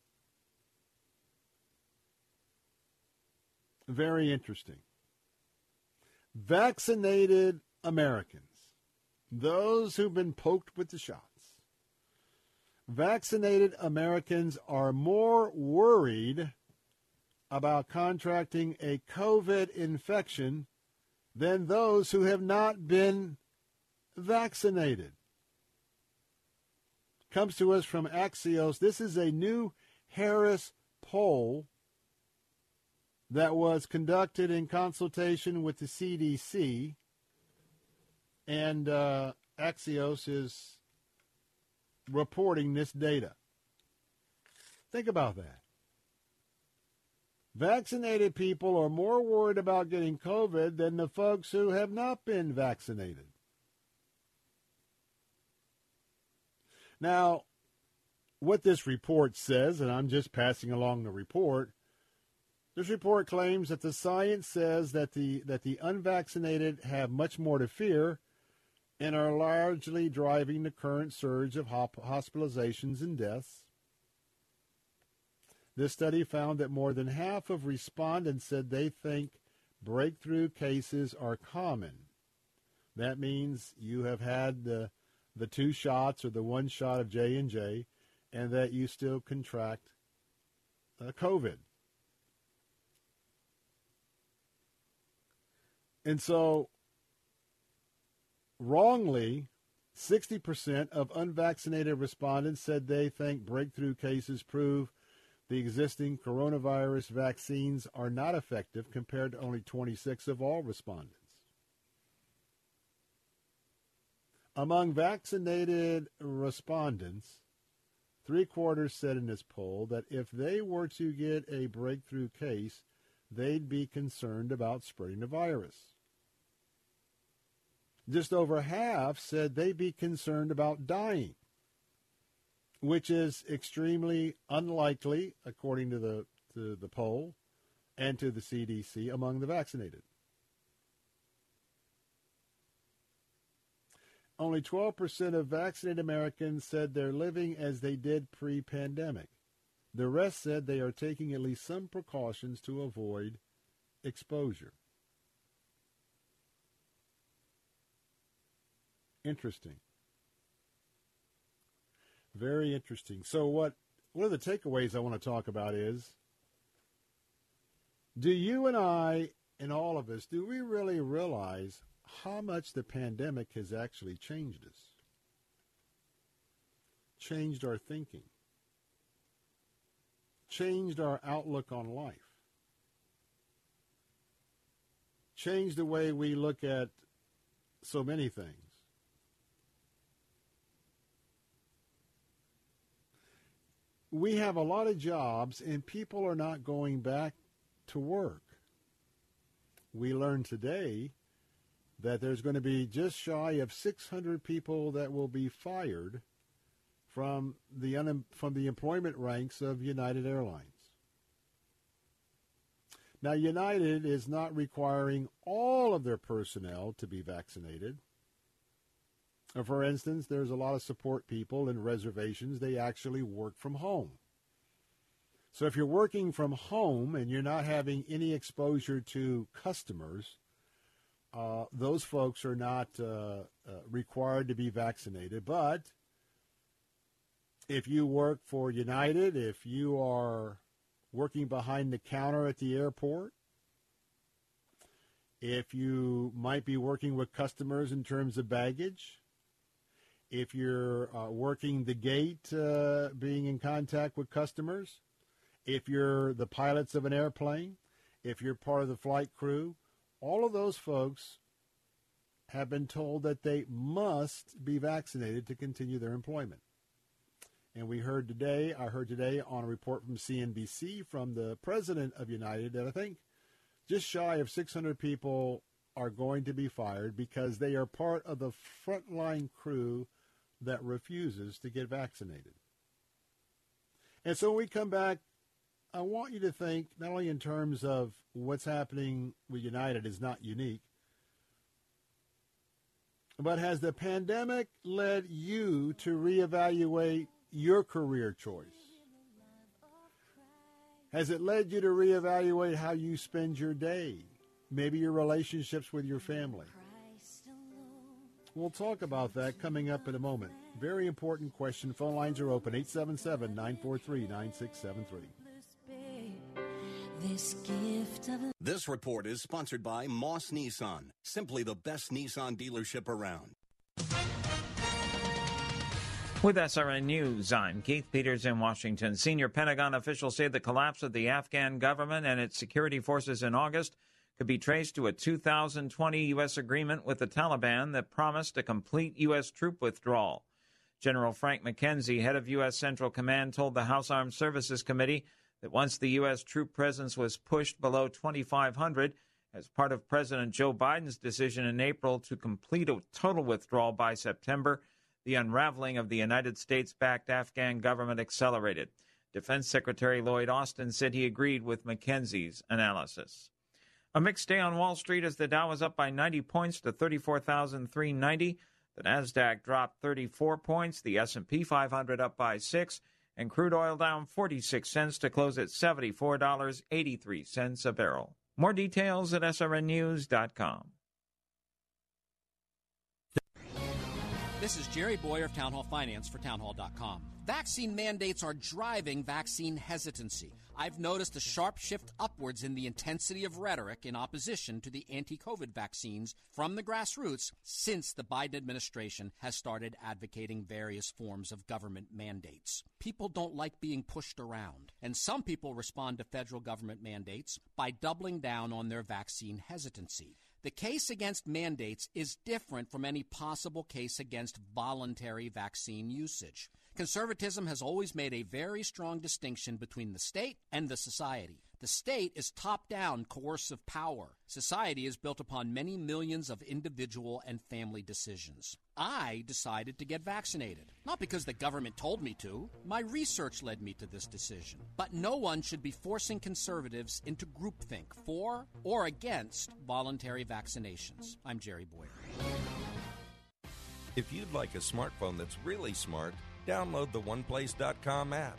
Speaker 1: Very interesting. Vaccinated Americans those who've been poked with the shots. Vaccinated Americans are more worried about contracting a COVID infection than those who have not been vaccinated. Comes to us from Axios. This is a new Harris poll that was conducted in consultation with the CDC and uh, Axios is reporting this data. Think about that. Vaccinated people are more worried about getting COVID than the folks who have not been vaccinated. Now, what this report says, and I'm just passing along the report, this report claims that the science says that the that the unvaccinated have much more to fear and are largely driving the current surge of hospitalizations and deaths. This study found that more than half of respondents said they think breakthrough cases are common. That means you have had the the two shots or the one shot of J and J, and that you still contract uh, COVID. And so wrongly, 60% of unvaccinated respondents said they think breakthrough cases prove the existing coronavirus vaccines are not effective compared to only 26 of all respondents. Among vaccinated respondents, three quarters said in this poll that if they were to get a breakthrough case, they'd be concerned about spreading the virus. Just over half said they'd be concerned about dying, which is extremely unlikely, according to the, to the poll and to the CDC, among the vaccinated. Only 12% of vaccinated Americans said they're living as they did pre pandemic. The rest said they are taking at least some precautions to avoid exposure. Interesting. Very interesting. So what one of the takeaways I want to talk about is do you and I and all of us do we really realize how much the pandemic has actually changed us? Changed our thinking. Changed our outlook on life. Changed the way we look at so many things. We have a lot of jobs, and people are not going back to work. We learned today that there's going to be just shy of 600 people that will be fired from the un- from the employment ranks of United Airlines. Now, United is not requiring all of their personnel to be vaccinated. For instance, there's a lot of support people in reservations. They actually work from home. So if you're working from home and you're not having any exposure to customers, uh, those folks are not uh, uh, required to be vaccinated. But if you work for United, if you are working behind the counter at the airport, if you might be working with customers in terms of baggage, if you're uh, working the gate, uh, being in contact with customers, if you're the pilots of an airplane, if you're part of the flight crew, all of those folks have been told that they must be vaccinated to continue their employment. And we heard today, I heard today on a report from CNBC from the president of United that I think just shy of 600 people are going to be fired because they are part of the frontline crew that refuses to get vaccinated. And so when we come back, I want you to think not only in terms of what's happening with United is not unique, but has the pandemic led you to reevaluate your career choice? Has it led you to reevaluate how you spend your day? Maybe your relationships with your family? We'll talk about that coming up in a moment. Very important question. Phone lines are open 877 943 9673.
Speaker 19: This This report is sponsored by Moss Nissan, simply the best Nissan dealership around.
Speaker 45: With SRN News, I'm Keith Peters in Washington. Senior Pentagon officials say the collapse of the Afghan government and its security forces in August could be traced to a 2020 U.S. agreement with the Taliban that promised a complete U.S. troop withdrawal. General Frank McKenzie, head of U.S. Central Command, told the House Armed Services Committee that once the U.S. troop presence was pushed below 2,500, as part of President Joe Biden's decision in April to complete a total withdrawal by September, the unraveling of the United States backed Afghan government accelerated. Defense Secretary Lloyd Austin said he agreed with McKenzie's analysis. A mixed day on Wall Street as the Dow was up by 90 points to 34,390. The Nasdaq dropped 34 points, the S&P 500 up by 6, and crude oil down 46 cents to close at $74.83 a barrel. More details at srnnews.com.
Speaker 31: This is Jerry Bowyer of Town Hall Finance for townhall.com. Vaccine mandates are driving vaccine hesitancy. I've noticed a sharp shift upwards in the intensity of rhetoric in opposition to the anti COVID vaccines from the grassroots since the Biden administration has started advocating various forms of government mandates. People don't like being pushed around, and some people respond to federal government mandates by doubling down on their vaccine hesitancy. The case against mandates is different from any possible case against voluntary vaccine usage. Conservatism has always made a very strong distinction between the state and the society. The state is top down coercive power. Society is built upon many millions of individual and family decisions. I decided to get vaccinated. Not because the government told me to, my research led me to this decision. But no one should be forcing conservatives into groupthink for or against voluntary vaccinations. I'm Jerry Bowyer.
Speaker 32: If you'd like a smartphone that's really smart, download the OnePlace.com app,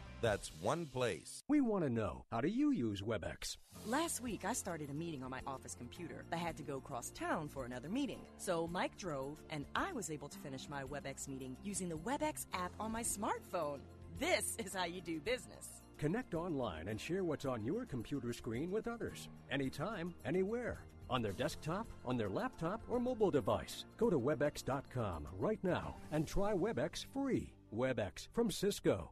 Speaker 32: That's one place.
Speaker 58: We want to know how do you use WebEx?
Speaker 59: Last week, I started a meeting on my office computer. I had to go cross town for another meeting. So Mike drove, and I was able to finish my WebEx meeting using the WebEx app on my smartphone. This is how you do business.
Speaker 58: Connect online and share what's on your computer screen with others. Anytime, anywhere. On their desktop, on their laptop, or mobile device. Go to WebEx.com right now and try WebEx free. WebEx from Cisco.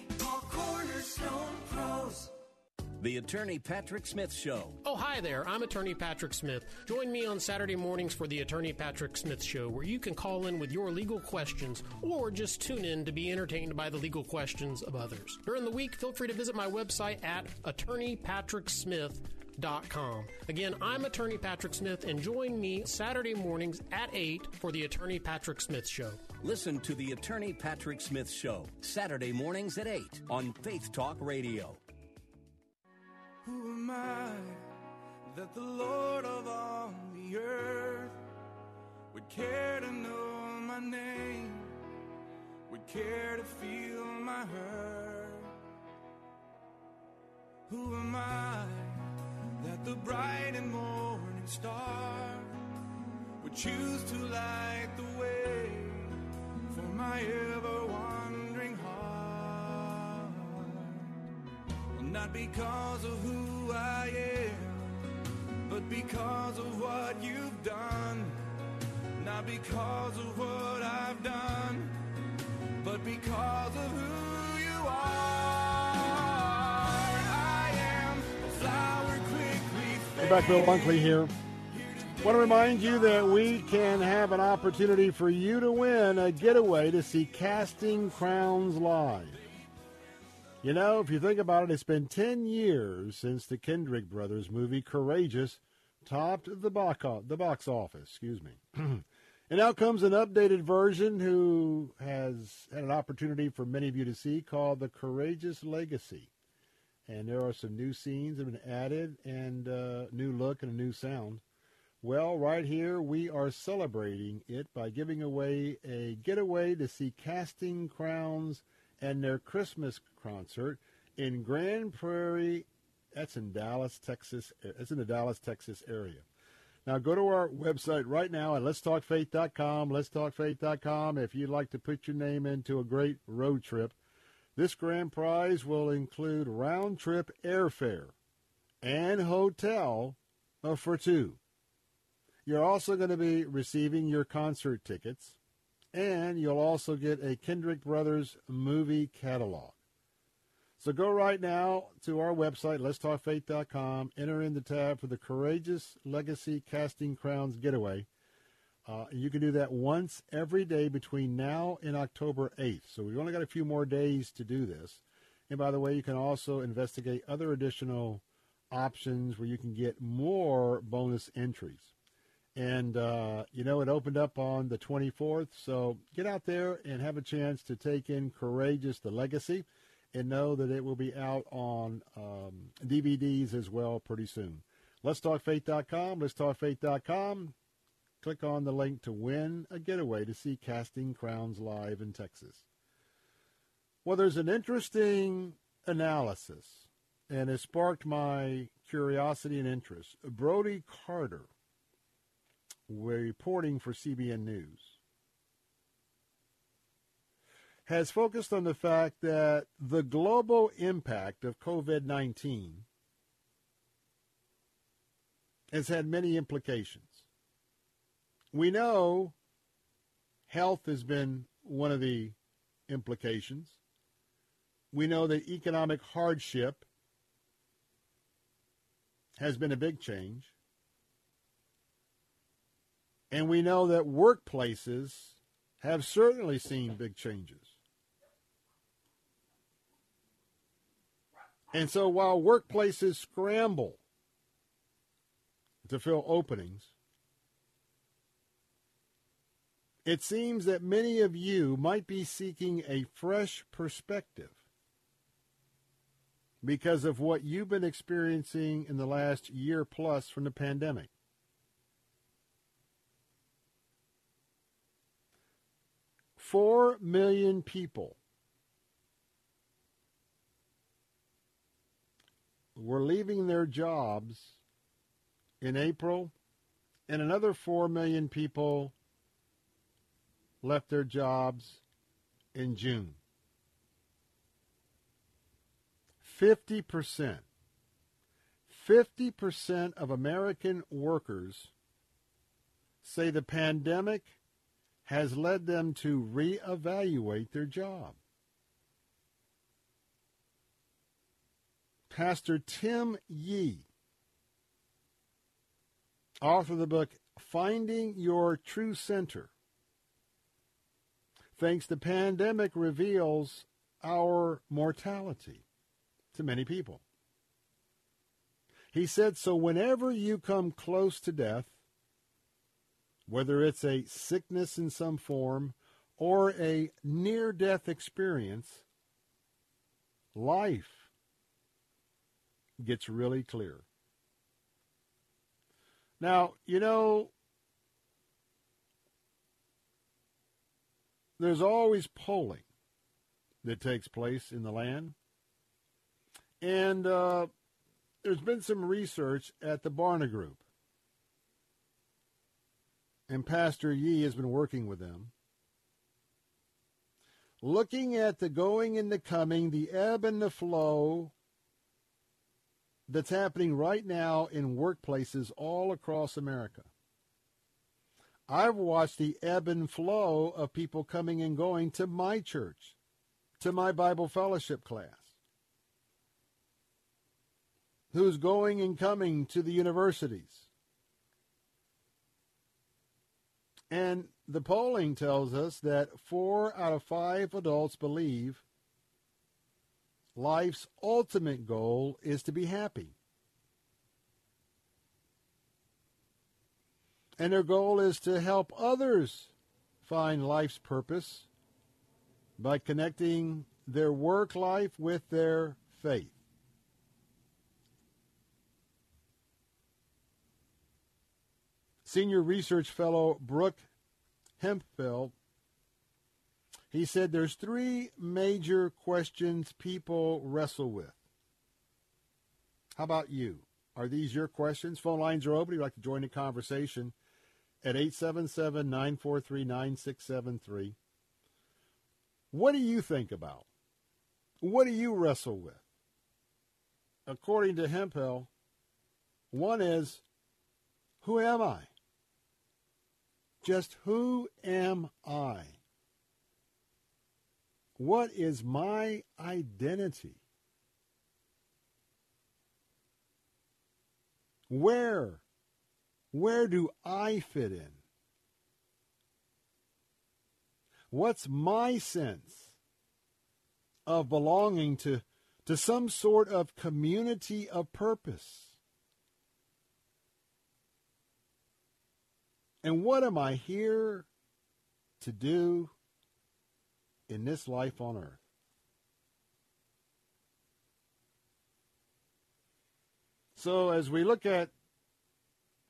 Speaker 60: Call Cornerstone Pros.
Speaker 19: The Attorney Patrick Smith Show.
Speaker 61: Oh, hi there. I'm Attorney Patrick Smith. Join me on Saturday mornings for the Attorney Patrick Smith Show, where you can call in with your legal questions or just tune in to be entertained by the legal questions of others. During the week, feel free to visit my website at attorneypatricksmith.com. Again, I'm Attorney Patrick Smith, and join me Saturday mornings at 8 for the Attorney Patrick Smith Show.
Speaker 19: Listen to the Attorney Patrick Smith Show, Saturday mornings at 8 on Faith Talk Radio.
Speaker 53: Who am I that the Lord of all the earth would care to know my name, would care to feel my hurt? Who am I that the bright and morning star would choose to light the way for my ever wandering heart? Well, not because of who I am, but because of what you've done. Not because of what I've done, but because of who you are. I am a flower quickly
Speaker 1: back, Bill Bunkley here. Want to remind you that we can have an opportunity for you to win a getaway to see Casting Crowns live. You know, if you think about it, it's been 10 years since the Kendrick brothers movie Courageous topped the box, the box office. Excuse me. and now comes an updated version who has had an opportunity for many of you to see called The Courageous Legacy. And there are some new scenes that have been added and uh, new look and a new sound. Well, right here we are celebrating it by giving away a getaway to see Casting Crowns and their Christmas concert in Grand Prairie. That's in Dallas, Texas. That's in the Dallas, Texas area. Now go to our website right now at letstalkfaith.com, letstalkfaith.com if you'd like to put your name into a great road trip. This grand prize will include round trip airfare and hotel for two. You're also going to be receiving your concert tickets, and you'll also get a Kendrick Brothers movie catalog. So go right now to our website, letstalkfaith.com, enter in the tab for the Courageous Legacy Casting Crowns Getaway. Uh, you can do that once every day between now and October 8th. So we've only got a few more days to do this. And by the way, you can also investigate other additional options where you can get more bonus entries. And, uh, you know, it opened up on the 24th. So get out there and have a chance to take in Courageous the Legacy and know that it will be out on um, DVDs as well pretty soon. Let's talkfaith.com. Let's talkfaith.com. Click on the link to win a getaway to see Casting Crowns live in Texas. Well, there's an interesting analysis, and it sparked my curiosity and interest. Brody Carter, reporting for CBN News, has focused on the fact that the global impact of COVID 19 has had many implications. We know health has been one of the implications. We know that economic hardship has been a big change. And we know that workplaces have certainly seen big changes. And so while workplaces scramble to fill openings, it seems that many of you might be seeking a fresh perspective because of what you've been experiencing in the last year plus from the pandemic. Four million people were leaving their jobs in April, and another 4 million people left their jobs in June. 50%. 50% of American workers say the pandemic has led them to reevaluate their job. Pastor Tim Yee, author of the book Finding Your True Center, thinks the pandemic reveals our mortality to many people. He said, So whenever you come close to death, whether it's a sickness in some form or a near death experience, life gets really clear. Now, you know, there's always polling that takes place in the land. And uh, there's been some research at the Barna Group. And Pastor Yi has been working with them. Looking at the going and the coming, the ebb and the flow that's happening right now in workplaces all across America. I've watched the ebb and flow of people coming and going to my church, to my Bible fellowship class, who's going and coming to the universities. And the polling tells us that four out of five adults believe life's ultimate goal is to be happy. And their goal is to help others find life's purpose by connecting their work life with their faith. Senior research fellow Brooke Hempell he said there's three major questions people wrestle with. How about you? Are these your questions? Phone lines are open. If you'd like to join the conversation at 877 943 9673. What do you think about? What do you wrestle with? According to Hempell, one is who am I? Just who am I? What is my identity? Where? Where do I fit in? What's my sense of belonging to, to some sort of community of purpose? And what am I here to do in this life on earth. So as we look at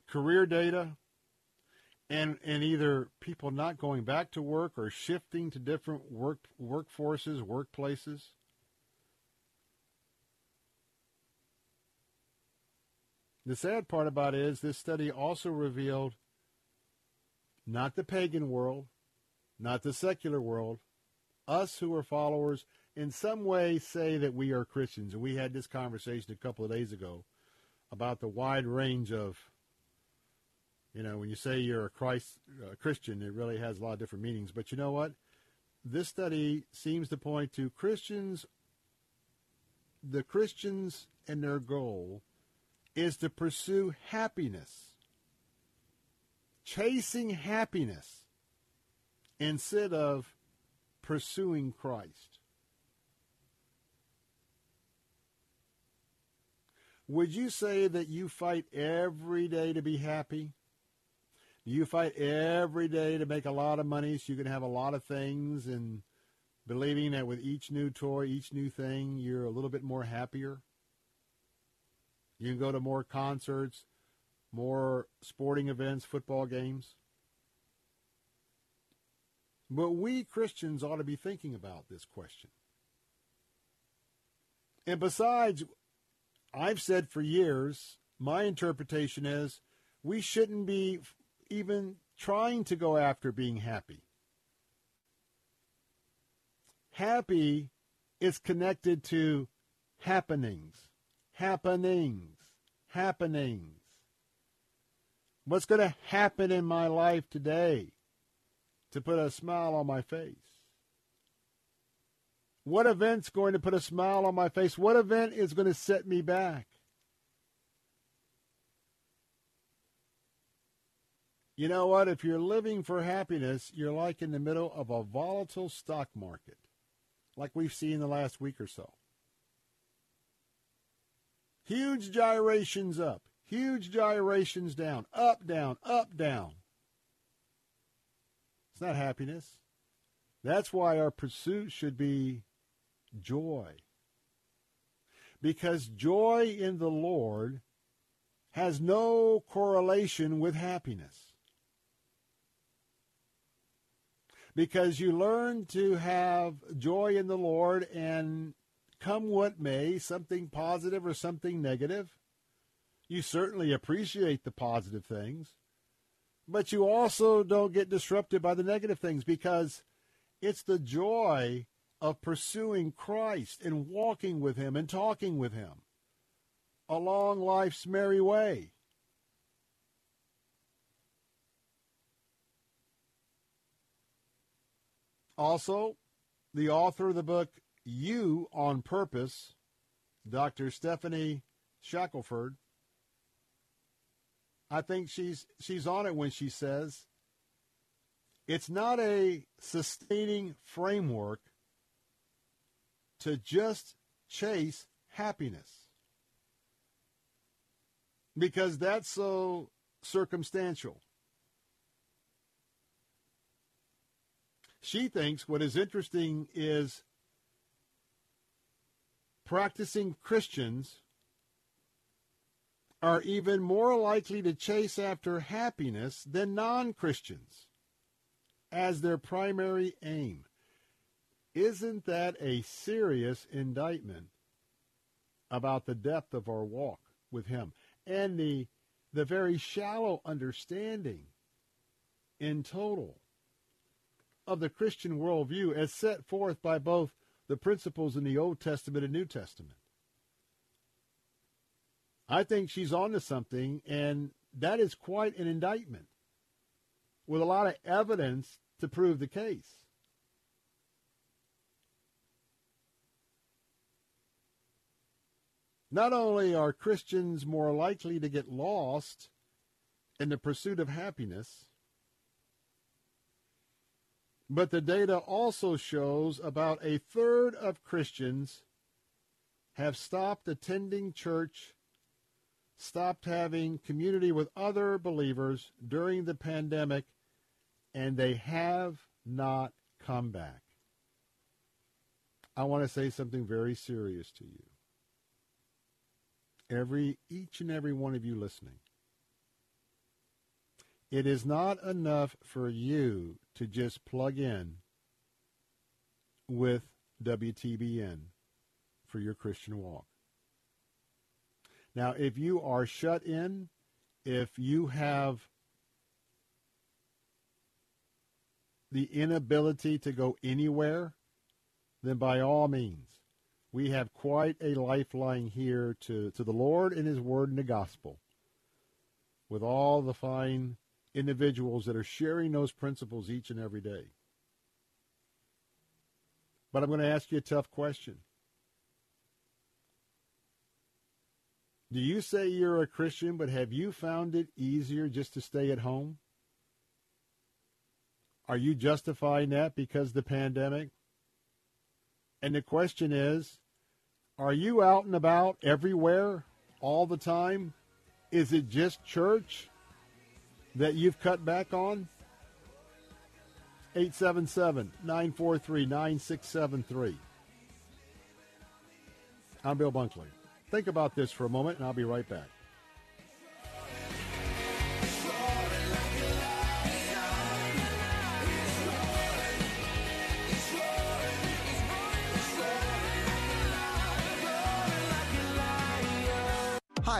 Speaker 1: career data and and either people not going back to work or shifting to different work workforces, workplaces, The sad part about it is this study also revealed not the pagan world, not the secular world, us who are followers in some way say that we are Christians. And we had this conversation a couple of days ago about the wide range of, you know, when you say you're a Christ uh, Christian, it really has a lot of different meanings. But you know what? This study seems to point to Christians, the Christians and their goal is to pursue happiness, chasing happiness instead of pursuing Christ. Would you say that you fight every day to be happy? Do you fight every day to make a lot of money so you can have a lot of things and believing that with each new toy, each new thing, you're a little bit more happier? You can go to more concerts, more sporting events, football games. But we Christians ought to be thinking about this question. And besides, I've said for years, my interpretation is we shouldn't be even trying to go after being happy. Happy is connected to happenings, happenings, happenings. What's going to happen in my life today to put a smile on my face? What event's going to put a smile on my face? What event is going to set me back? You know what? If you're living for happiness, you're like in the middle of a volatile stock market, like we've seen the last week or so. Huge gyrations up, huge gyrations down, up, down, up, down. It's not happiness. That's why our pursuit should be joy. Because joy in the Lord has no correlation with happiness. Because you learn to have joy in the Lord and come what may, something positive or something negative, you certainly appreciate the positive things, but you also don't get disrupted by the negative things because it's the joy of pursuing Christ and walking with Him and talking with Him along life's merry way. Also, the author of the book You on Purpose, Dr. Stephanie Shackelford, I think she's she's on it when she says it's not a sustaining framework to just chase happiness. Because that's so circumstantial. She thinks what is interesting is practicing Christians are even more likely to chase after happiness than non Christians as their primary aim. Isn't that a serious indictment about the depth of our walk with Him and the, the very shallow understanding in total of the Christian worldview as set forth by both the principles in the Old Testament and New Testament? I think she's on to something, and that is quite an indictment with a lot of evidence to prove the case. Not only are Christians more likely to get lost in the pursuit of happiness, but the data also shows about a third of Christians have stopped attending church, stopped having community with other believers during the pandemic, and they have not come back. I want to say something very serious to you every each and every one of you listening. It is not enough for you to just plug in with WTBN for your Christian walk. Now, if you are shut in, if you have the inability to go anywhere, then by all means, we have quite a lifeline here to, to the Lord and His Word and the Gospel with all the fine individuals that are sharing those principles each and every day. But I'm going to ask you a tough question. Do you say you're a Christian, but have you found it easier just to stay at home? Are you justifying that because the pandemic? And the question is, are you out and about everywhere all the time? Is it just church that you've cut back on? 877 943 9673. I'm Bill Bunkley. Think about this for a moment, and I'll be right back.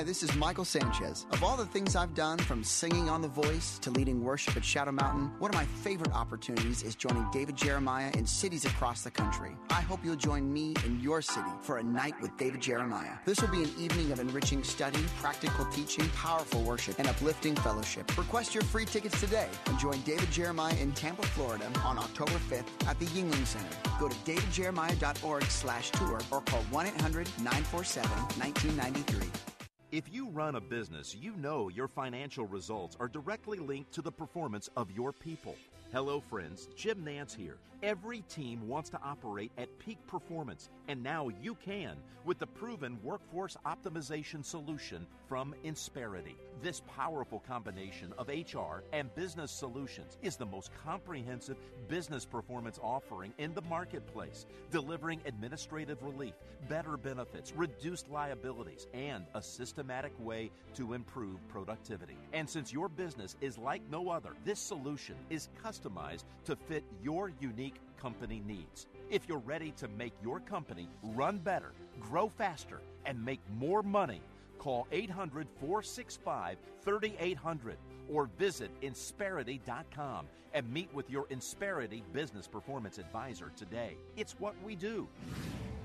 Speaker 62: Hi, this is Michael Sanchez. Of all the things I've done, from singing on The Voice to leading worship at Shadow Mountain, one of my favorite opportunities is joining David Jeremiah in cities across the country. I hope you'll join me in your city for a night with David Jeremiah. This will be an evening of enriching study, practical teaching, powerful worship, and uplifting fellowship. Request your free tickets today and join David Jeremiah in Tampa, Florida on October 5th at the Yuengling Center. Go to davidjeremiah.org slash tour or call 1-800-947-1993.
Speaker 63: If you run a business, you know your financial results are directly linked to the performance of your people. Hello, friends. Jim Nantz here. Every team wants to operate at peak performance, and now you can with the proven workforce optimization solution from Insperity. This powerful combination of HR and business solutions is the most comprehensive business performance offering in the marketplace, delivering administrative relief, better benefits, reduced liabilities, and a systematic way to improve productivity. And since your business is like no other, this solution is customized to fit your unique company needs. If you're ready to make your company run better, grow faster, and make more money, call 800 465 3800 or visit Insperity.com and meet with your Insperity business performance advisor today. It's what we do.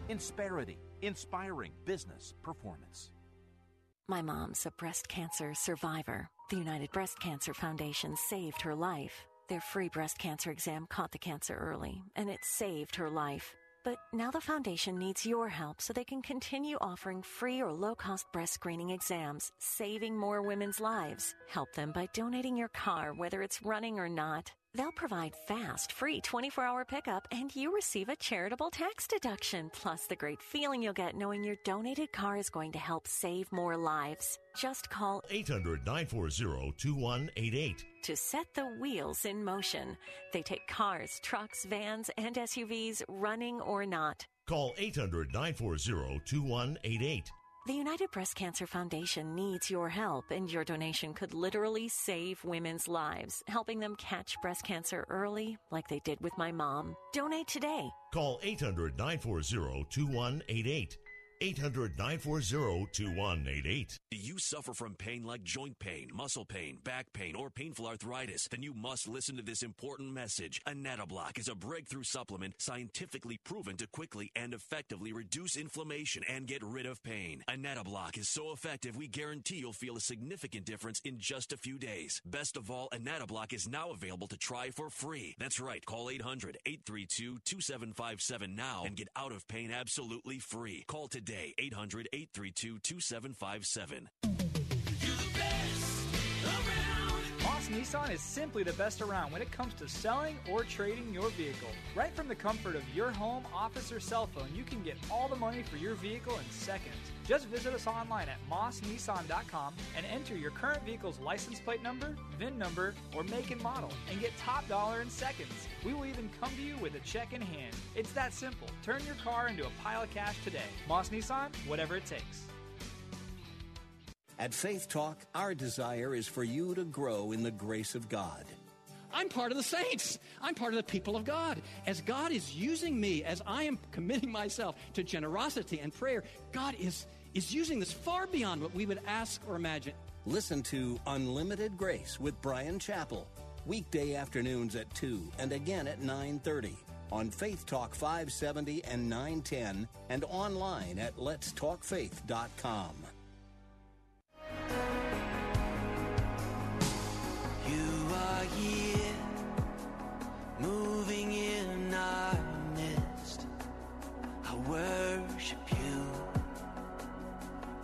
Speaker 63: Insperity, inspiring business performance.
Speaker 17: My mom's a breast cancer survivor. The United Breast Cancer Foundation saved her life. Their free breast cancer exam caught the cancer early, and it saved her life. But now the foundation needs your help so they can continue offering free or low cost breast screening exams, saving more women's lives. Help them by donating your car, whether it's running or not. They'll provide fast, free 24 hour pickup, and you receive a charitable tax deduction, plus the great feeling you'll get knowing your donated car is going to help save more lives. Just call
Speaker 64: 800 940 2188
Speaker 17: to set the wheels in motion. They take cars, trucks, vans, and SUVs, running or not.
Speaker 64: Call 800 940 2188.
Speaker 17: The United Breast Cancer Foundation needs your help, and your donation could literally save women's lives, helping them catch breast cancer early, like they did with my mom. Donate today.
Speaker 64: Call 800 940 2188. 800 940 2188.
Speaker 65: Do you suffer from pain like joint pain, muscle pain, back pain, or painful arthritis? Then you must listen to this important message. Anatabloc is a breakthrough supplement scientifically proven to quickly and effectively reduce inflammation and get rid of pain. Anatabloc is so effective, we guarantee you'll feel a significant difference in just a few days. Best of all, Anatabloc is now available to try for free. That's right. Call 800 832 2757 now and get out of pain absolutely free. Call today today 800 832 2757.
Speaker 34: Moss Nissan is simply the best around when it comes to selling or trading your vehicle. Right from the comfort of your home, office, or cell phone, you can get all the money for your vehicle in seconds. Just visit us online at mossnissan.com and enter your current vehicle's license plate number, VIN number, or make and model and get top dollar in seconds. We will even come to you with a check in hand. It's that simple. Turn your car into a pile of cash today. Moss Nissan, whatever it takes.
Speaker 19: At Faith Talk, our desire is for you to grow in the grace of God.
Speaker 66: I'm part of the saints. I'm part of the people of God. As God is using me, as I am committing myself to generosity and prayer, God is, is using this far beyond what we would ask or imagine.
Speaker 19: Listen to Unlimited Grace with Bryan Chapell, weekday afternoons at 2 and again at 9:30 on Faith Talk 570 and 910 and online at letstalkfaith.com.
Speaker 60: You are here, moving in our midst. I worship you.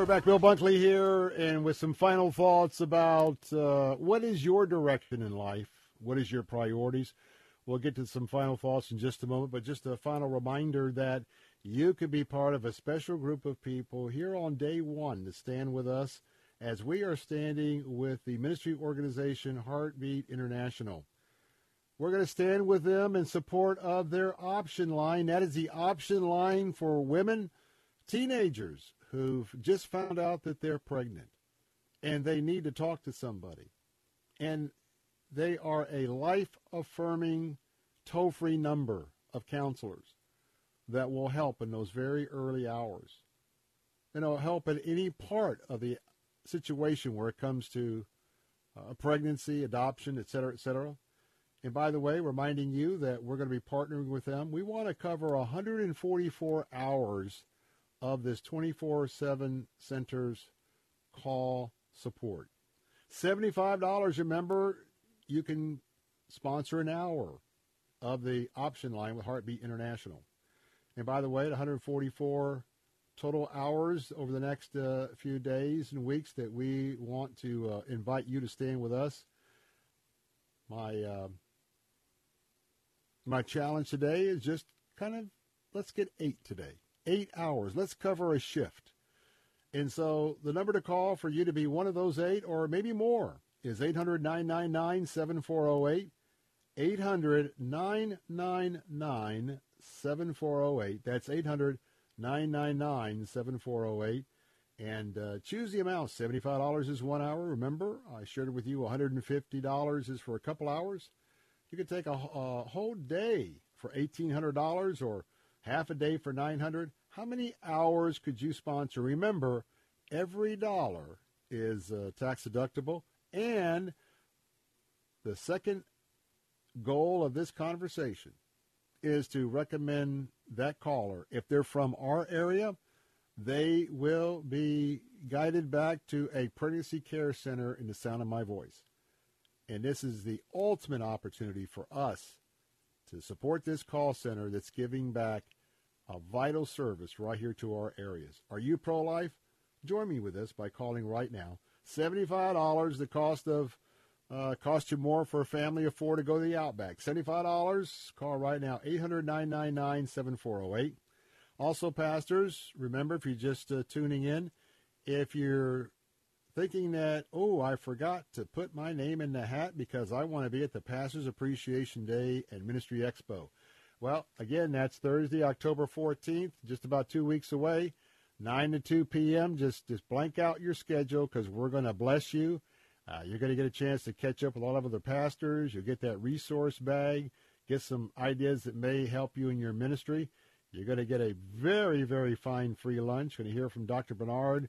Speaker 1: We're back. Bill Bunkley here, and with some final thoughts about uh, what is your direction in life? What is your priorities? We'll get to some final thoughts in just a moment, but just a final reminder that you could be part of a special group of people here on day one to stand with us as we are standing with the ministry organization Heartbeat International. We're going to stand with them in support of their option line. That is the option line for women, teenagers who've just found out that they're pregnant and they need to talk to somebody. And they are a life affirming toll free number of counselors that will help in those very early hours. And it'll help at any part of the situation where it comes to uh, pregnancy, adoption, et cetera, et cetera. And by the way, reminding you that we're going to be partnering with them. We want to cover 144 hours of this 24 7 centers call support. $75, remember, you can sponsor an hour of the option line with Heartbeat International. And by the way, 144 total hours over the next uh, few days and weeks that we want to uh, invite you to stand with us. My uh, my challenge today is just kind of let's get eight today, eight hours. Let's cover a shift. And so the number to call for you to be one of those eight or maybe more is 800 999 7408. 800 999 7408. That's 800 999 7408. And uh, choose the amount. $75 is one hour. Remember, I shared it with you $150 is for a couple hours. You could take a, a whole day for $1,800 or half a day for 900 How many hours could you sponsor? Remember, every dollar is uh, tax deductible. And the second goal of this conversation is to recommend that caller. If they're from our area, they will be guided back to a pregnancy care center in the sound of my voice. And this is the ultimate opportunity for us to support this call center that's giving back a vital service right here to our areas. Are you pro life? Join me with us by calling right now. $75, the cost of uh, cost you more for a family of four to go to the Outback. $75. Call right now, 800 999 7408. Also, pastors, remember if you're just uh, tuning in, if you're thinking that, oh, I forgot to put my name in the hat because I want to be at the Pastors Appreciation Day and Ministry Expo. Well, again, that's Thursday, October 14th, just about two weeks away, 9 to 2 p.m. Just, just blank out your schedule because we're going to bless you uh, you're going to get a chance to catch up with a lot of other pastors. You'll get that resource bag, get some ideas that may help you in your ministry. You're going to get a very, very fine free lunch. Going to hear from Dr. Bernard.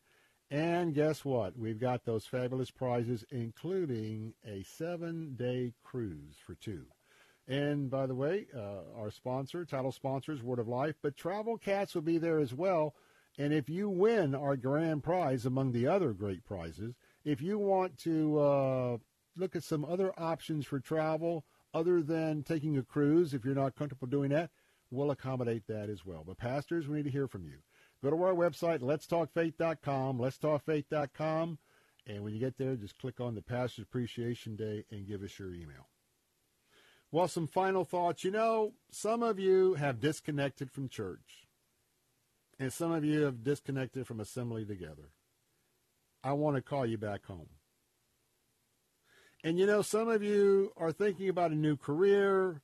Speaker 1: And guess what? We've got those fabulous prizes, including a seven day cruise for two. And by the way, uh, our sponsor, title sponsors, Word of Life, but Travel Cats will be there as well. And if you win our grand prize among the other great prizes, if you want to uh, look at some other options for travel other than taking a cruise, if you're not comfortable doing that, we'll accommodate that as well. But pastors, we need to hear from you. Go to our website, letstalkfaith.com, letstalkfaith.com, and when you get there, just click on the Pastor's Appreciation Day and give us your email. Well, some final thoughts. You know, some of you have disconnected from church, and some of you have disconnected from assembly together. I want to call you back home. And you know, some of you are thinking about a new career,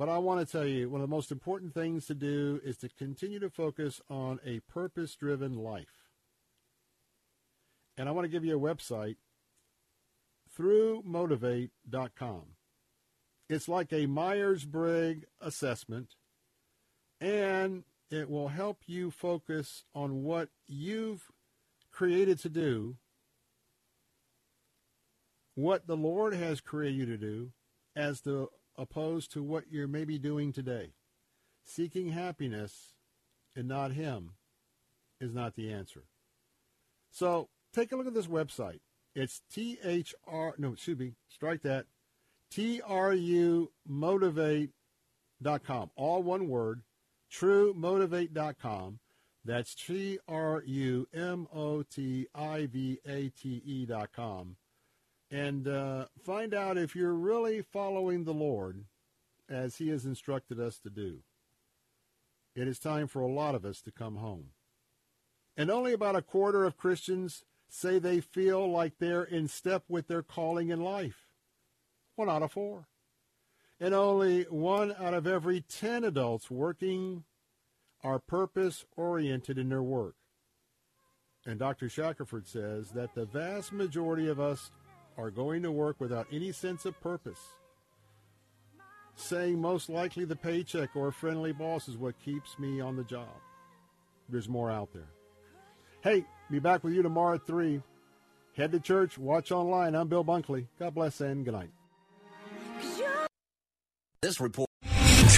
Speaker 1: but I want to tell you one of the most important things to do is to continue to focus on a purpose driven life. And I want to give you a website throughmotivate.com. It's like a Myers Briggs assessment, and it will help you focus on what you've created to do, what the Lord has created you to do, as the opposed to what you're maybe doing today. Seeking happiness and not Him is not the answer. So take a look at this website. It's T H R no, excuse me, strike that. T R U motivate.com. All one word, truemotivate.com. That's T R U M O T I V A T E dot com. And uh, find out if you're really following the Lord as He has instructed us to do. It is time for a lot of us to come home. And only about a quarter of Christians say they feel like they're in step with their calling in life. One out of four. And only one out of every ten adults working are purpose oriented in their work. And Dr. Shackelford says that the vast majority of us are going to work without any sense of purpose, saying most likely the paycheck or a friendly boss is what keeps me on the job. There's more out there. Hey, be back with you tomorrow at 3. Head to church, watch online. I'm Bill Bunkley. God bless and good night.
Speaker 26: This report.